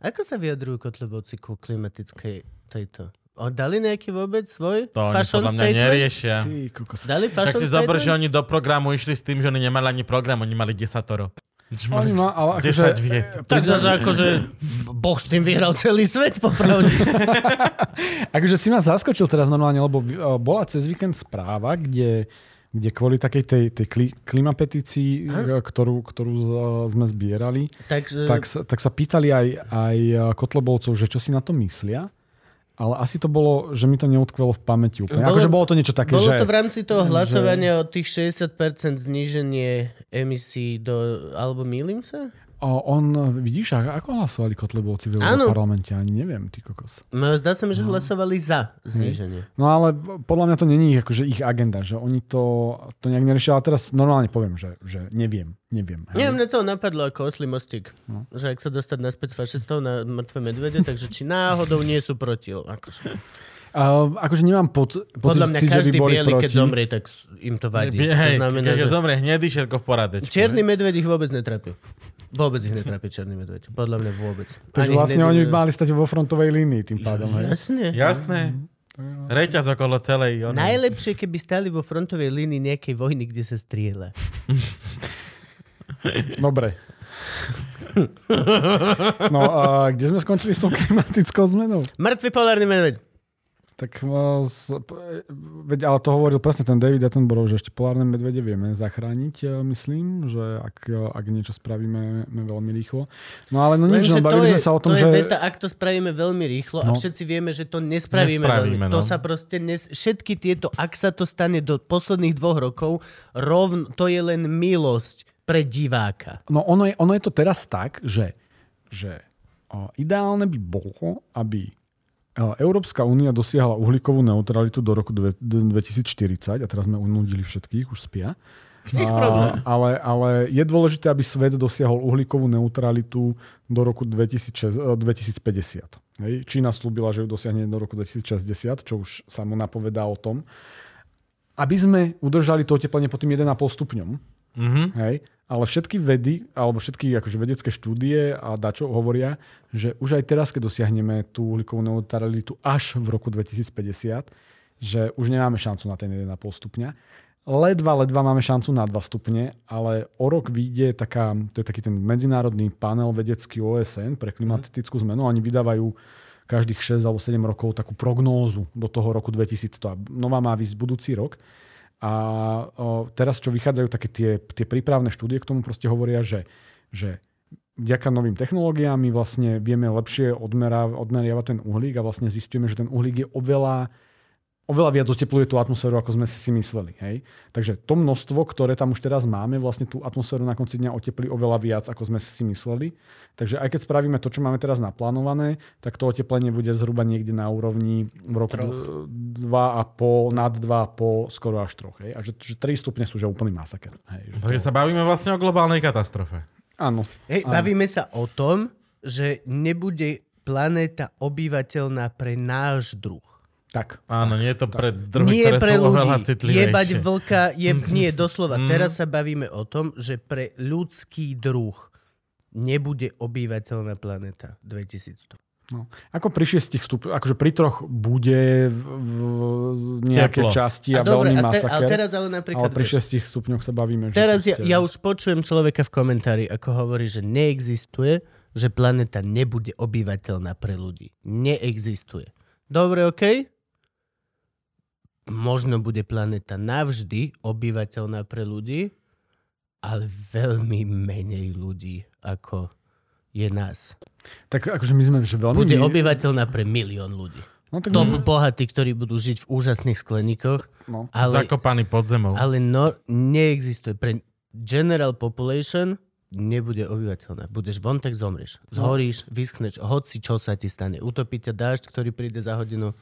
Ako sa vyjadrujú Kotlebovci ku klimatickej tejto? O, dali nejaký vôbec svoj To oni fashion podľa mňa statement? neriešia. Ty, kokos. Dali Tak fashion si zober, že statement? oni do programu išli s tým, že oni nemali ani program, oni mali desatoro. Oni má, ale akože, 10 viet. Tak zase akože Boh s tým vyhral celý svet, popravde. akože si ma zaskočil teraz normálne, lebo eh, bola cez víkend správa, kde, kde kvôli takej tej, tej kli, klimapetícii, eh, ktorú, ktorú eh, sme zbierali, Takže tak, sa- tak sa pýtali aj, aj Kotlebovcov, že čo si na to myslia. Ale asi to bolo, že mi to neutkvelo v pamäti úplne. Bolo- akože bolo to niečo také, Bolo že... to v rámci toho hlasovania o tých 60% zníženie emisí do... Alebo mýlim sa? O, on, vidíš, a- ako hlasovali Kotlebovci v Áno. parlamente? Ani neviem, ty kokos. No, zdá sa mi, že hlasovali za zníženie. No ale podľa mňa to není ich, akože ich agenda, že oni to, to nejak neriešia. Ale teraz normálne poviem, že, že neviem, neviem. hej. Nie, mne to napadlo ako oslý mostík. No. Že ak sa dostať naspäť s fašistov na mŕtve medvede, takže či náhodou nie sú proti. Akože. Uh, akože nemám pod, pocit, Podľa mňa by každý biely, proti. keď zomrie, tak im to vadí. Hej, znamená, keď že... zomrie hnedý, všetko v poradečku. Čierny medveď ich vôbec netrápi. Vôbec ich netrápi černý medveď. Podľa mňa vôbec. Takže Ani vlastne oni by mali stať vo frontovej línii tým pádom. Hej. Jasne. Jasné. Reťaz okolo celej. onej. Najlepšie, keby stali vo frontovej línii nejakej vojny, kde sa strieľa. Dobre. No a kde sme skončili s tou klimatickou zmenou? Mŕtvy polárny medveď. Tak, p- veď, ale to hovoril presne ten David Attenborough, že ešte polárne medvede vieme zachrániť, uh, myslím, že ak, uh, ak niečo spravíme veľmi rýchlo. No ale no nič, no, to bavili je, sme sa o tom, to je že... veta, ak to spravíme veľmi rýchlo a No. všetci vieme, že to nespravíme, Nespravíme, veľmi. To no. sa proste nes... Všetky tieto, ak sa to stane do posledných dvoch rokov, rovn... to je len milosť pre diváka. No ono je, ono je to teraz tak, že, že o, ideálne by bolo, aby Európska únia dosiahla uhlíkovú neutralitu do roku dve- d- 2040 a teraz sme unudili všetkých, už spia. Ich problém. Ale, ale je dôležité, aby svet dosiahol uhlíkovú neutralitu do roku 2006, e, 2050. Hej. Čína slúbila, že ju dosiahne do roku 2060, čo už sa mu napovedá o tom. Aby sme udržali to oteplenie pod tým 1,5 stupňom, Mhm. Hej. Ale všetky vedy, alebo všetky akože vedecké štúdie a dačo hovoria, že už aj teraz, keď dosiahneme tú uhlíkovú neutralitu až v roku 2050, že už nemáme šancu na ten 1,5 stupňa. Ledva, ledva máme šancu na 2 stupne, ale o rok vyjde taká, to je taký ten medzinárodný panel vedecký OSN pre klimatickú zmenu. Oni vydávajú každých 6 alebo 7 rokov takú prognózu do toho roku 2100. A nová má vysť budúci rok. A o, teraz, čo vychádzajú také tie, tie prípravné štúdie k tomu proste hovoria, že, že vďaka novým technológiám my vlastne vieme lepšie odmera, odmeriavať ten uhlík a vlastne zistíme, že ten uhlík je oveľa, oveľa viac otepluje tú atmosféru, ako sme si si mysleli. Hej? Takže to množstvo, ktoré tam už teraz máme, vlastne tú atmosféru na konci dňa oteplí oveľa viac, ako sme si mysleli. Takže aj keď spravíme to, čo máme teraz naplánované, tak to oteplenie bude zhruba niekde na úrovni v roku Troch. 2,5, nad 2,5, skoro až troch. Hej? A že, že 3 stupne sú že úplný masaker. Hej? Že Takže to... sa bavíme vlastne o globálnej katastrofe. Áno. Hej, bavíme sa o tom, že nebude planéta obyvateľná pre náš druh. Tak. Áno, nie je to pre druhy, nie ktoré pre sú oveľa ľudí. citlivejšie. Jebať vlka, je, nie, doslova. Mm. Teraz sa bavíme o tom, že pre ľudský druh nebude obyvateľná planéta 2100. No. Ako pri 6 stup, akože pri troch bude v, v nejaké Teplo. časti a, A dobre, veľmi a te, masaker. ale teraz ale ale napríklad... pri vieš, 6 stupňoch sa bavíme. Že teraz ja, ja už počujem človeka v komentári, ako hovorí, že neexistuje, že planéta nebude obyvateľná pre ľudí. Neexistuje. Dobre, OK? Možno bude planéta navždy obyvateľná pre ľudí, ale veľmi menej ľudí, ako je nás. Tak akože my sme že veľmi... Bude obyvateľná pre milión ľudí. No, tak Top my- bohatí, ktorí budú žiť v úžasných skleníkoch, no. ale, Zakopaný pod zemou. ale no, neexistuje. Pre general population nebude obyvateľná. Budeš von, tak zomrieš. Zhoríš, vyschneš, hoci čo sa ti stane. Utopí ťa dážď, ktorý príde za hodinu.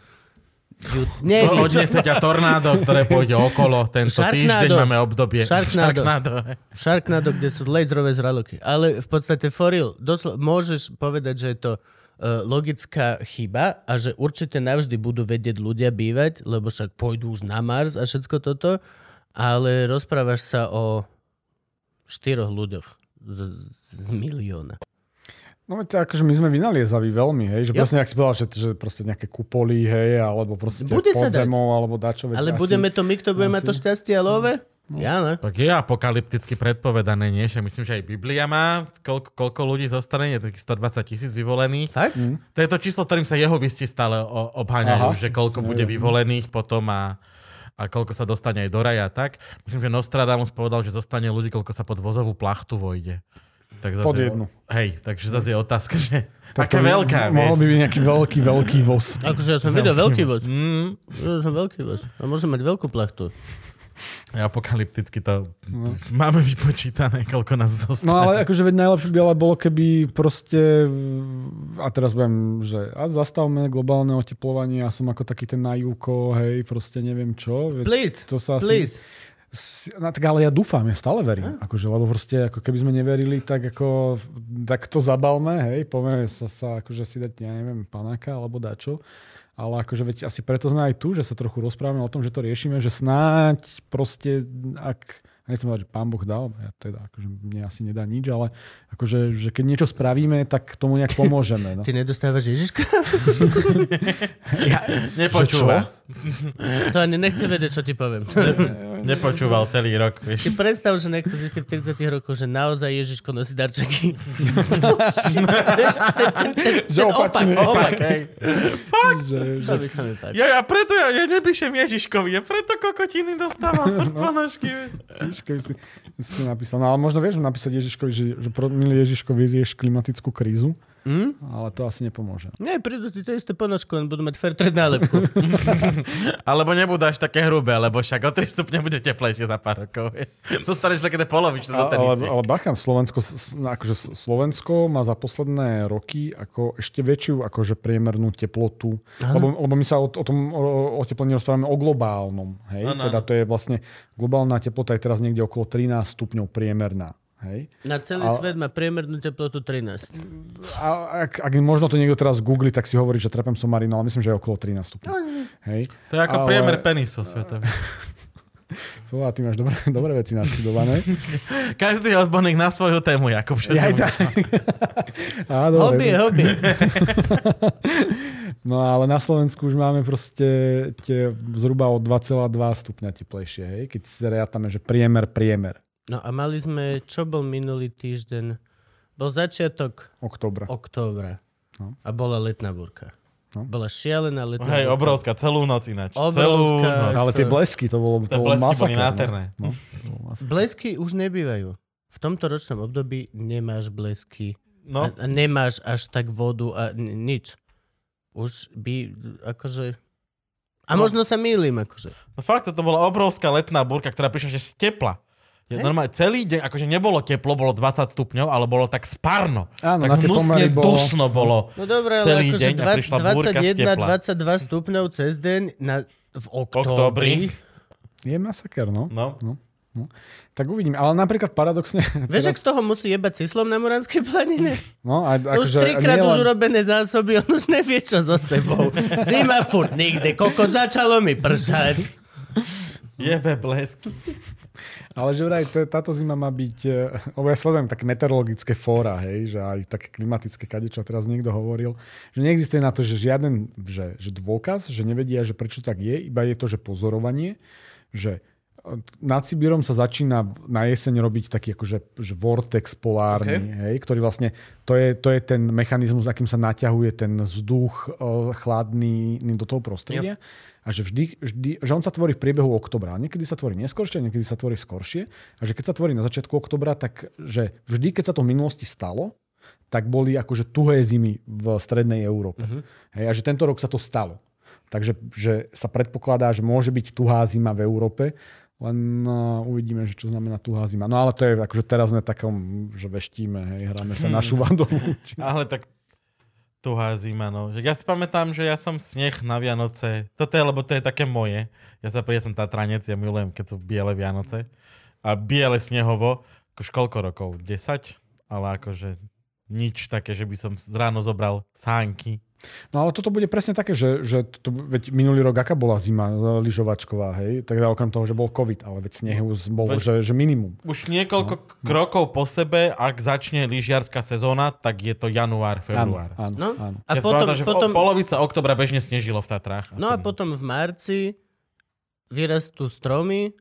Ju... Nie, To odniesie ťa tornádo, ktoré pôjde okolo. Tento Sharknado. týždeň máme obdobie. Sharknado. Sharknado. Sharknado, kde sú laserové zraloky. Ale v podstate for real, doslo- môžeš povedať, že je to uh, logická chyba a že určite navždy budú vedieť ľudia bývať, lebo však pôjdu už na Mars a všetko toto, ale rozprávaš sa o štyroch ľuďoch z, z milióna. No veď akože my sme vynaliezaví veľmi, hej, že Jo. presne, ak si povedal, že, že proste nejaké kupoly, hej, alebo proste Bude sa dať. podzemov, alebo dačo. Ale asi- budeme to my, kto bude mať to šťastie a love? Ja ne. Tak je apokalypticky predpovedané, nie? Že myslím, že aj Biblia má, koľko, koľko ľudí zostane, je takých 120 tisíc vyvolených. Fakt? To je to číslo, s ktorým sa jeho vysti stále obháňajú, Aha, že koľko bude nevedel. vyvolených potom a, a koľko sa dostane aj do raja. Tak, myslím, že Nostradamus povedal, že zostane ľudí, koľko sa pod vozovú plachtu vojde. Tak zase, Pod jednu. Hej, takže zase je otázka, že Tak aká veľká, Mohol by vieš. byť nejaký veľký, veľký voz. Akože ja som videl veľký voz. Mm, Ja som veľký voz. A môže mať veľkú plachtu. apokalypticky to máme vypočítané, koľko nás zostane. No ale akože veď najlepšie by ale bolo, keby proste, a teraz budem, že a zastavme globálne oteplovanie a som ako taký ten najúko, hej, proste neviem čo. Veď Please, to sa asi, please. No, tak ale ja dúfam, ja stále verím. Akože, lebo proste, ako keby sme neverili, tak ako, tak to zabalme, hej, poďme sa, sa akože si dať, ja neviem, panáka alebo dačo. Ale akože veď asi preto sme aj tu, že sa trochu rozprávame o tom, že to riešime, že snáď proste, ak, nechcem povedať, že pán Boh dal, ja teda akože mne asi nedá nič, ale akože, že keď niečo spravíme, tak tomu nejak pomôžeme. No. Ty nedostávaš Ježiška? Nepočúva. To ani nechce vedieť, čo ti poviem. Nepočúval celý rok. Si Vieš. predstav, že niekto zistí v 30 rokoch, že naozaj Ježiško nosí darčeky. Vieš, ten, ten, ten, Že ten opak, že, To by sa mi páčilo. Ja, ja preto ja, ja nepíšem Ježiškovi, ja preto kokotiny dostávam od ponožky. Ježiškovi si, si napísal. No ale možno vieš napísať Ježiškovi, že, že milý Ježiško, vyrieš klimatickú krízu, Hm? ale to asi nepomôže. Nie, prídu ti to isté ponožku, len budú mať fair trade nálepku. Alebo nebudú až také hrubé, lebo však o 3 stupne bude teplejšie za pár rokov. Dostaneš také polovičné do Ale, ale, ale bacha, Slovensko, s- akože Slovensko má za posledné roky ako ešte väčšiu akože priemernú teplotu. Lebo, lebo my sa o, o tom oteplení rozprávame o globálnom. Hej? Áno, Teda to je vlastne, globálna teplota je teraz niekde okolo 13 stupňov priemerná. Hej? Na celý Ale- svet má priemernú teplotu 13. A ak, ak možno to niekto teraz googli, tak si hovorí, že trepem somarín, ale myslím, že je okolo 13 stupňov. Hej? To je ako ale- priemer penisu svetový. Fú, a ty máš dobré, dobré veci naštudované. Každý odborník na svoju tému, Jakub. Ja aj tak. Á, dobre. Hobby, hobby. No ale na Slovensku už máme proste tie zhruba o 2,2 stupňa teplejšie, hej? keď si rátame, že priemer, priemer. No a mali sme, čo bol minulý týždeň? Bol začiatok Oktobra. októbra. No. A bola letná búrka. No. Bola šialená letná Hej, búrka. obrovská, celú noc ináč. Obrovská. Celú noc. Ale tie blesky, to bolo, to bolo blesky boli nádherné. No. No. Blesky už nebývajú. V tomto ročnom období nemáš blesky. No, A, a nemáš až tak vodu a n- nič. Už by, akože... A No. možno sa mýlim, akože. no fakt, to bola obrovská letná búrka, ktorá prišla že z tepla. Je Hej. normálne, celý deň, akože nebolo teplo, bolo 20 stupňov, ale bolo tak spárno. Áno, tak hnusne bolo- dusno bolo. No dobré, ale Celý akože deň a dva, prišla búrka z 21, tepla. 22 stupňov cez deň na, v Októbri. Je masaker, no. No. no. Tak uvidíme. Ale napríklad paradoxne... Vieš, ak teraz, z toho musí jebať cislom na Moranskej planine? no, a, Už akože, trikrát nielen- už urobené zásoby, on už nevie, čo so sebou. Zima furt nikde, kokot začalo mi pršať. Jebe blesky. Ale že vraj táto zima má byť, eh, lebo ja sledujem také meteorologické fóra, hej, že aj také klimatické kadečo, teraz niekto hovoril, že neexistuje na to, že žiaden že, že dôkaz, že nevedia, že prečo tak je, iba je to, že pozorovanie, že nad Sibírom sa začína na jeseň robiť taký akože že vortex polárny, okay. hej, ktorý vlastne, to je, to je ten mechanizmus, akým sa naťahuje ten vzduch uh, chladný do toho prostredia. A že, vždy, vždy, že on sa tvorí v priebehu oktobra. Niekedy sa tvorí neskôršie, niekedy sa tvorí skoršie. A že keď sa tvorí na začiatku oktobra, tak že vždy, keď sa to v minulosti stalo, tak boli akože tuhé zimy v strednej Európe. Uh-huh. Hej, a že tento rok sa to stalo. Takže že sa predpokladá, že môže byť tuhá zima v Európe, len uh, uvidíme, že čo znamená tuhá zima. No ale to je akože teraz sme takom, že veštíme, hej, hráme sa našu vadovú. Ale tak tuhá zima, no. Že ja si pamätám, že ja som sneh na Vianoce. Toto je, lebo to je také moje. Ja sa príde som Tatranec, ja milujem, keď sú biele Vianoce. A biele snehovo, akož koľko rokov? 10? Ale akože nič také, že by som ráno zobral sánky No ale toto bude presne také, že, že to, veď minulý rok aká bola zima e, lyžovačková, hej? Tak okrem toho, že bol COVID, ale veď snehu bolo, že, že minimum. Už niekoľko no. krokov po sebe, ak začne lyžiarská sezóna, tak je to január, február. Áno, áno, no? áno. A ja potom, spomínam, že potom... polovica oktobra bežne snežilo v Tatrách. No a potom v marci vyrastú stromy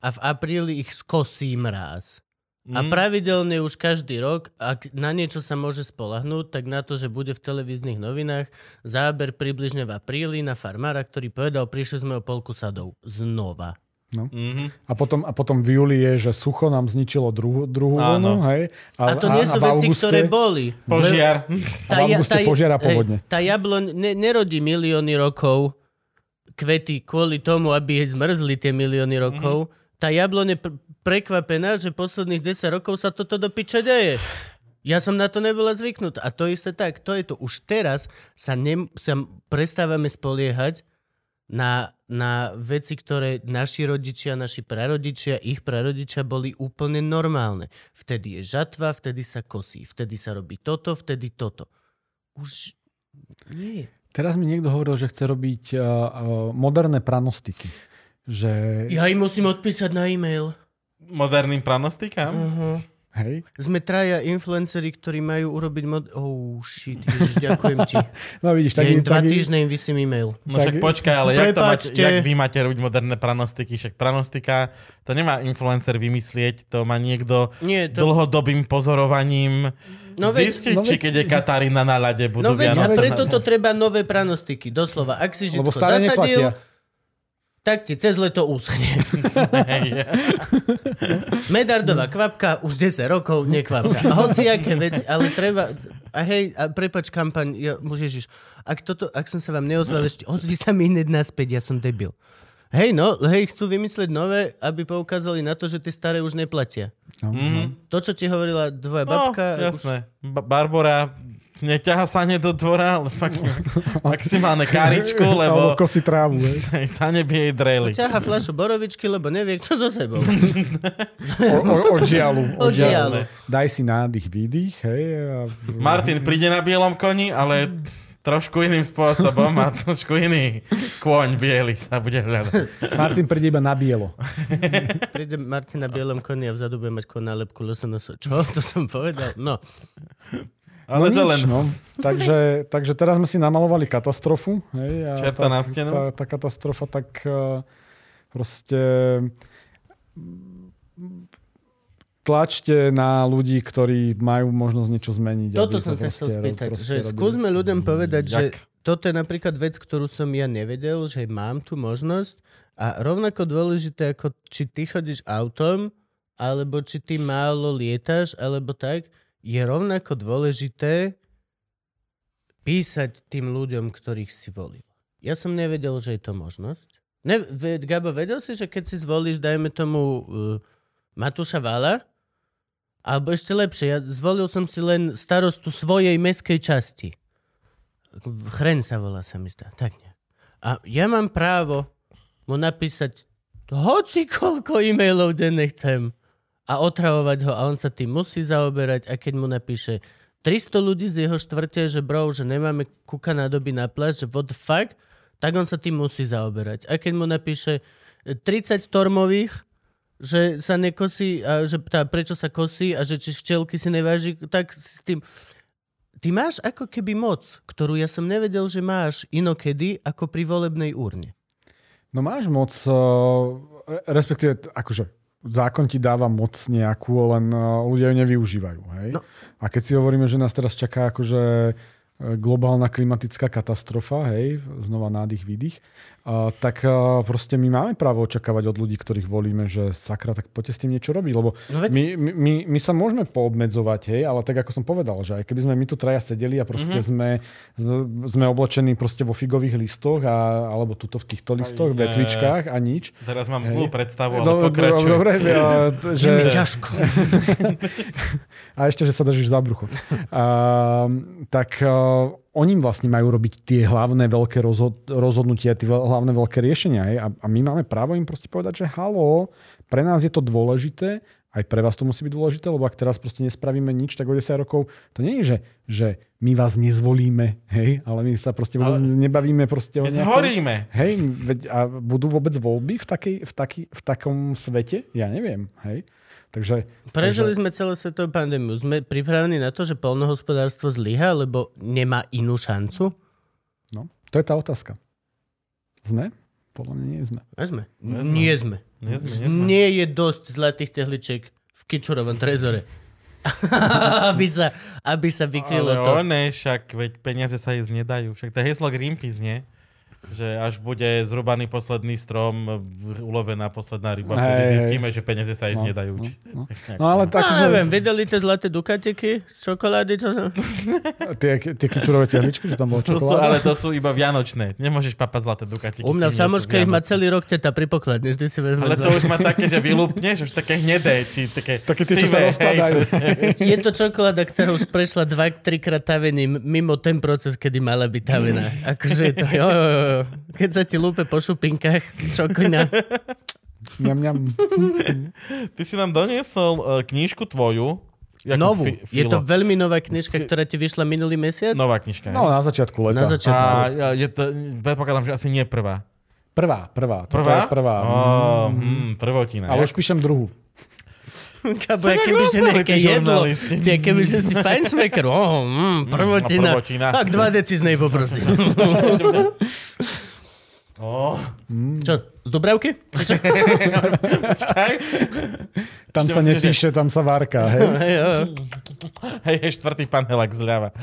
a v apríli ich skosí mráz. A mhm. pravidelne už každý rok, ak na niečo sa môže spolahnúť, tak na to, že bude v televíznych novinách záber približne v apríli na farmára, ktorý povedal, prišli sme o polku sadov. Znova. No. Mm-hmm. A, potom, a potom v júli je, že sucho nám zničilo druhú, druhú vlnu. Hej? A, a to nie sú veci, auguste, ktoré boli. Požiar. Tá, a v auguste tá, požiar a povodne. Tá jabloň ne, nerodí milióny rokov kvety kvôli tomu, aby jej zmrzli tie milióny rokov. Mm-hmm. Tá pr- prekvapená, že posledných 10 rokov sa toto do piče deje. Ja som na to nebola zvyknutá. A to isté tak, to je to. Už teraz sa, ne, sa prestávame spoliehať na, na veci, ktoré naši rodičia, naši prarodičia, ich prarodičia boli úplne normálne. Vtedy je žatva, vtedy sa kosí, vtedy sa robí toto, vtedy toto. Už nie. Teraz mi niekto hovoril, že chce robiť uh, uh, moderné pranostiky. Že... Ja im musím odpísať na e-mail moderným pranostikám? Uh-huh. Hej. Sme traja influenceri, ktorí majú urobiť mod... Oh shit, ježiš, ďakujem ti. No vidíš, tak... Ja im dva taký... týždne im vysím e-mail. No tak... však počkaj, ale jak, to máte, jak vy máte robiť moderné pranostiky? Však pranostika, to nemá influencer vymyslieť, to má niekto Nie, to... dlhodobým pozorovaním No zistiť, no či keď je Katarína na lade budú No veď, a preto to treba nové pranostiky, doslova. Ak si žitko zasadil, neplatia tak ti cez leto uschne. Medardová kvapka už 10 rokov nekvapka. A hociaké veci, ale treba... A hej, a prepač kampaň, ja, Ježiš, ak, toto, ak som sa vám neozval ešte, ozvi sa mi hneď naspäť, ja som debil. Hej, no, hej, chcú vymyslieť nové, aby poukázali na to, že tie staré už neplatia. No, mm. To, čo ti hovorila tvoja no, babka... jasné. Už... Ba- Barbora neťaha sa ne do dvora, ale fakt maximálne karičku, lebo... Alebo kosi trávu, sa nebie jej dreli. Ťaha fľašu borovičky, lebo nevie, kto so sebou. o, o. Daj si nádych, výdych, hej. A... Martin príde na bielom koni, ale trošku iným spôsobom a trošku iný kôň biely sa bude hľadať. Martin príde iba na bielo. príde Martin na bielom koni a vzadu bude mať kon nálepku LSNS. Čo? To som povedal? No. Ale no zelen. no. takže, takže teraz sme si namalovali katastrofu. Hej, a Čerta tá, na stenu. Tá, tá katastrofa tak uh, proste tlačte na ľudí, ktorí majú možnosť niečo zmeniť. Toto som sa chcel spýtať, že robili. skúsme ľuďom povedať, Jak? že toto je napríklad vec, ktorú som ja nevedel, že mám tu možnosť a rovnako dôležité, ako či ty chodíš autom, alebo či ty málo lietaš, alebo tak, je rovnako dôležité písať tým ľuďom, ktorých si volil. Ja som nevedel, že je to možnosť. Ne, Gabo, vedel si, že keď si zvolíš, dajme tomu uh, Matúša Vala, alebo ešte lepšie, ja zvolil som si len starostu svojej meskej časti. Chren sa volá, sa mi zdá. Tak nejak. A ja mám právo mu napísať hoci koľko e-mailov denne chcem a otravovať ho a on sa tým musí zaoberať a keď mu napíše 300 ľudí z jeho štvrte, že bro, že nemáme kuka na doby na ples, že what the fuck, tak on sa tým musí zaoberať. A keď mu napíše 30 tormových, že sa nekosí, a že tá, prečo sa kosí a že či včelky si neváži, tak s tým... Ty máš ako keby moc, ktorú ja som nevedel, že máš inokedy ako pri volebnej úrne. No máš moc, uh, respektíve akože zákon ti dáva moc nejakú, len eh, ľudia ju nevyužívajú. Hej? No. A keď si hovoríme, že nás teraz čaká akože eh, globálna klimatická katastrofa, hej, znova nádych, výdych, tak proste my máme právo očakávať od ľudí, ktorých volíme, že sakra, tak poďte s tým niečo robiť, lebo no veď... my, my, my sa môžeme poobmedzovať, hej, ale tak ako som povedal, že aj keby sme my tu traja sedeli a proste mm-hmm. sme, sme oblečení proste vo figových listoch a, alebo tuto v týchto listoch, v vetvičkách a nič. Teraz mám zlú predstavu, ale do, pokračuj. Dobre, že... Je mi ťažko. a ešte, že sa držíš za brucho. A, tak oni vlastne majú robiť tie hlavné veľké rozhod- rozhodnutia, tie hlavné veľké riešenia. Hej? A, a my máme právo im proste povedať, že halo, pre nás je to dôležité, aj pre vás to musí byť dôležité, lebo ak teraz proste nespravíme nič, tak o 10 rokov to nie je, že, že my vás nezvolíme, hej, ale my sa proste ale nebavíme proste o nejakom... horíme. Hej, a budú vôbec voľby v, takej, v, taký, v takom svete? Ja neviem, hej. Takže, Prežili takže... sme celú svetovú pandémiu. Sme pripravení na to, že polnohospodárstvo zlyha, lebo nemá inú šancu? No, to je tá otázka. Sme? Podľa mňa nie sme. Nie sme. Nie sme. Nie, sme, nie, sme. nie je dosť zlatých tehličiek v Kičurovom trezore. aby, sa, aby sa vykrylo Ale to. Ale však, veď peniaze sa jesť nedajú. Však to je heslo Greenpeace, nie? Že až bude zrubaný posledný strom, ulovená posledná ryba, hey, vtedy zistíme, že peniaze sa ísť no, nedajú. No, no. no ale tak, no, že... neviem, videli tie zlaté dukatiky z čokolády? Čo... tie, tie kičurové tehličky, že tam bolo čokoláda? To sú, ale to sú iba vianočné. Nemôžeš papať zlaté dukatiky. U mňa samoška ich má celý rok teta pri pokladni. Vždy si vezme ale to už má také, že vylúpneš, už také hnedé, či také Také tie, čo sa rozpadajú. Je to čokoláda, ktorá už prešla 2-3 krát tavením mimo ten proces, kedy mala byť tavená. Akože je to, jo, jo, jo. Keď sa ti lúpe po šupinkách, čokoňa. Mňam, mňam. Ty si nám doniesol uh, knížku tvoju. Novú. Fi- je to veľmi nová knižka, ktorá ti vyšla minulý mesiac? Nová knižka. No, na začiatku leta. Na začiatku. A je to, predpokladám, že asi nie prvá. Prvá, prvá. Prvá? je prvá. Oh, mm, mm, prvotina. Ale už píšem druhú. Kabo, keby že nejaké jedlo. Ty, keby že si fajnšmeker. Oh, mm, prvotina. No, prvotina. Tak dva deci z nej poprosím. Oh. Mm. Čo, z Dubravky? tam sa nepíše, tam sa várka, hej? hej, hej, štvrtý panelak zľava.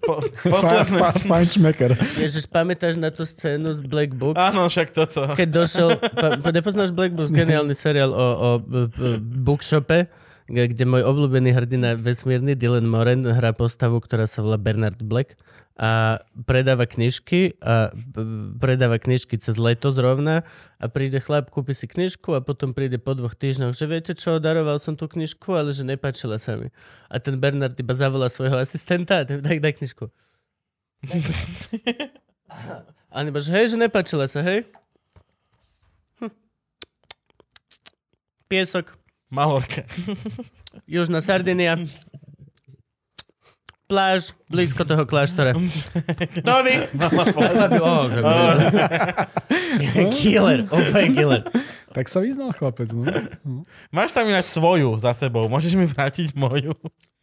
Po, posledné... Fajnšmeker. Ježiš, pamätáš na tú scénu z Black Books? Áno, však toto. Keď došiel, pa, nepoznáš Black Books, geniálny seriál o, o, o bookshope, kde môj obľúbený hrdina vesmírny Dylan Moran hrá postavu, ktorá sa volá Bernard Black a predáva knižky a predáva knižky cez leto zrovna a príde chlap, kúpi si knižku a potom príde po dvoch týždňoch, že viete čo, daroval som tú knižku, ale že nepáčila sa mi. A ten Bernard iba zavolá svojho asistenta a daj, daj knižku. a iba, že hej, že nepáčila sa, hej? Hm. Piesok. Malorka. Južná Sardinia pláž blízko toho kláštora. Novi! oh, killer, úplne killer. Tak sa vyznal chlapec, no. Máš tam ináč svoju za sebou, môžeš mi vrátiť moju?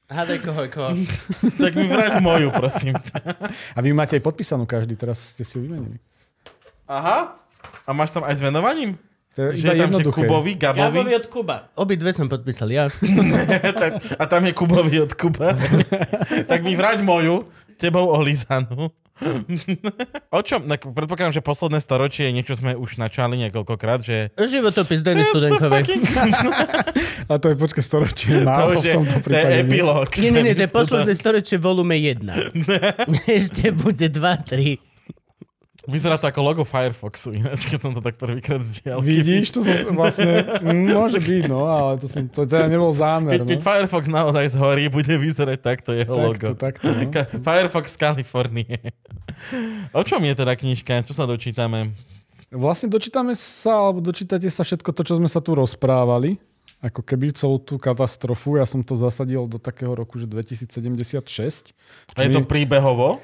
Hádaj koho, koho. tak mi vráť moju, prosím. A vy máte aj podpísanú každý, teraz ste si ju vymenili. Aha. A máš tam aj s venovaním? To je že iba tam, že Kubovi, Gabovi? Gabovi od Kuba. Obi dve som podpísal ja. a tam je Kubovi od Kuba. tak mi vrať moju, tebou olízanú. o čom? Predpokladám, že posledné storočie niečo sme už načali niekoľkokrát, že... Životopis Denny Studenkovej. a to je počkaj storočie málo to, v tomto prípade. To je epilóg. Nie, nie, nie, to je posledné storočie volume 1. Ešte bude 2, 3. Vyzerá to ako logo Firefoxu, ináč, keď som to tak prvýkrát zdieľal. Vidíš, to som vlastne, môže byť, no, ale to, som, to teda nebol zámer. Keď, no. keď Firefox naozaj zhorí, bude vyzerať takto jeho takto, logo. Takto, no. Firefox z Kalifornie. o čom je teda knižka? Čo sa dočítame? Vlastne dočítame sa, alebo dočítate sa všetko to, čo sme sa tu rozprávali. Ako keby celú tú katastrofu. Ja som to zasadil do takého roku, že 2076. A je to príbehovo?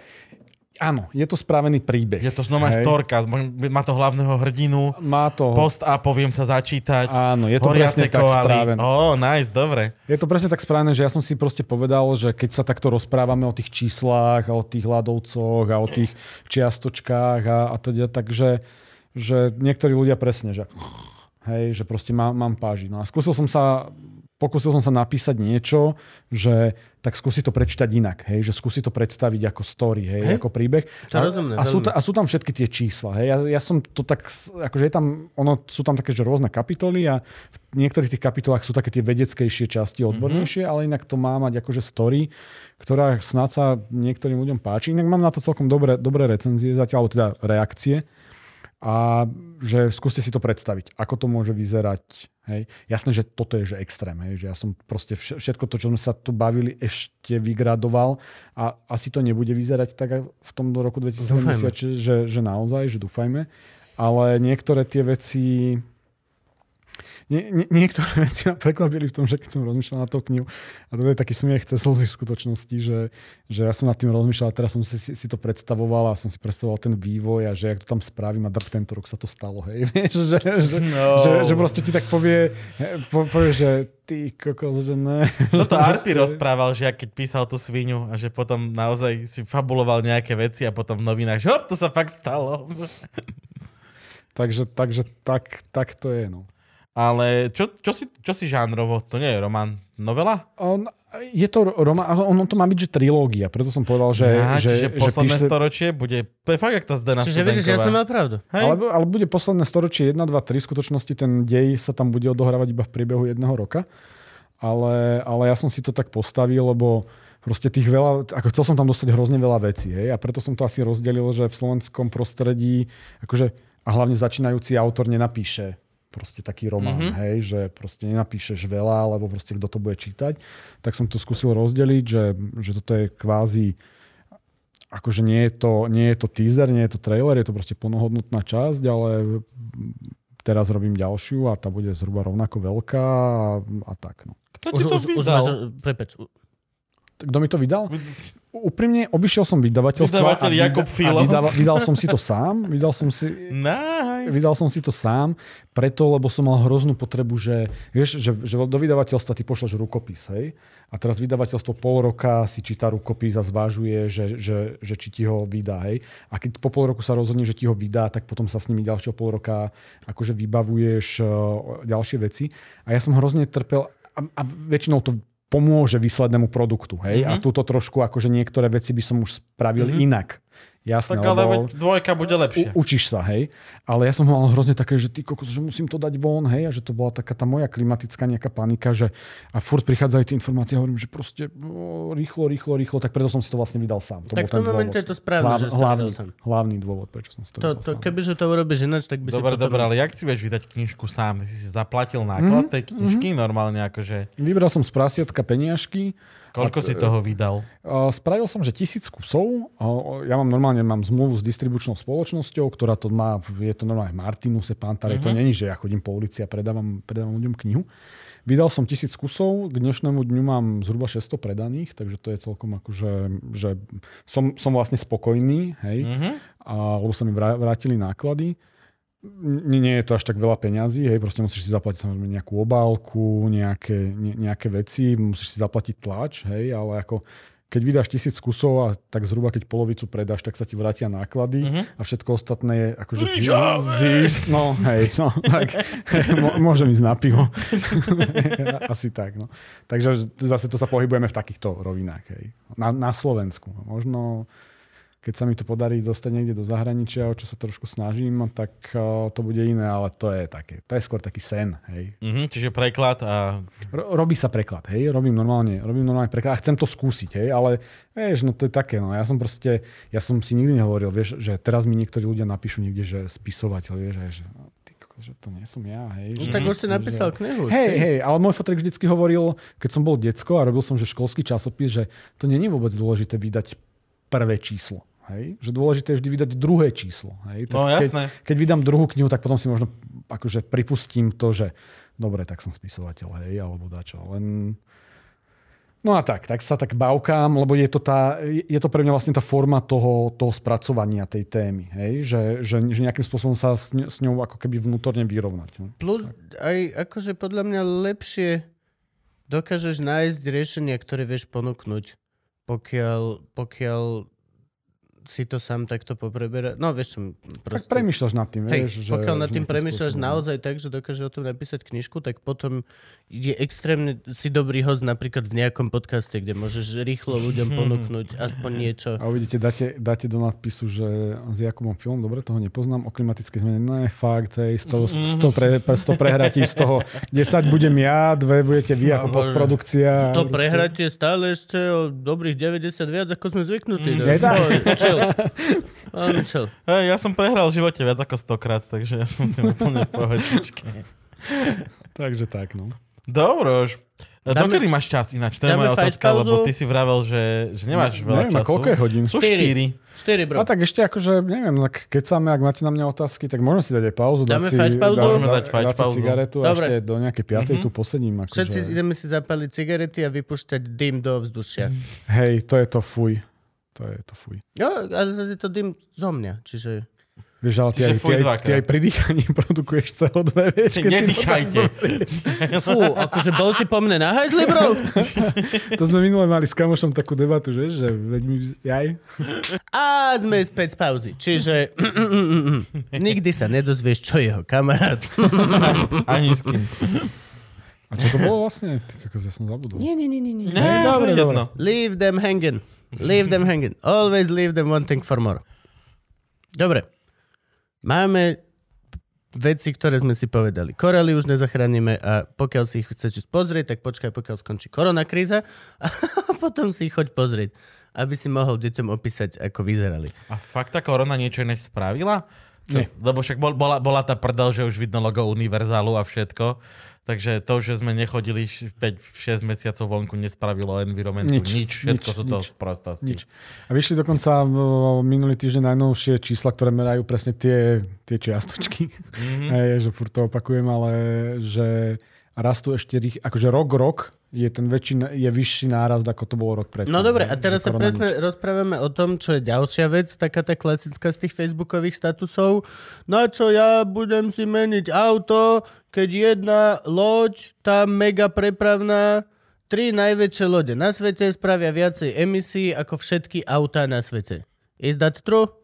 Áno, je to spravený príbeh. Je to znova storka, má to hlavného hrdinu, má to... post a poviem sa začítať. Áno, je to presne tak spravené. Ó, oh, nice, dobre. Je to presne tak spravené, že ja som si proste povedal, že keď sa takto rozprávame o tých číslach a o tých hľadovcoch a o tých čiastočkách a, a teda, takže že niektorí ľudia presne, že hej, že proste má, mám páži. No a skúsil som sa pokúsil som sa napísať niečo, že tak skúsi to prečítať inak, hej, že skúsi to predstaviť ako story, hej, hej? ako príbeh. To a, rozumné, a, sú ta, a sú tam všetky tie čísla, hej. Ja, ja som to tak, akože je tam, ono, sú tam také, že rôzne kapitoly a v niektorých tých kapitolách sú také tie vedeckejšie časti, mhm. odbornejšie, mm-hmm. ale inak to má mať akože story, ktorá snad sa niektorým ľuďom páči. Inak mám na to celkom dobré, dobré recenzie zatiaľ, alebo teda reakcie. A že skúste si to predstaviť, ako to môže vyzerať. Hej. Jasné, že toto je že extrém, hej, že ja som proste všetko to, čo sme sa tu bavili, ešte vygradoval a asi to nebude vyzerať tak v tom do roku 2070, že, že naozaj, že dúfajme. Ale niektoré tie veci nie, nie, niektoré veci ma prekvapili v tom, že keď som rozmýšľal na tú knihu, a to je taký smiech cez slzy v skutočnosti, že, že ja som nad tým rozmýšľal, teraz som si, si to predstavoval a som si predstavoval ten vývoj a že jak to tam spravím a drb tento rok sa to stalo, hej, vieš, že, že, no. že, že proste ti tak povie, povie, že ty kokos, že ne. No to Arpi rozprával, že keď písal tú svinu a že potom naozaj si fabuloval nejaké veci a potom v novinách, že hop, to sa fakt stalo. takže, takže tak, tak to je, no. Ale čo, čo, si, čo si žánrovo? To nie je román. Novela? On, je to román, ono to má byť, že trilógia, preto som povedal, že... Ja, že, že posledné že píše... storočie bude... To je fakt, jak tá Zdena Čiže vidíš, ja som mal pravdu. Hej? Ale, ale bude posledné storočie 1, 2, 3, v skutočnosti ten dej sa tam bude odohrávať iba v priebehu jedného roka. Ale, ale ja som si to tak postavil, lebo proste tých veľa, ako chcel som tam dostať hrozne veľa vecí, hej, a preto som to asi rozdelil, že v slovenskom prostredí, akože, a hlavne začínajúci autor nenapíše proste taký román, mm-hmm. hej, že proste nenapíšeš veľa, alebo proste kto to bude čítať. Tak som to skúsil rozdeliť, že, že toto je kvázi akože nie je, to, nie je to teaser, nie je to trailer, je to proste plnohodnotná časť, ale teraz robím ďalšiu a tá bude zhruba rovnako veľká a, a tak. No. Kto ti to už, vydal? Už máš, prepeč. Kto mi to vydal? Úprimne, obišiel som vydavateľstvo Vydavateľ a, Jakob Filo. a vydal, vydal som si to sám. Vydal som si, nice. vydal som si to sám, preto, lebo som mal hroznú potrebu, že, vieš, že, že do vydavateľstva ty pošleš rukopis, hej? A teraz vydavateľstvo pol roka si číta rukopis a zvážuje, že, že, že či ti ho vydá, hej? A keď po pol roku sa rozhodne, že ti ho vydá, tak potom sa s nimi ďalšieho pol roka akože vybavuješ uh, ďalšie veci. A ja som hrozne trpel a, a väčšinou to pomôže výslednému produktu. Hej? Mm-hmm. A túto trošku, akože niektoré veci by som už spravil mm-hmm. inak. Jasné, tak ale lebo dvojka bude lepšie. U, učíš sa, hej. Ale ja som mal hrozne také, že ty kokos, že musím to dať von, hej. A že to bola taká tá moja klimatická nejaká panika, že a furt prichádzajú tie informácie a hovorím, že proste o, rýchlo, rýchlo, rýchlo, tak preto som si to vlastne vydal sám. To tak v tom momente je to správne, Hlav, že hlavný, sám. hlavný dôvod, prečo som si to, to, to sám. Kebyže to urobíš ináč, tak by dobre, si potom... Dobre, ale jak si vieš vydať knižku sám? Ty si si zaplatil náklad mm-hmm. tej knižky mm-hmm. normálne akože... Vybral som z prasiatka peniažky Koľko a, si toho vydal? Spravil som, že tisíc kusov. Ja mám normálne mám zmluvu s distribučnou spoločnosťou, ktorá to má, je to normálne Martinuse, Pantare. Uh-huh. To mhm. není, že ja chodím po ulici a predávam, predávam ľuďom knihu. Vydal som tisíc kusov, k dnešnému dňu mám zhruba 600 predaných, takže to je celkom akože, že som, som vlastne spokojný, hej, uh-huh. a, lebo sa mi vrátili náklady nie, je to až tak veľa peňazí, hej, proste musíš si zaplatiť samozrejme nejakú obálku, nejaké, ne, nejaké veci, musíš si zaplatiť tlač, hej, ale ako keď vydáš tisíc kusov a tak zhruba keď polovicu predáš, tak sa ti vrátia náklady mm-hmm. a všetko ostatné je akože zisk, no hej, no, tak môžem ísť na pivo. Asi tak, no. Takže zase to sa pohybujeme v takýchto rovinách, hej. Na, na Slovensku. Možno keď sa mi to podarí dostať niekde do zahraničia, o čo sa trošku snažím, tak uh, to bude iné, ale to je také, to je skôr taký sen, hej. Mm-hmm, čiže preklad a... Ro- robí sa preklad, hej, robím normálne, robím normálne preklad a chcem to skúsiť, hej, ale vieš, no to je také, no ja som proste, ja som si nikdy nehovoril, vieš, že teraz mi niektorí ľudia napíšu niekde, že spisovateľ, vieš, že no, že to nie som ja, hej. No, že, tak už si napísal že... knihu. Hej, hej, ale môj fotrek vždycky hovoril, keď som bol decko a robil som že školský časopis, že to není vôbec dôležité vydať prvé číslo. Hej? Že dôležité je vždy vydať druhé číslo. Hej? Tak no jasné. Keď, keď vydám druhú knihu, tak potom si možno akože pripustím to, že dobre, tak som spisovateľ, hej, alebo dačo. Len... No a tak, tak sa tak bavkám, lebo je to, tá, je to pre mňa vlastne tá forma toho, toho spracovania tej témy. Hej? Že, že, že nejakým spôsobom sa s, s ňou ako keby vnútorne vyrovnať. No. Plus aj akože podľa mňa lepšie dokážeš nájsť riešenia, ktoré vieš ponúknuť, pokiaľ, pokiaľ si to sám takto popreberať. No vieš čo, proste... Tak premýšľaš nad tým, Hej, vieš. Že, pokiaľ nad tým premýšľaš spôsobom. naozaj tak, že dokáže o tom napísať knižku, tak potom je extrémne si dobrý host napríklad v nejakom podcaste, kde môžeš rýchlo ľuďom ponúknuť aspoň niečo. A uvidíte, dáte, dáte do nadpisu, že s Jakubom film, dobre, toho nepoznám, o klimatickej zmene, no je fakt, hej, 100, 100, pre, 100 prehratí, z toho 10 budem ja, dve budete vy ako no, postprodukcia. 100 prehratie stále ešte o dobrých 90 viac, ako sme zvyknutí. Mm? Čo chill. Chill. Hej, ja som prehral v živote viac ako stokrát, takže ja som s tým úplne v pohodičke. Takže tak, no. Dobro už. Dáme- Dokedy máš čas ináč? To je dáme moja fight otázka, pauzu? lebo ty si vravel, že, že nemáš veľa Neviem, a času. koľko je hodín? Sú Štyri. štyri. Štyri, bro. A tak ešte akože, neviem, tak keď sa ak máte na mňa otázky, tak môžeme si dať aj pauzu. dať Dáme si, fajč pauzu? dá- Môžeme dať fajč dať si pauzu. cigaretu a Dobre. ešte do nejakej piatej Mhm. tu posedím. Akože, Všetci ideme si zapaliť cigarety a vypušťať dym do vzdušia. Hej, to je to fuj. To je to fuj. Jo, ale zase je to dym zo mňa, čiže... Vieš, ale ty Čiže aj, ty, aj, ty aj pri dýchaní produkuješ CO2, vieš, keď Nedýchajte. Fú, akože bol si po mne na hajzli, bro? To sme minule mali s kamošom takú debatu, že, že veď mi, jaj. A sme späť z pauzy. Čiže nikdy sa nedozvieš, čo jeho kamarát. Ani s kým. A čo to bolo vlastne? Ty, ako ja som zabudol. Nie, nie, nie, nie. nie. Ne, to dobre, je jedno. Leave them hanging. Leave them hanging. Always leave them wanting for more. Dobre. Máme veci, ktoré sme si povedali. Korely už nezachránime a pokiaľ si ich chceš ísť pozrieť, tak počkaj, pokiaľ skončí korona kríza a potom si ich choď pozrieť, aby si mohol deťom opísať, ako vyzerali. A fakt tá korona niečo iné spravila? Nie. Lebo však bol, bola, bola tá prdel, že už vidno logo univerzálu a všetko. Takže to, že sme nechodili 5-6 mesiacov vonku, nespravilo environmentu nič. Nič. Všetko nič, sú to sprostosti. Nič. A vyšli dokonca v- minulý týždeň najnovšie čísla, ktoré merajú presne tie, tie čiastočky. Mm-hmm. Hej, že furt to opakujem, ale že rastú ešte rých, akože rok, rok je ten väčší, je vyšší nárast, ako to bolo rok predtým. No dobre, a teraz sa presne rozprávame o tom, čo je ďalšia vec, taká tá klasická z tých facebookových statusov. Na čo ja budem si meniť auto, keď jedna loď, tá mega prepravná, tri najväčšie lode na svete spravia viacej emisí ako všetky autá na svete. Is that true?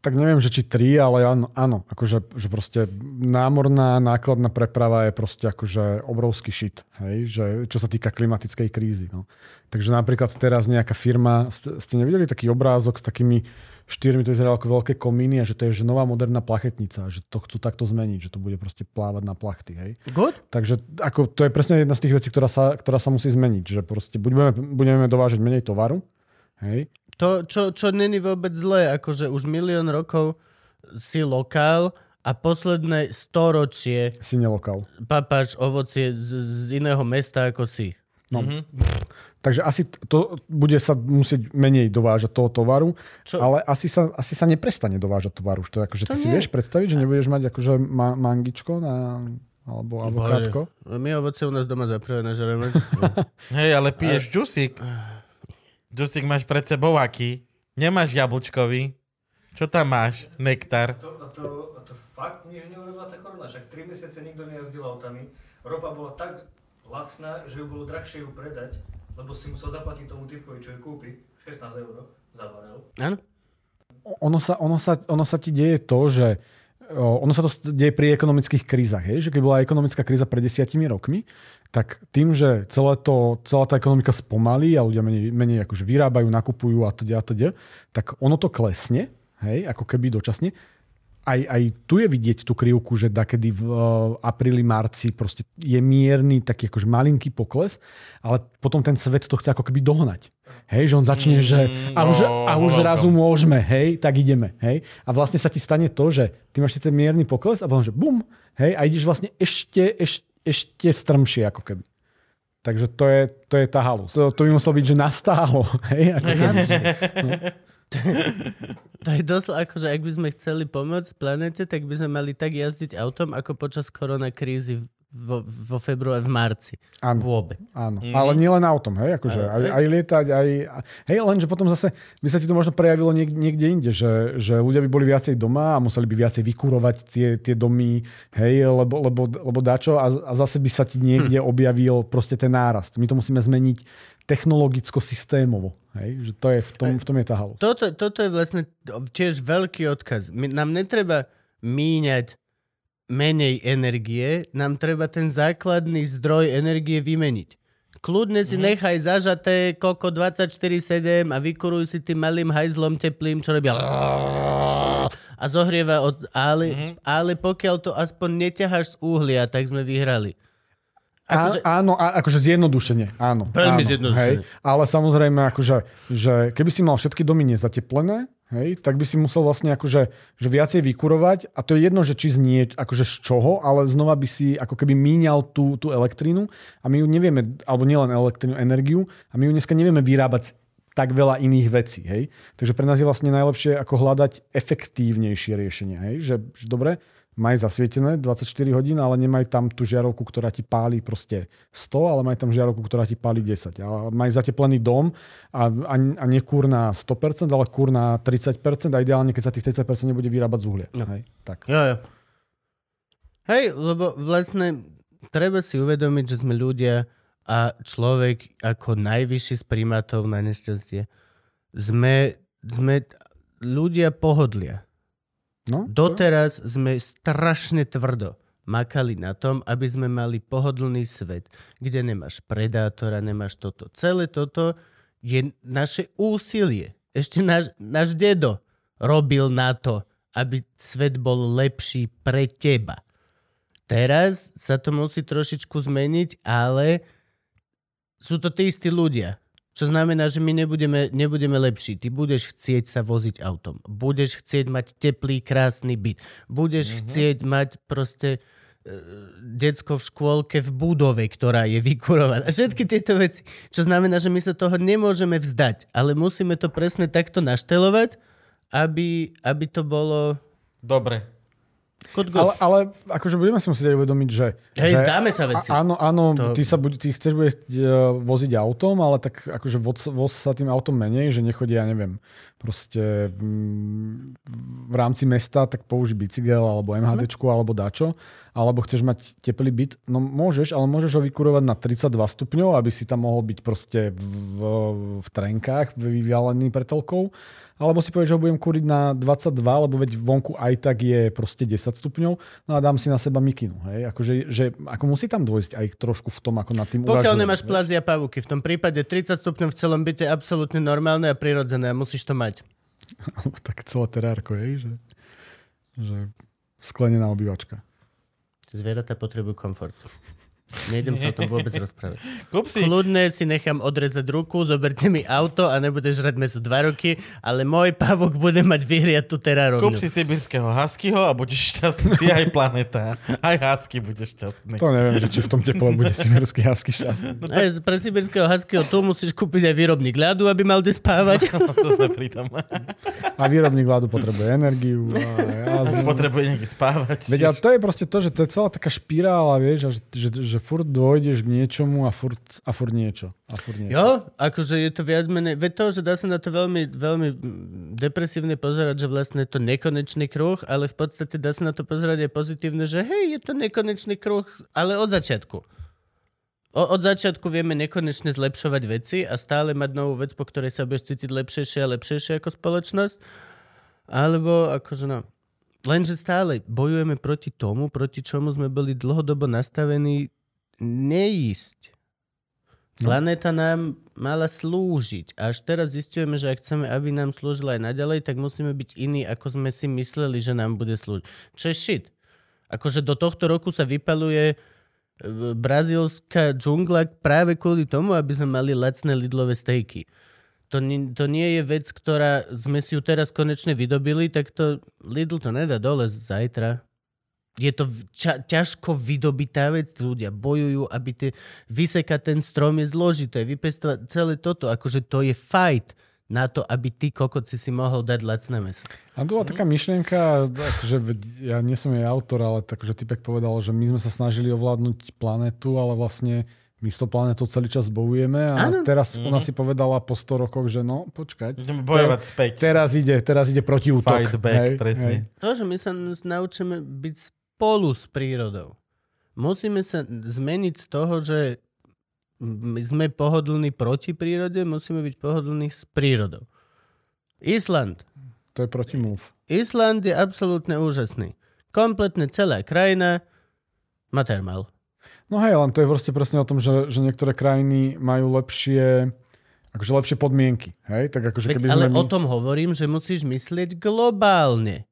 Tak neviem, že či tri, ale áno, áno akože že proste námorná nákladná preprava je proste akože obrovský shit, hej, že, čo sa týka klimatickej krízy. No. Takže napríklad teraz nejaká firma, ste, ste nevideli taký obrázok s takými štyrmi, to vyzeralo ako veľké komíny a že to je že nová moderná plachetnica, že to chcú takto zmeniť, že to bude proste plávať na plachty, hej. Good? Takže ako, to je presne jedna z tých vecí, ktorá sa, ktorá sa musí zmeniť, že proste budeme, budeme dovážať menej tovaru, hej, To, čo, čo není vôbec zlé, akože už milión rokov si lokál a posledné storočie si nelokal. papáš ovocie z, z iného mesta ako si. No. Takže asi to bude sa musieť menej dovážať toho tovaru, Čo? ale asi sa, asi sa neprestane dovážať tovaru. Že To akože, To ty si nie. vieš predstaviť, že nebudeš mať akože ma- mangičko na, alebo avokádko? My ovoce u nás doma zaprvé nažereme. Hej, ale piješ džusík. Džusík máš pred sebou aký? Nemáš jablčkový? Čo tam máš? Nektar. To, a, to, a to fakt nič neurobila tá korona. Však 3 mesiace nikto nejazdil autami. Ropa bola tak lacná, že ju bolo drahšie ju predať, lebo si musel zaplatiť tomu typkovi, čo ju kúpi. 16 eur za barel. Áno? ono sa, ono, sa, ono sa ti deje to, že ono sa to deje pri ekonomických krízach. Hej? Že keď bola ekonomická kríza pred desiatimi rokmi, tak tým, že celé to, celá tá ekonomika spomalí a ľudia menej, menej akože vyrábajú, nakupujú a teda a teda, tak ono to klesne, hej, ako keby dočasne. Aj, aj tu je vidieť tú krivku, že dakedy v uh, apríli, marci proste je mierny, taký akože malinký pokles, ale potom ten svet to chce ako keby dohnať. Hej, že on začne, Mm, že a už, no, a už zrazu môžeme, hej, tak ideme, hej. A vlastne sa ti stane to, že ty máš síce mierny pokles a potom, že bum, hej, a ideš vlastne ešte, ešte, ešte strmšie ako keby. Takže to je, to je tá halus. To, to by muselo byť, že nastálo. Hej, ako keby. To je dosť ako, že ak by sme chceli pomôcť planete, tak by sme mali tak jazdiť autom, ako počas korona krízy vo, vo februári, v marci. Áno. Vôbec. Áno, mm. ale nielen autom, hej, akože aj, aj lietať, aj, hej, lenže potom zase by sa ti to možno prejavilo niek- niekde inde, že, že ľudia by boli viacej doma a museli by viacej vykurovať tie, tie domy, hej, lebo, lebo, lebo dačo a, a zase by sa ti niekde objavil proste ten nárast. My to musíme zmeniť technologicko-systémovo, hej, že to je, v tom, v tom je tá halus. Toto, toto je vlastne tiež veľký odkaz. My, nám netreba míňať menej energie, nám treba ten základný zdroj energie vymeniť. Kľudne si nechaj zažaté koľko 24-7 a vykuruj si tým malým hajzlom teplým, čo robia a zohrieva od... Ale, ale pokiaľ to aspoň neťaháš z uhlia, tak sme vyhrali. Akože... Áno, a, akože zjednodušene, áno. Veľmi áno, zjednodušene. Hej, ale samozrejme, akože, že keby si mal všetky domy nezateplené, hej, tak by si musel vlastne akože, že viacej vykurovať a to je jedno, že či znie, akože z čoho, ale znova by si ako keby míňal tú, tú elektrínu a my ju nevieme, alebo nielen elektrínu, energiu a my ju dneska nevieme vyrábať z tak veľa iných vecí. Hej? Takže pre nás je vlastne najlepšie ako hľadať efektívnejšie riešenia. Hej? Že, že dobre, maj zasvietené 24 hodín, ale nemaj tam tú žiarovku, ktorá ti páli proste 100, ale maj tam žiarovku, ktorá ti páli 10. A maj zateplený dom a, a, a nie kúr na 100%, ale kúr na 30% a ideálne, keď sa tých 30% nebude vyrábať z uhlia. No. Hej, tak. Jo, jo. Hej, lebo vlastne treba si uvedomiť, že sme ľudia a človek ako najvyšší z primátov na nešťastie sme, sme ľudia pohodlia. No, to- Doteraz sme strašne tvrdo makali na tom, aby sme mali pohodlný svet, kde nemáš predátora, nemáš toto. Celé toto je naše úsilie. Ešte náš, náš dedo robil na to, aby svet bol lepší pre teba. Teraz sa to musí trošičku zmeniť, ale sú to tí istí ľudia. Čo znamená, že my nebudeme, nebudeme lepší. Ty budeš chcieť sa voziť autom. Budeš chcieť mať teplý, krásny byt. Budeš mm-hmm. chcieť mať proste e, decko v škôlke v budove, ktorá je vykurovaná. Všetky tieto veci. Čo znamená, že my sa toho nemôžeme vzdať. Ale musíme to presne takto naštelovať, aby, aby to bolo Dobre. Ale, ale akože budeme si musieť aj uvedomiť, že... Hej, že zdáme sa veci. A, áno, áno, To- ty, sa buď, ty chceš bude voziť autom, ale tak akože voz, voz sa tým autom menej, že nechodia, ja neviem, proste v, v rámci mesta, tak použij bicykel alebo MHDčku alebo dačo, alebo chceš mať teplý byt, no môžeš, ale môžeš ho vykurovať na 32 stupňov, aby si tam mohol byť proste v, v trenkách vyvialený pretelkou, alebo si povieš, že ho budem kúriť na 22, lebo veď vonku aj tak je proste 10 stupňov, no a dám si na seba mikinu. Hej? Akože, že, ako musí tam dôjsť aj trošku v tom, ako nad tým Pokiaľ uvažujem, nemáš vieš? plazy a pavúky, v tom prípade 30 stupňov v celom byte je absolútne normálne a prirodzené a musíš to mať. Alebo tak celé terárko, hej? Že, že sklenená obývačka. Zvieratá potrebujú komfort. Nejdem sa o tom vôbec rozprávať. Kúp si, Kľudne si nechám odrezať ruku, zoberte mi auto a nebudeš žrať meso dva roky, ale môj pavok bude mať vyhriatú kúp terárovňu. si sibirského huskyho a budeš šťastný. Ty aj planeta. Aj husky budeš šťastný. To neviem, že či v tom teple bude simerský hasky šťastný. Aj pre sibirského huskyho tu musíš kúpiť aj výrobník ľadu, aby mal kde spávať. No, to sme pri tom. A výrobník vládu potrebuje energiu. A jazdu. Potrebuje niekde spávať. Veď ale to je proste to, že to je celá taká špirála, vieš, a že, že, že furt dojdeš k niečomu a furt, a furt niečo. A furt niečo. Jo, akože je to viac menej, veď to, že dá sa na to veľmi, veľmi depresívne pozerať, že vlastne je to nekonečný kruh, ale v podstate dá sa na to pozerať aj pozitívne, že hej, je to nekonečný kruh, ale od začiatku. O, od začiatku vieme nekonečne zlepšovať veci a stále mať novú vec, po ktorej sa budeš cítiť lepšejšie a lepšejšie ako spoločnosť. Alebo akože no, lenže stále bojujeme proti tomu, proti čomu sme boli dlhodobo nastavení neísť. Planéta nám mala slúžiť. A až teraz zistujeme, že ak chceme, aby nám slúžila aj naďalej, tak musíme byť iní, ako sme si mysleli, že nám bude slúžiť. Čo je shit. Akože do tohto roku sa vypaluje e, brazílska džungla práve kvôli tomu, aby sme mali lacné lidlové stejky. To, ni- to nie je vec, ktorá sme si ju teraz konečne vydobili, tak to Lidl to nedá dole zajtra. Je to ča- ťažko vydobitá vec, ľudia bojujú, aby tie, vysekať ten strom je zložité, vypestovať celé toto, akože to je fight na to, aby ty kokot si si mohol dať lacné meso. A to bola taká myšlienka, že ja nie som jej autor, ale takže typek povedal, že my sme sa snažili ovládnuť planetu, ale vlastne my s tou planetou celý čas bojujeme a Áno. teraz ona si povedala po 100 rokoch, že no, počkať. Ideme bojovať späť. Teraz ide, teraz ide protiútok. Fight back, presne. To, že my sa naučíme byť spolu s prírodou. Musíme sa zmeniť z toho, že sme pohodlní proti prírode, musíme byť pohodlní s prírodou. Island. To je proti move. Island je absolútne úžasný. Kompletne celá krajina má termál. No hej, len to je vlastne presne o tom, že, že niektoré krajiny majú lepšie, akože lepšie podmienky. Hej? Tak akože Veď, keby ale sme my... o tom hovorím, že musíš myslieť globálne.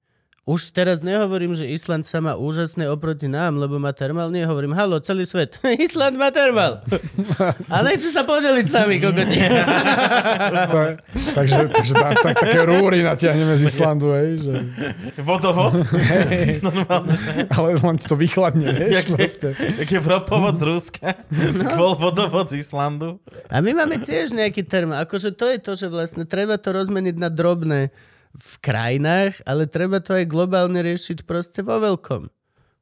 Už teraz nehovorím, že Island sa má úžasné oproti nám, lebo má termál. Nie, hovorím, halo, celý svet. Island má termál. A nechce sa podeliť s nami, kokoti. Takže takže tá, tak, také rúry natiahneme z Islandu, hej, že, Vodovod. Normálne. ale len to vychladne, vieš, Jak proste. jak je vropovod z Ruska, bol vodovod z Islandu. A my máme tiež nejaký termál. Akože to je to, že vlastne treba to rozmeniť na drobné v krajinách, ale treba to aj globálne riešiť proste vo veľkom.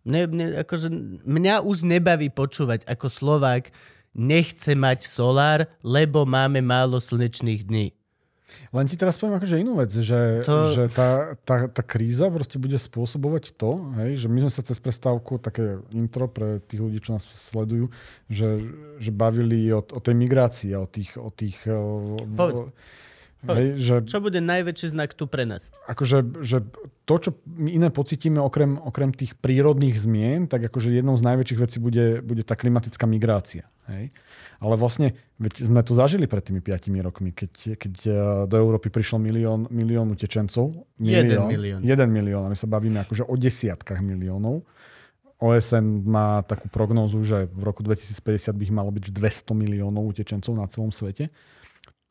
Ne, ne, akože mňa už nebaví počúvať ako Slovák nechce mať solár, lebo máme málo slnečných dní. Len ti teraz poviem akože inú vec, že, To- že tá, tá, tá kríza proste bude spôsobovať to, hej, že my sme sa cez prestávku, také intro pre tých ľudí, čo nás sledujú, že, že bavili o, o tej migrácii, a o tých... O tých o, Povedz. hej, že Čo bude najväčší znak tu pre nás? akože, že to, čo my iné pocitíme okrem, okrem tých prírodných zmien, tak akože jednou z najväčších vecí bude, bude tá klimatická migrácia. Hej? Ale vlastne veď sme to zažili pred tými 5 rokmi, keď, keď eh, do Európy prišlo milión, milión utečencov. Jeden milión. Jeden milión. A my sa bavíme akože o desiatkách miliónov. OSN má takú prognózu, že v roku 2050 by ich malo byť 200 miliónov utečencov na celom svete.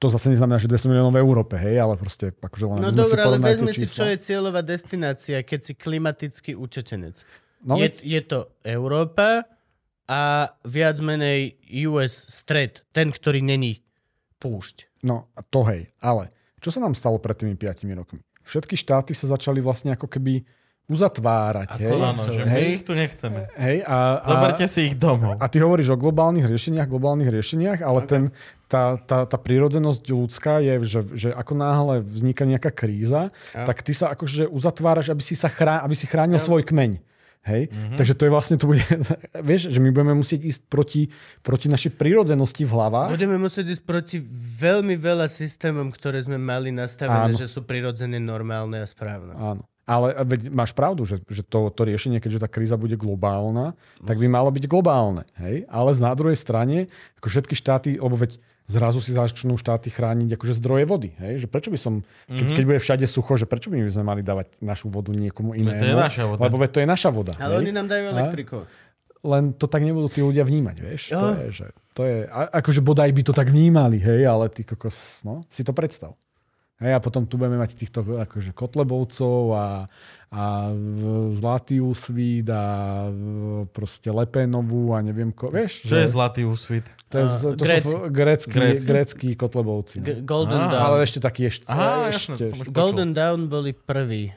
To zase neznamená, že 200 miliónov v Európe, hej, ale proste akože len No dobre, ale vezmi si, čo je cieľová destinácia, keď si klimatický utečenec. No, je, je to Európa a viac menej US stred, ten, ktorý není púšť. No, a to hej. Ale čo sa nám stalo pred tými 5 rokmi? Všetky štáty sa začali vlastne ako keby uzatvárať. Hej? Áno, že my hej, ich tu nechceme. hej, a, a, Zoberte si ich domov. a ty hovoríš o globálnych riešeniach, globálnych riešeniach, ale ten, tá, tá, tá prírodzenosť ľudská je, že, že ako náhle vzniká nejaká kríza, Ja. tak ty sa akože uzatváraš, aby si, sa chrá, aby si chránil Ja. svoj kmeň. Hej? Mm-hmm. Takže to je vlastne, to bude, vieš, že my budeme musieť ísť proti, proti našej prírodzenosti v hlavách. Budeme musieť ísť proti veľmi veľa systémom, ktoré sme mali nastavené, Áno. že sú prirodzené, normálne a správne. Áno. Ale veď máš pravdu, že, že to, to riešenie, keďže tá kríza bude globálna, tak by malo byť globálne. Hej? Ale z na druhej strane, ako všetky štáty, lebo veď zrazu si začnú štáty chrániť akože zdroje vody. Hej? Že prečo by som, keď, Mhm. keď bude všade sucho, že prečo by my sme mali dávať našu vodu niekomu inému? to je naša voda. Lebo to je naša voda. Ale hej? oni nám dajú elektriku. Len to tak nebudú tí ľudia vnímať, vieš? Jo. To je, že, to je, a, akože bodaj by to tak vnímali, hej, ale ty kokos, no, si to predstav. Hej, a potom tu budeme mať týchto akože kotlebovcov a, a zlatý úsvit a proste Lepenovú a neviem ko, vieš? Čo je zlatý úsvit? To, je, to, Gréci. sú grécky, Gréci. grécky kotlebovci. G- No. Golden Á, Dawn. Ale ešte taký ešte, Aha, ešte už počul. Golden Dawn boli prví.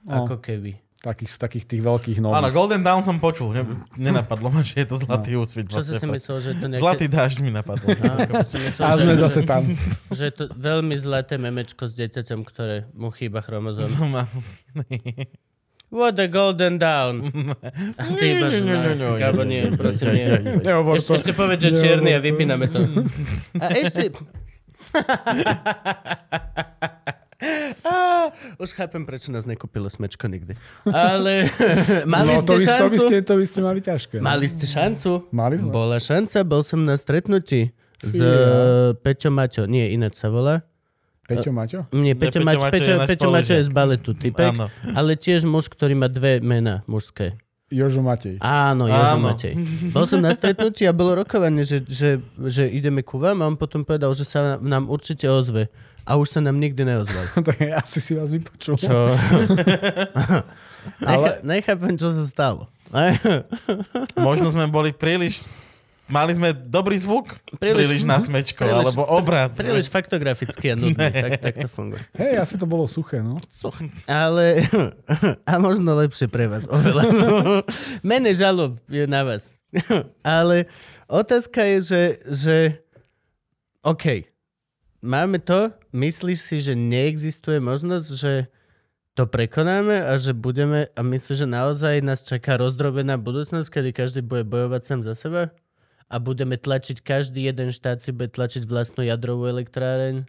No. Ako keby. Takých, z takých tých veľkých nových. Áno, Golden Dawn som počul. Ne, nenapadlo ma, že je to zlatý úsvit. Čo si si Vlastne. myslel, že to nejaké... Zlatý dážď mi napadlo. Som myslel, a sme že, zase tam. že je to veľmi zlaté memečko s dieťaťom, ktoré mu chýba ma- What a golden down. A ty iba, že no, Gabo, nie, prosím, nie. Ešte, to. ešte povedz, že čierny a vypíname to. A ešte... Á, Už chápem, prečo nás nekúpilo smečko nikdy. Ale mali No, ste to, by, to, by šancu? ste, to by ste mali ťažké. no. Mali ste šancu? Mali sme. Bola šanca, bol som na stretnutí s yeah. Peťo Maťo. Nie, ináč sa volá. Peťo, Maťo? Nie, Peťo, Peťo Maťo, Peťo, je Peťo Maťo je z baletu, typek. Áno. Ale tiež muž, ktorý má dve mená mužské. Jožo Matej. Áno, Jožo Áno. Matej. Bol som na stretnutí a bolo rokovanie, že, že, že ideme ku vám a on potom povedal, že sa nám určite ozve. A už sa nám nikdy neozval. tak asi si vás vypočul. Čo? Necha, nechápem, čo sa stalo. Možno sme boli príliš... Mali sme dobrý zvuk, Príliš- príliš, na smečko, príliš- alebo obraz. Príliš faktograficky a nudný. Tak, tak to funguje. Hej, asi to bolo suché, no. Ale... A možno lepšie pre vás. Oveľa. Mene žalob je na vás. Ale otázka je, že, že OK, máme to, myslíš si, že neexistuje možnosť, že to prekonáme a že budeme, a myslíš, že naozaj nás čaká rozdrobená budúcnosť, kedy každý bude bojovať sám za seba? A budeme tlačiť, každý jeden štát si bude tlačiť vlastnú jadrovú elektráreň?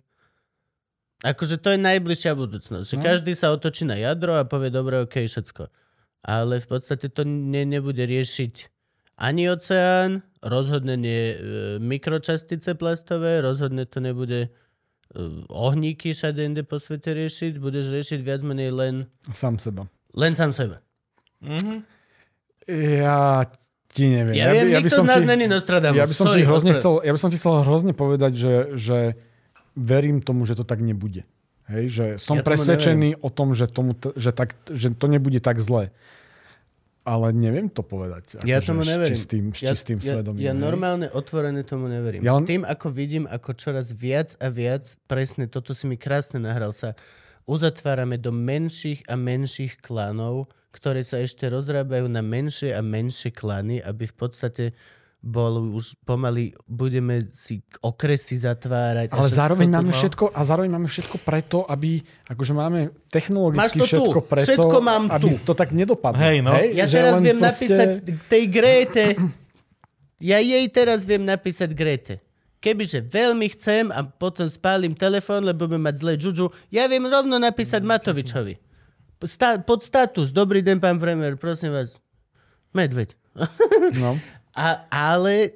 Akože to je najbližšia budúcnosť. Že No. každý sa otočí na jadro a povie, dobre, ok, všetko. Ale v podstate to ne, nebude riešiť ani oceán, rozhodne nie e, mikročastice plastové, rozhodne to nebude e, ohníky všade inde po svete riešiť, budeš riešiť viac menej len Sám seba. Len sám seba. Mhm. Ja ti neviem. Ja, viem, by- nikto som z nás ti- není Nostradamus. Ja by som Sorry, ti hrozne chcel, ja by som ti chcel hrozne povedať, že, že verím tomu, že to tak nebude. Hej, že som Ja presvedčený o tom, že, tomu, t- že, tak, že to nebude tak zle. Ale neviem to povedať. Ja akože tomu s neverím. Čistým, s ja, čistým ja, svedomím. ja hej. normálne otvorené tomu neverím. Ja Ja len- S tým, ako vidím, ako čoraz viac a viac, presne toto si mi krásne nahral sa, uzatvárame do menších a menších klanov, ktoré sa ešte rozrábajú na menšie a menšie klany, aby v podstate bol už pomaly, budeme si okresy zatvárať. Ale zároveň to máme mal. všetko, a zároveň máme všetko preto, aby, akože máme Máš technologicky to tu. všetko preto, Všetko mám aby tu. to tak nedopadlo. Hej, no. Ja Že teraz viem proste- napísať tej Grete. Ja jej teraz viem napísať Grete. Kebyže veľmi chcem a potom spálim telefón, lebo budem mať zlé džudžu, ja viem rovno napísať Matovičovi. Sta- pod status. Dobrý deň, pán premiér, prosím vás. Medveď. No. A, ale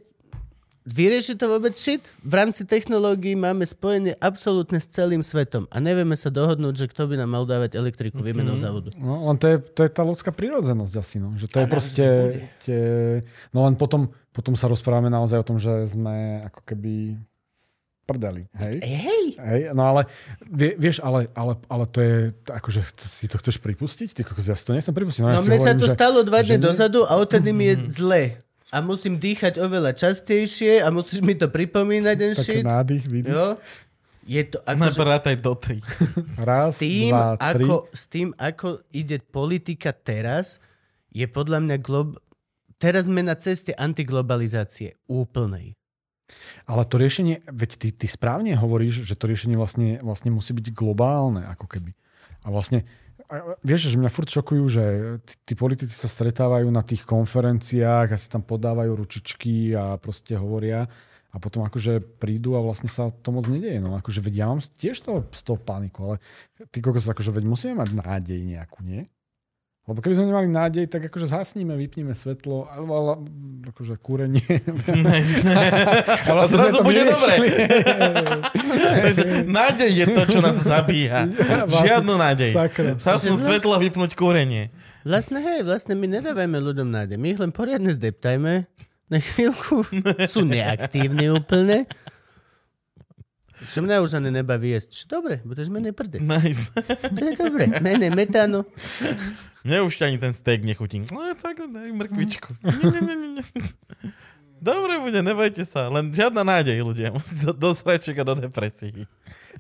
vyrieši to vôbec shit? V rámci technológií máme spojenie absolútne s celým svetom a nevieme sa dohodnúť, že kto by nám mal dávať elektriku výmenou za vodu. No, len to je, to je tá ľudská prírodzenosť asi, no. Že to je A proste... navždy bude. Tie, no len potom, potom sa rozprávame naozaj o tom, že sme ako keby prdeli, hej? Hej! Hej, no ale vie, vieš, ale, ale, ale to je, akože si to chceš pripustiť? Ty ja si to nechcem pripustiť. No ja si mne sa hovorím, to že- stalo dva dny dozadu a odtedy mi je zle. A musím dýchať oveľa častejšie a musíš mi to pripomínať ten Tak shit. nádych, vidíš? Jo? Je to akože Nabrátaj do tri. Raz, s tým, dva, tri. ako, s tým, ako ide politika teraz, je podľa mňa glob... Teraz sme na ceste antiglobalizácie úplnej. Ale to riešenie, veď ty, ty správne hovoríš, že to riešenie vlastne, vlastne musí byť globálne, ako keby. A vlastne, vieš, že mňa furt šokujú, že tí, politici sa stretávajú na tých konferenciách a si tam podávajú ručičky a proste hovoria a potom akože prídu a vlastne sa to moc nedieje. No akože veď ja mám tiež toho, z toho paniku, ale ty kokos, akože veď musíme mať nádej nejakú, nie? Lebo keby sme nemali nádej, tak akože zhasníme, vypneme svetlo, ale, ale akože kúrenie. A vlastne zrazu bude dobre. Takže nádej je to, čo nás zabíja. vlastne, Žiadnu nádej. Zasnúť svetlo vypnúť kúrenie. Vlastne, hej, vlastne my nedávajme ľuďom nádej. My ich len poriadne zdeptajme. Na chvíľku sú neaktívni úplne. Čo mňa už ani nebaví jesť. Dobre, budeš menej prde. Nice. To je dobre. Menej metánu. Mne už ani ten steak nechutí. No tak daj mrkvičku. Nie, nie, nie, nie. Dobre bude, nebojte sa. Len žiadna nádej, ľudia. Musíte do, do sraček a do depresí.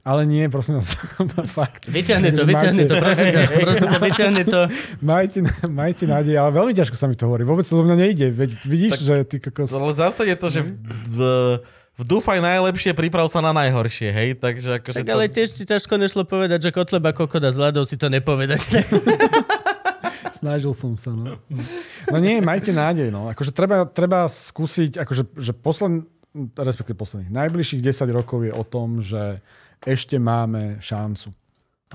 Ale nie, prosím vás, fakt. Vyťahni to, máte- to, prosím ťa. Prosím ťa, vyťahni to. Majte, majte nádej, ale veľmi ťažko sa mi to hovorí. Vôbec to do mňa nejde. Veď vidíš, Tak- že ty kokos... Ale zase je to, že v, v dúfaj najlepšie, priprav sa na najhoršie, hej? Takže Tak ale to... tiež ti ťažko nešlo povedať, že kotleba kokoda s ľadou si to nepovedať. Snažil som sa, no. No nie, majte nádej, no. Akože treba, treba skúsiť, akože, že posled, respektíve posledných, najbližších 10 rokov je o tom, že ešte máme šancu.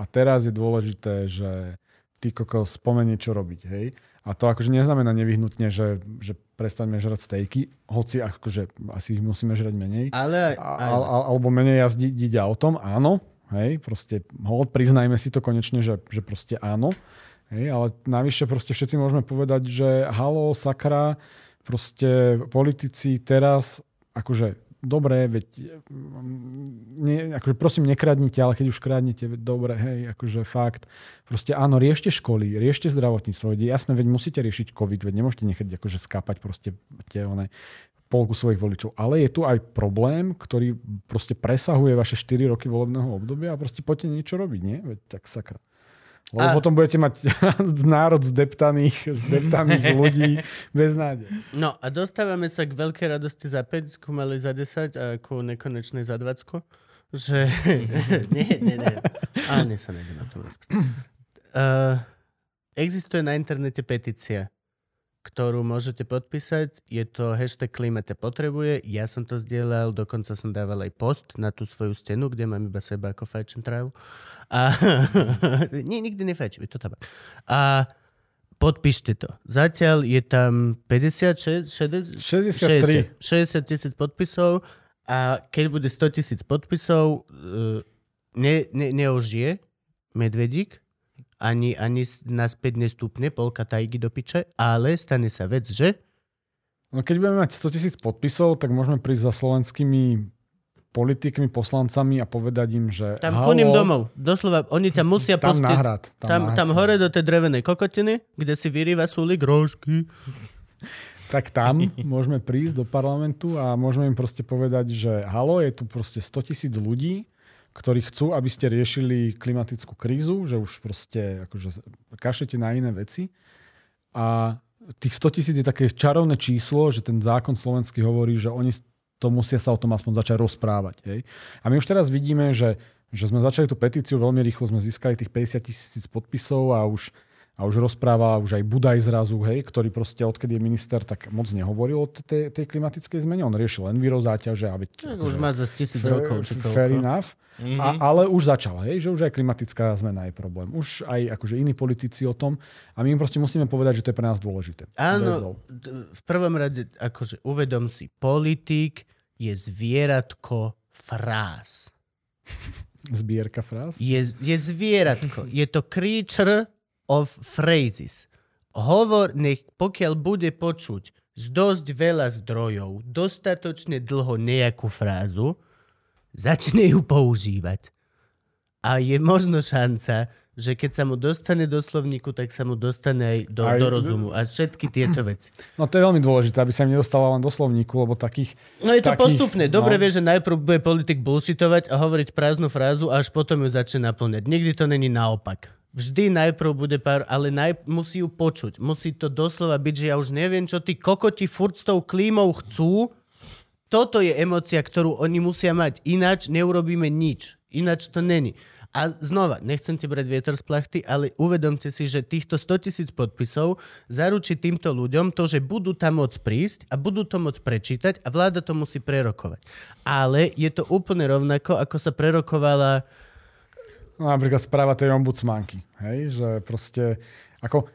A teraz je dôležité, že ty koko spomenie, čo robiť, hej. A to akože neznamená nevyhnutne, že, že prestaňme žrať stejky, hoci akože asi ich musíme žrať menej. Ale, ale, a, alebo menej jazdiť a o tom, áno, hej, proste hold, priznajme si to konečne, že, že proste áno, hej, ale navyše proste všetci môžeme povedať, že halo, sakra, proste politici teraz, akože dobre, veď mm, nie, akože prosím, nekradnite, ale keď už kradnete, veď dobre, hej, akože fakt. Proste áno, riešte školy, riešte zdravotníctvo, veď jasné, veď musíte riešiť COVID, veď nemôžete nechať akože skápať proste tie one, polku svojich voličov. Ale je tu aj problém, ktorý proste presahuje vaše 4 roky volebného obdobia a proste poďte niečo robiť, nie? Veď tak sakra. Lebo A- potom budete mať národ zdeptaných, zdeptaných ľudí bez nádeje. No a dostávame sa k veľkej radosti za 5, skúmali za 10 a ku nekonečnej za 20. Že... nie, nie, nie. A nie sa nejdem na tom rozprávať. Uh, existuje na internete petícia, ktorú môžete podpísať. Je to hashtag klimate potrebuje. Ja som to zdieľal, dokonca som dával aj post na tú svoju stenu, kde mám iba seba ako fajčen trávu. A... nie, nikdy nefajčím, je to tabak. A podpíšte to. Zatiaľ je tam 56, 60, 63. 60 tisíc podpisov a keď bude 100 tisíc podpisov, uh, ne, ne, neožije medvedík ani, ani naspäť nestúpne polka tajky do piče, ale stane sa vec, že No keď budeme mať 100 tisíc podpisov, tak môžeme prísť za slovenskými politikmi, poslancami a povedať im, že tam halo, ku ním domov. Doslova, oni tam musia tam pustiť. nahrad. Tam, Tam, nahrad. tam hore do tej drevenej kokotiny, kde si vyrýva súlik rožky. Tak tam môžeme prísť do parlamentu a môžeme im proste povedať, že halo, je tu proste 100 tisíc ľudí, ktorí chcú, aby ste riešili klimatickú krízu, že už proste akože kašete na iné veci. A tých 100 tisíc je také čarovné číslo, že ten zákon slovenský hovorí, že oni to musia sa o tom aspoň začať rozprávať. Hej? A my už teraz vidíme, že, že sme začali tú petíciu, veľmi rýchlo sme získali tých 50 tisíc podpisov a už a už rozpráva už aj Budaj zrazu, hej, ktorý proste odkedy je minister, tak moc nehovoril o tej, tej klimatickej zmene. On riešil enviro záťaže a veď, Tak už má za tisíc fair, rokov, či fair enough. A, ale už začal, hej, že už aj klimatická zmena je problém. Už aj akože iní politici o tom. A my im proste musíme povedať, že to je pre nás dôležité. Áno, v prvom rade, akože uvedom si, politik je zvieratko fráz. Zbierka fráz. Je, je zvieratko. Je to creature of phrases. Hovor, nech pokiaľ bude počuť z dosť veľa zdrojov, dostatočne dlho nejakú frázu, začne ju používať. A je možno šanca, že keď sa mu dostane do slovníku, tak sa mu dostane aj do, Aj- do rozumu. A všetky tieto veci. No to je veľmi dôležité, aby sa im nedostala len do slovníku, lebo takých... No je to takých, postupné. Dobre no. vie, že najprv bude politik bullshitovať a hovoriť prázdnu frázu a až potom ju začne naplňať. Nikdy to není naopak. Vždy najprv bude pár, ale naj, musí ju počuť. Musí to doslova byť, že ja už neviem, čo tí kokoti furt s tou klímou chcú. Toto je emocia, ktorú oni musia mať. Ináč neurobíme nič. Ináč to není. A znova, nechcem ti brať vietor z plachty, ale uvedomte si, že týchto 100 tisíc podpisov zaručí týmto ľuďom to, že budú tam môcť prísť a budú to môcť prečítať a vláda to musí prerokovať. Ale je to úplne rovnako, ako sa prerokovala No, napríklad správa tej ombudsmanky. Hej, že proste... Ako,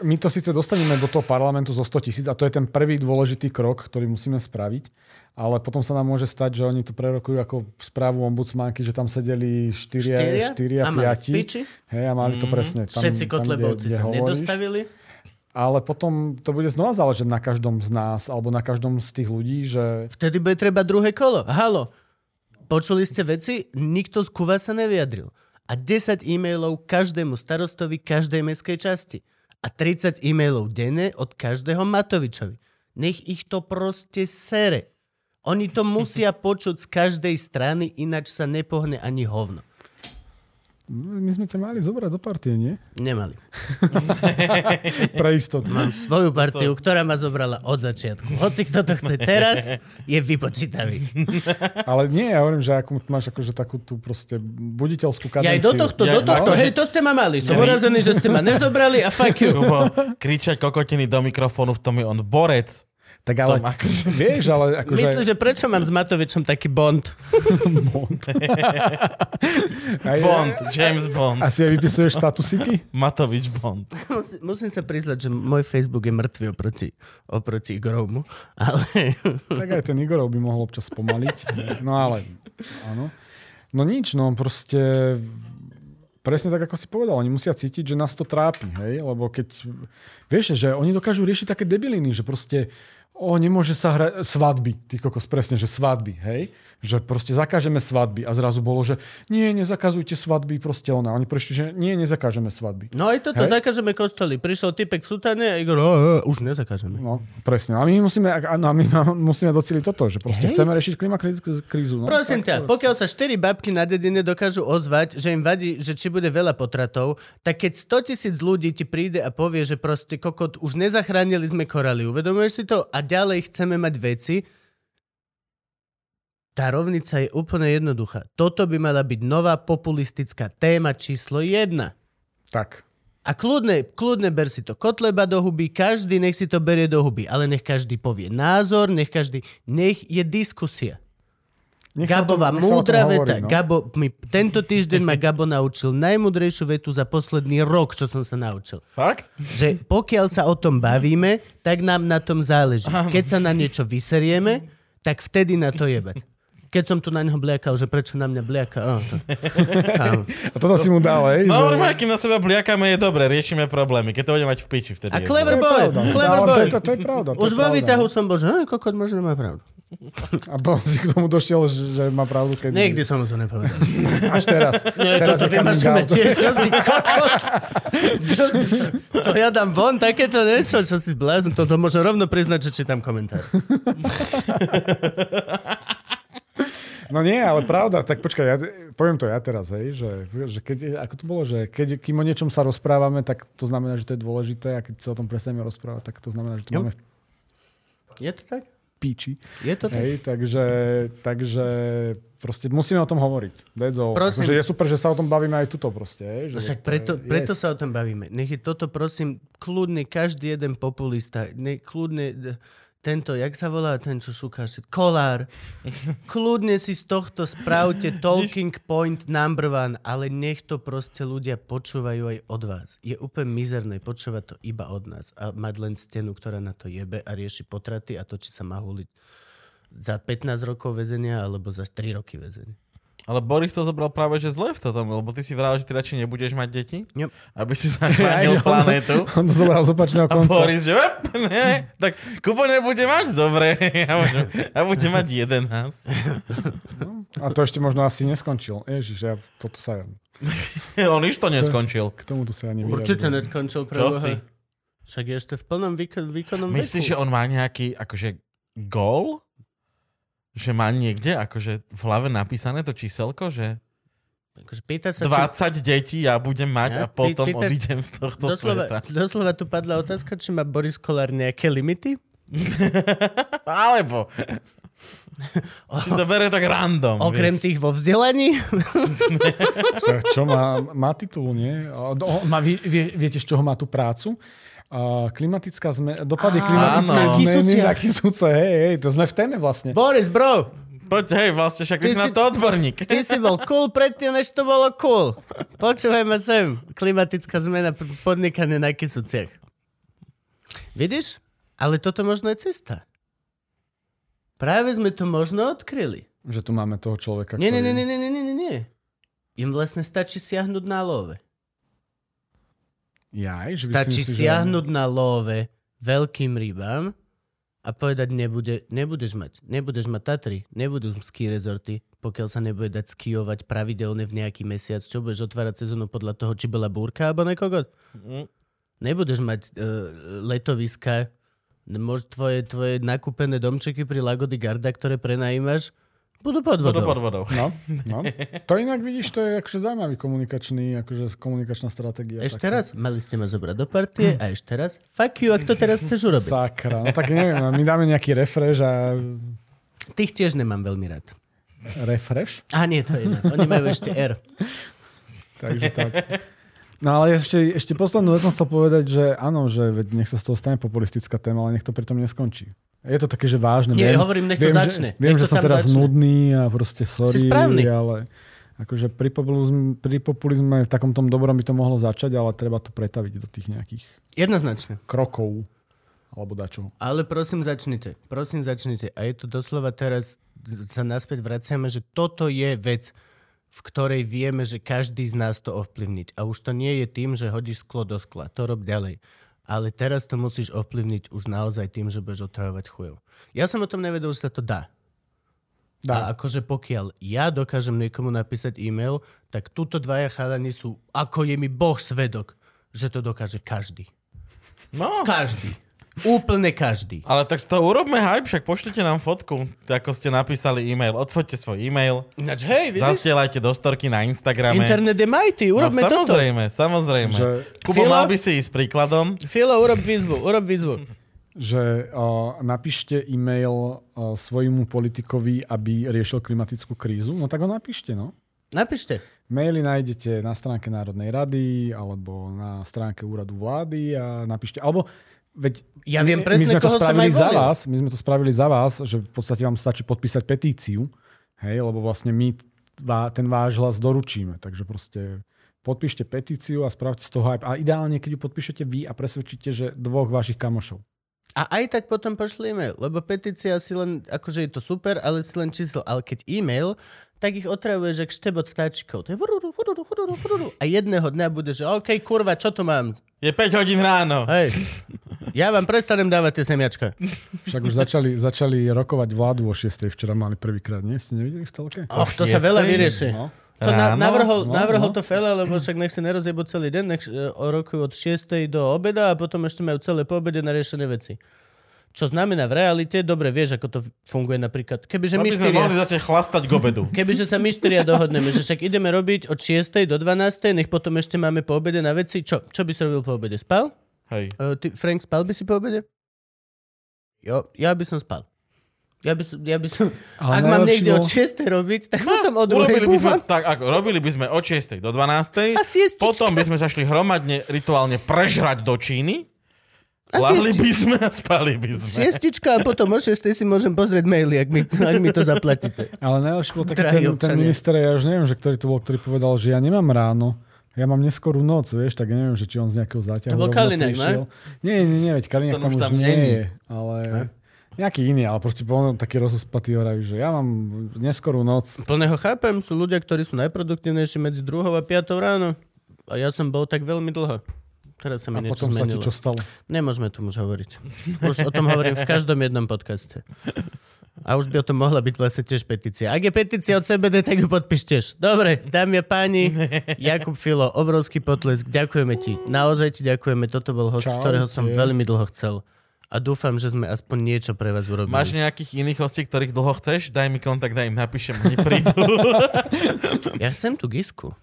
my to síce dostaneme do toho parlamentu zo 100 tisíc a to je ten prvý dôležitý krok, ktorý musíme spraviť, ale potom sa nám môže stať, že oni to prerokujú ako správu ombudsmanky, že tam sedeli 4, 4 štyria a a mali 5. v piči. Hej, a mali to presne tam, Všetci tam, kotlebovci kde, kde sa hovoríš. nedostavili. Ale potom to bude znova záležať na každom z nás alebo na každom z tých ľudí, že Vtedy bude treba druhé kolo. Halo, počuli ste veci? Nikto z Kuva sa nevyjadril. A 10 e-mailov každému starostovi každej mestskej časti. A 30 e-mailov denne od každého Matovičovi. Nech ich to proste sere. Oni to musia počuť z každej strany, ináč sa nepohne ani hovno. My sme ťa mali zobrať do partie, nie? Nemali. Pre istotu. Mám svoju partiu, ktorá ma zobrala od začiatku. Hoci kto to chce teraz, je vypočítavý. Ale nie, ja hovorím, že ako máš akože takú tú proste buditeľskú Ja kadenciu. aj do tohto, do Ja- tohto, no, hej, to ste ma mali. Som urazený, že ste ma nezobrali a fuck you. Kubo, kričať kokotiny do mikrofónu, v tom je on borec. Tak ale, Tom akože- vieš, ale akože... Myslíš, že prečo mám s Matovičom taký bond? aj, Bond, James Bond. Asi aj vypisuješ statusiky? Matovič Bond. Musím, musím sa priznať, že môj Facebook je mŕtvy oproti, oproti Igorovmu, ale Tak aj ten Igorov by mohol občas spomaliť. No ale, áno. No nič, no proste presne tak, ako si povedal, oni musia cítiť, že nás to trápi, hej, lebo keď, vieš, že oni dokážu riešiť také debiliny, že proste o, nemôže sa hrať svadby, ty kokos, presne, že svadby, hej, že proste zakážeme svadby a zrazu bolo, že nie, nezakazujte svadby, proste ona. Oni prišli, že nie, nezakážeme svadby. no aj toto, Hej. zakážeme kostoly. Prišiel typek v sutane a Igor, "Á, á, už nezakážeme. No, presne. A my musíme, áno, a my musíme doceliť toto, že proste Hej. chceme riešiť klimakrízu. No, Prosím ťa, pokiaľ sa štyri babky na dedine dokážu ozvať, že im vadí, že či bude veľa potratov, tak keď 100 tisíc ľudí ti príde a povie, že proste kokot, už nezachránili sme koraly, uvedomuješ si to? A ďalej chceme mať veci, tá rovnica je úplne jednoduchá. Toto by mala byť nová populistická téma číslo jedna. Tak. A kľudne, kľudne ber si to Kotleba do huby, každý nech si to berie do huby, ale nech každý povie názor, nech každý, nech je diskusia. Nech Gabová nech sa o tom múdra hovorí, veta. no. Gabo, mi, tento týždeň ma Gabo naučil najmudrejšiu vetu za posledný rok, čo som sa naučil. Fakt? Že pokiaľ sa o tom bavíme, tak nám na tom záleží. Keď sa na niečo vyserieme, tak vtedy na to jebať. Keď som tu na neho bliakal, že prečo na mňa bliaka. Oh, to... A toto si mu dal, hej? No, že... kým na seba bliakame, je dobre, riešime problémy. Keď to budeme mať v piči, vtedy A clever boy, clever boy. To, je- to, to je pravda. To Už vo výťahu som bol, že kokot možno má pravdu. A potom si k tomu došiel, že, má pravdu, keď... Nikdy som mu to nepovedal. Až teraz. Nie, teraz toto out. tiež, čo si kokot. Čo si, to ja dám von, takéto niečo, čo si zblázen. Toto môžem rovno priznať, že čítam komentár. No nie, ale pravda, tak počkaj, ja poviem to ja teraz, hej, že, že keď, ako to bolo, že keď, kým o niečom sa rozprávame, tak to znamená, že to je dôležité a keď sa o tom prestaneme rozprávať, tak to znamená, že to Jo. máme Je to tak? Píči. Je to tak? Hej, takže, takže proste musíme o tom hovoriť. Prosím. Akože je super, že sa o tom bavíme aj tuto proste. Hej, že No však to preto, je- preto yes. sa o tom bavíme. Nech je toto, prosím, kľudne každý jeden populista, ne, kľudne tento, jak sa volá ten, čo šukáš? Kolár. Kľudne si z tohto spravte talking point number one, ale nech to proste ľudia počúvajú aj od vás. Je úplne mizerné počúvať to iba od nás a mať len stenu, ktorá na to jebe a rieši potraty a to, či sa má huliť za 15 rokov väzenia alebo za 3 roky väzenia. Ale Boris to zobral práve že zle v tom, lebo ty si vravel, že ty radšej nebudeš mať deti, Yep. aby si zachránil on- planetu. On to zobral z opačného A konca. Boris, že "Ep, ne, tak Kubo nebude mať, dobre, ja budem, ja budem mať 11. A to ešte možno asi neskončil. Ježiš, ja toto sa... On isto neskončil. K tomuto sa ja nevyjadrujem. Určite neskončil pre Čo si? Však je ešte v plnom výkon, výkonnom Myslíš, že veku. on má nejaký akože gól? Že má niekde akože v hlave napísané to číselko, že Akože pýta sa, či... 20 detí ja budem mať Ja, a potom pý- pýtaš- odídem z tohto Doslova, sveta. doslova tu padla otázka, či má Boris Kolár nejaké limity? Alebo si to bere tak random. Okrem vieš. tých vo vzdelaní? Čo, čo má, má titul, nie? Má, vie, vie, viete, z čoho má tú prácu? A klimatická zmena, dopady Á, klimatické áno. zmeny Kysúciach. na kysúce. Hej, hej, to sme v téme vlastne. Boris, bro, Poď, hej, vlastne, však ty, Ty si na to odborník. ty si bol cool predtým, než to bolo cool. Počúvaj ma sem. Klimatická zmena podnikanie na Kisuciach. Vidíš? Ale toto možno je cesta. Práve sme to možno odkryli. Že tu máme toho človeka, Nie, nie, ktorý... nie, nie, nie, nie, nie, nie. Im vlastne stačí siahnuť na love. Jaj, že Stačí si siahnuť na love veľkým rybám a povedať, nebude, nebudeš mať. Nebudeš mať Tatry, nebudú ski rezorty, pokiaľ sa nebude dať skiovať pravidelne v nejaký mesiac. Čo budeš otvárať sezónu podľa toho, či bola búrka alebo nekogot? Mm. Nebudeš mať uh, letoviska, tvoje, tvoje nakúpené domčeky pri Lagody Garda, ktoré prenajímaš, budú pod Budú vodou. pod vodou. No, no. To inak vidíš, to je akože zaujímavý komunikačný, akože komunikačná stratégia. Ešte taká. raz, mali ste ma zobrať do partie a ešte raz, fuck you, ak to teraz chceš urobiť. Sakra, no tak neviem, my dáme nejaký refresh a Tých tiež nemám veľmi rád. refresh, A nie, to je iné. Oni majú ešte R. takže tak. No ale ešte, ešte poslednú vec som chcel povedať, že áno, že nech sa z toho stane populistická téma, ale nech to pritom neskončí. Je to také, že vážne. Nie, viem, hovorím, nech to viem, začne. Že, viem, Nech že som teraz začne. nudný a proste sorry, ale akože pri populizme, pri populizme v takom tom dobrom by to mohlo začať, ale treba to pretaviť do tých nejakých Jednoznačne. krokov alebo dačo. Ale prosím, začnite. Prosím, začnite. A je to doslova teraz, sa naspäť vraciame, že toto je vec, v ktorej vieme, že každý z nás to ovplyvniť. A už to nie je tým, že hodíš sklo do skla. To rob ďalej. Ale teraz to musíš ovplyvniť už naozaj tým, že budeš otravovať chujov. Ja som o tom nevedel, že sa to dá. A Dá. akože pokiaľ ja dokážem niekomu napísať e-mail, tak túto dvaja chalani sú, ako je mi Boh svedok, že to dokáže každý. No, Každý. Úplne každý. ale tak z toho urobme hype, však pošlite nám fotku, ako ste napísali e-mail. Odfoďte svoj e-mail, Ináč, hej, vidíš? zastielajte do storky na Instagrame. Internet je mighty, urobme no, toto. samozrejme, samozrejme. Že- Kubo, Filo? mal by si ísť príkladom. Filo, urob výzvu, urob výzvu. že uh, napíšte e-mail uh, svojmu politikovi, aby riešil klimatickú krízu, no tak ho napíšte, no. Napíšte. Maily nájdete na stránke Národnej rady alebo na stránke úradu vlády a napíšte, alebo veď Ja viem presne, my sme to koho som spravili aj za vás, my sme to spravili za vás, že v podstate vám stačí podpísať petíciu, hej, lebo vlastne my ten váš hlas doručíme, takže proste podpíšte petíciu a spravte z toho hype. A ideálne, keď ju podpíšete vy a presvedčíte, že dvoch vašich kamošov. A aj tak potom pošli e-mail, lebo petícia si len, akože je to super, ale si len číslo. Ale keď e-mail, tak ich otravuješ jak štebot vtáčikov. To je vururu, vururu, vururu, vururu. A jedného dňa bude, že OK, kurva, čo tu mám? Je 5 hodín ráno. Hej, ja vám prestanem dávať tie semiačka. Však už začali, začali rokovať vládu o 6. Včera mali prvýkrát, nie? Ste nevideli v telke? Och, to sa veľa vyrieši. No. To na, navrhol, No, navrhol no. to Fela, lebo však nech si nerozjebu celý deň, nech e, o roku od 6. do obeda a potom ešte majú celé po obede na riešené veci. Čo znamená v realite, dobre vieš, ako to funguje napríklad. Kebyže To my štyria, zatiaľ chlastať k obedu. kebyže sa my štyria dohodneme, že však ideme robiť od 6. do 12. nech potom ešte máme po obede na veci. Čo? Čo by si robil po obede? Spal? Hej. Uh, ty, Frank, spal by si po obede? Jo, ja by som spal. Ja by som, ja by som, Ale ak mám niekde od bolo- 6. robiť, tak potom od 2. Urobili by sme, tak, ako, robili by sme od 6. do 12. A siestička. Potom by sme sa šli hromadne rituálne prežrať do Číny. Lahli by sme a spali by sme. Siestička a potom o 6. si môžem pozrieť maily, ak mi, ak mi to zaplatíte. Ale najlepšie bol taký Drahí ten, ten minister, ja už neviem, že ktorý to bol, ktorý povedal, že ja nemám ráno, ja mám neskorú noc, vieš, tak ja neviem, že či on z nejakého záťahu To bol Kaliňák, ne? Nie, nie, nie, veď Kaliňák Ten tam už tam nie je, ale nejaký iný, ale proste bol taký rozospatý horaví, že ja mám neskorú noc. Plného chápem, sú ľudia, ktorí sú najproduktívnejší medzi 2. a 5. ráno. A ja som bol tak veľmi dlho. Teraz sa mi A niečo potom sa ti zmenilo. čo stalo? Nemôžeme tomu už hovoriť. Už o tom hovorím v každom jednom podcaste. A už by o tom mohla byť vlastne tiež petícia. Ak je petícia od CBD, tak ju podpíš tiež. Dobre, dámy a páni, Jakub Filo, obrovský potlesk, ďakujeme ti. Naozaj ti ďakujeme, toto bol host, Čaute. ktorého som veľmi dlho chcel. A dúfam, že sme aspoň niečo pre vás urobili. Máš nejakých iných hostí, ktorých dlho chceš? Daj mi kontakt, daj im napíšem, oni prídu. Ja chcem tú Gisku.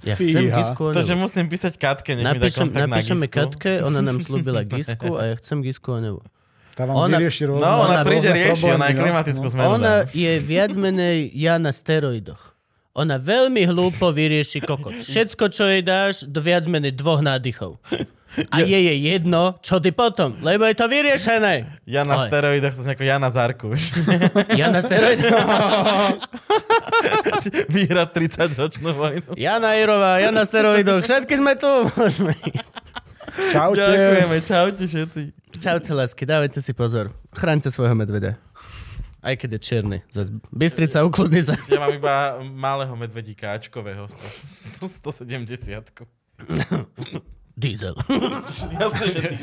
Ja chcem. Takže musím písať Katke, nech mi dá Napíšem, kontakt na napíšeme Gisku. Katke, ona nám slúbila Gisku a ja chcem Gisku Onevu. Tá vám Ona- vyrieši rôzne, No, ona Ona- príde rieši, ona aj problémy, no. klimatickú zmenu Ona dá. je viac menej ja na steroidoch. Ona veľmi hlúpo vyrieši kokot. Všetko, čo jej dáš, do viac menej dvoch nádychov. A je jej jedno, čo ty potom, lebo je to vyriešené. Ja na Ale- steroidoch, to je ako Jana Zarkuš. Ja na steroidoch. Vyhrať 30-ročnú vojnu. Jana Irová, ja na steroidoch. Všetky sme tu. Môžeme ísť. Čaute. Ďakujeme, čaute všetci. Čaute, lásky, dávajte si pozor. Chráňte svojho medveda. Aj keď je čierny. Bystrica, ukludni sa. Ja mám iba malého medvedíka Ačkového, 170. Diesel. Jasné, že ty.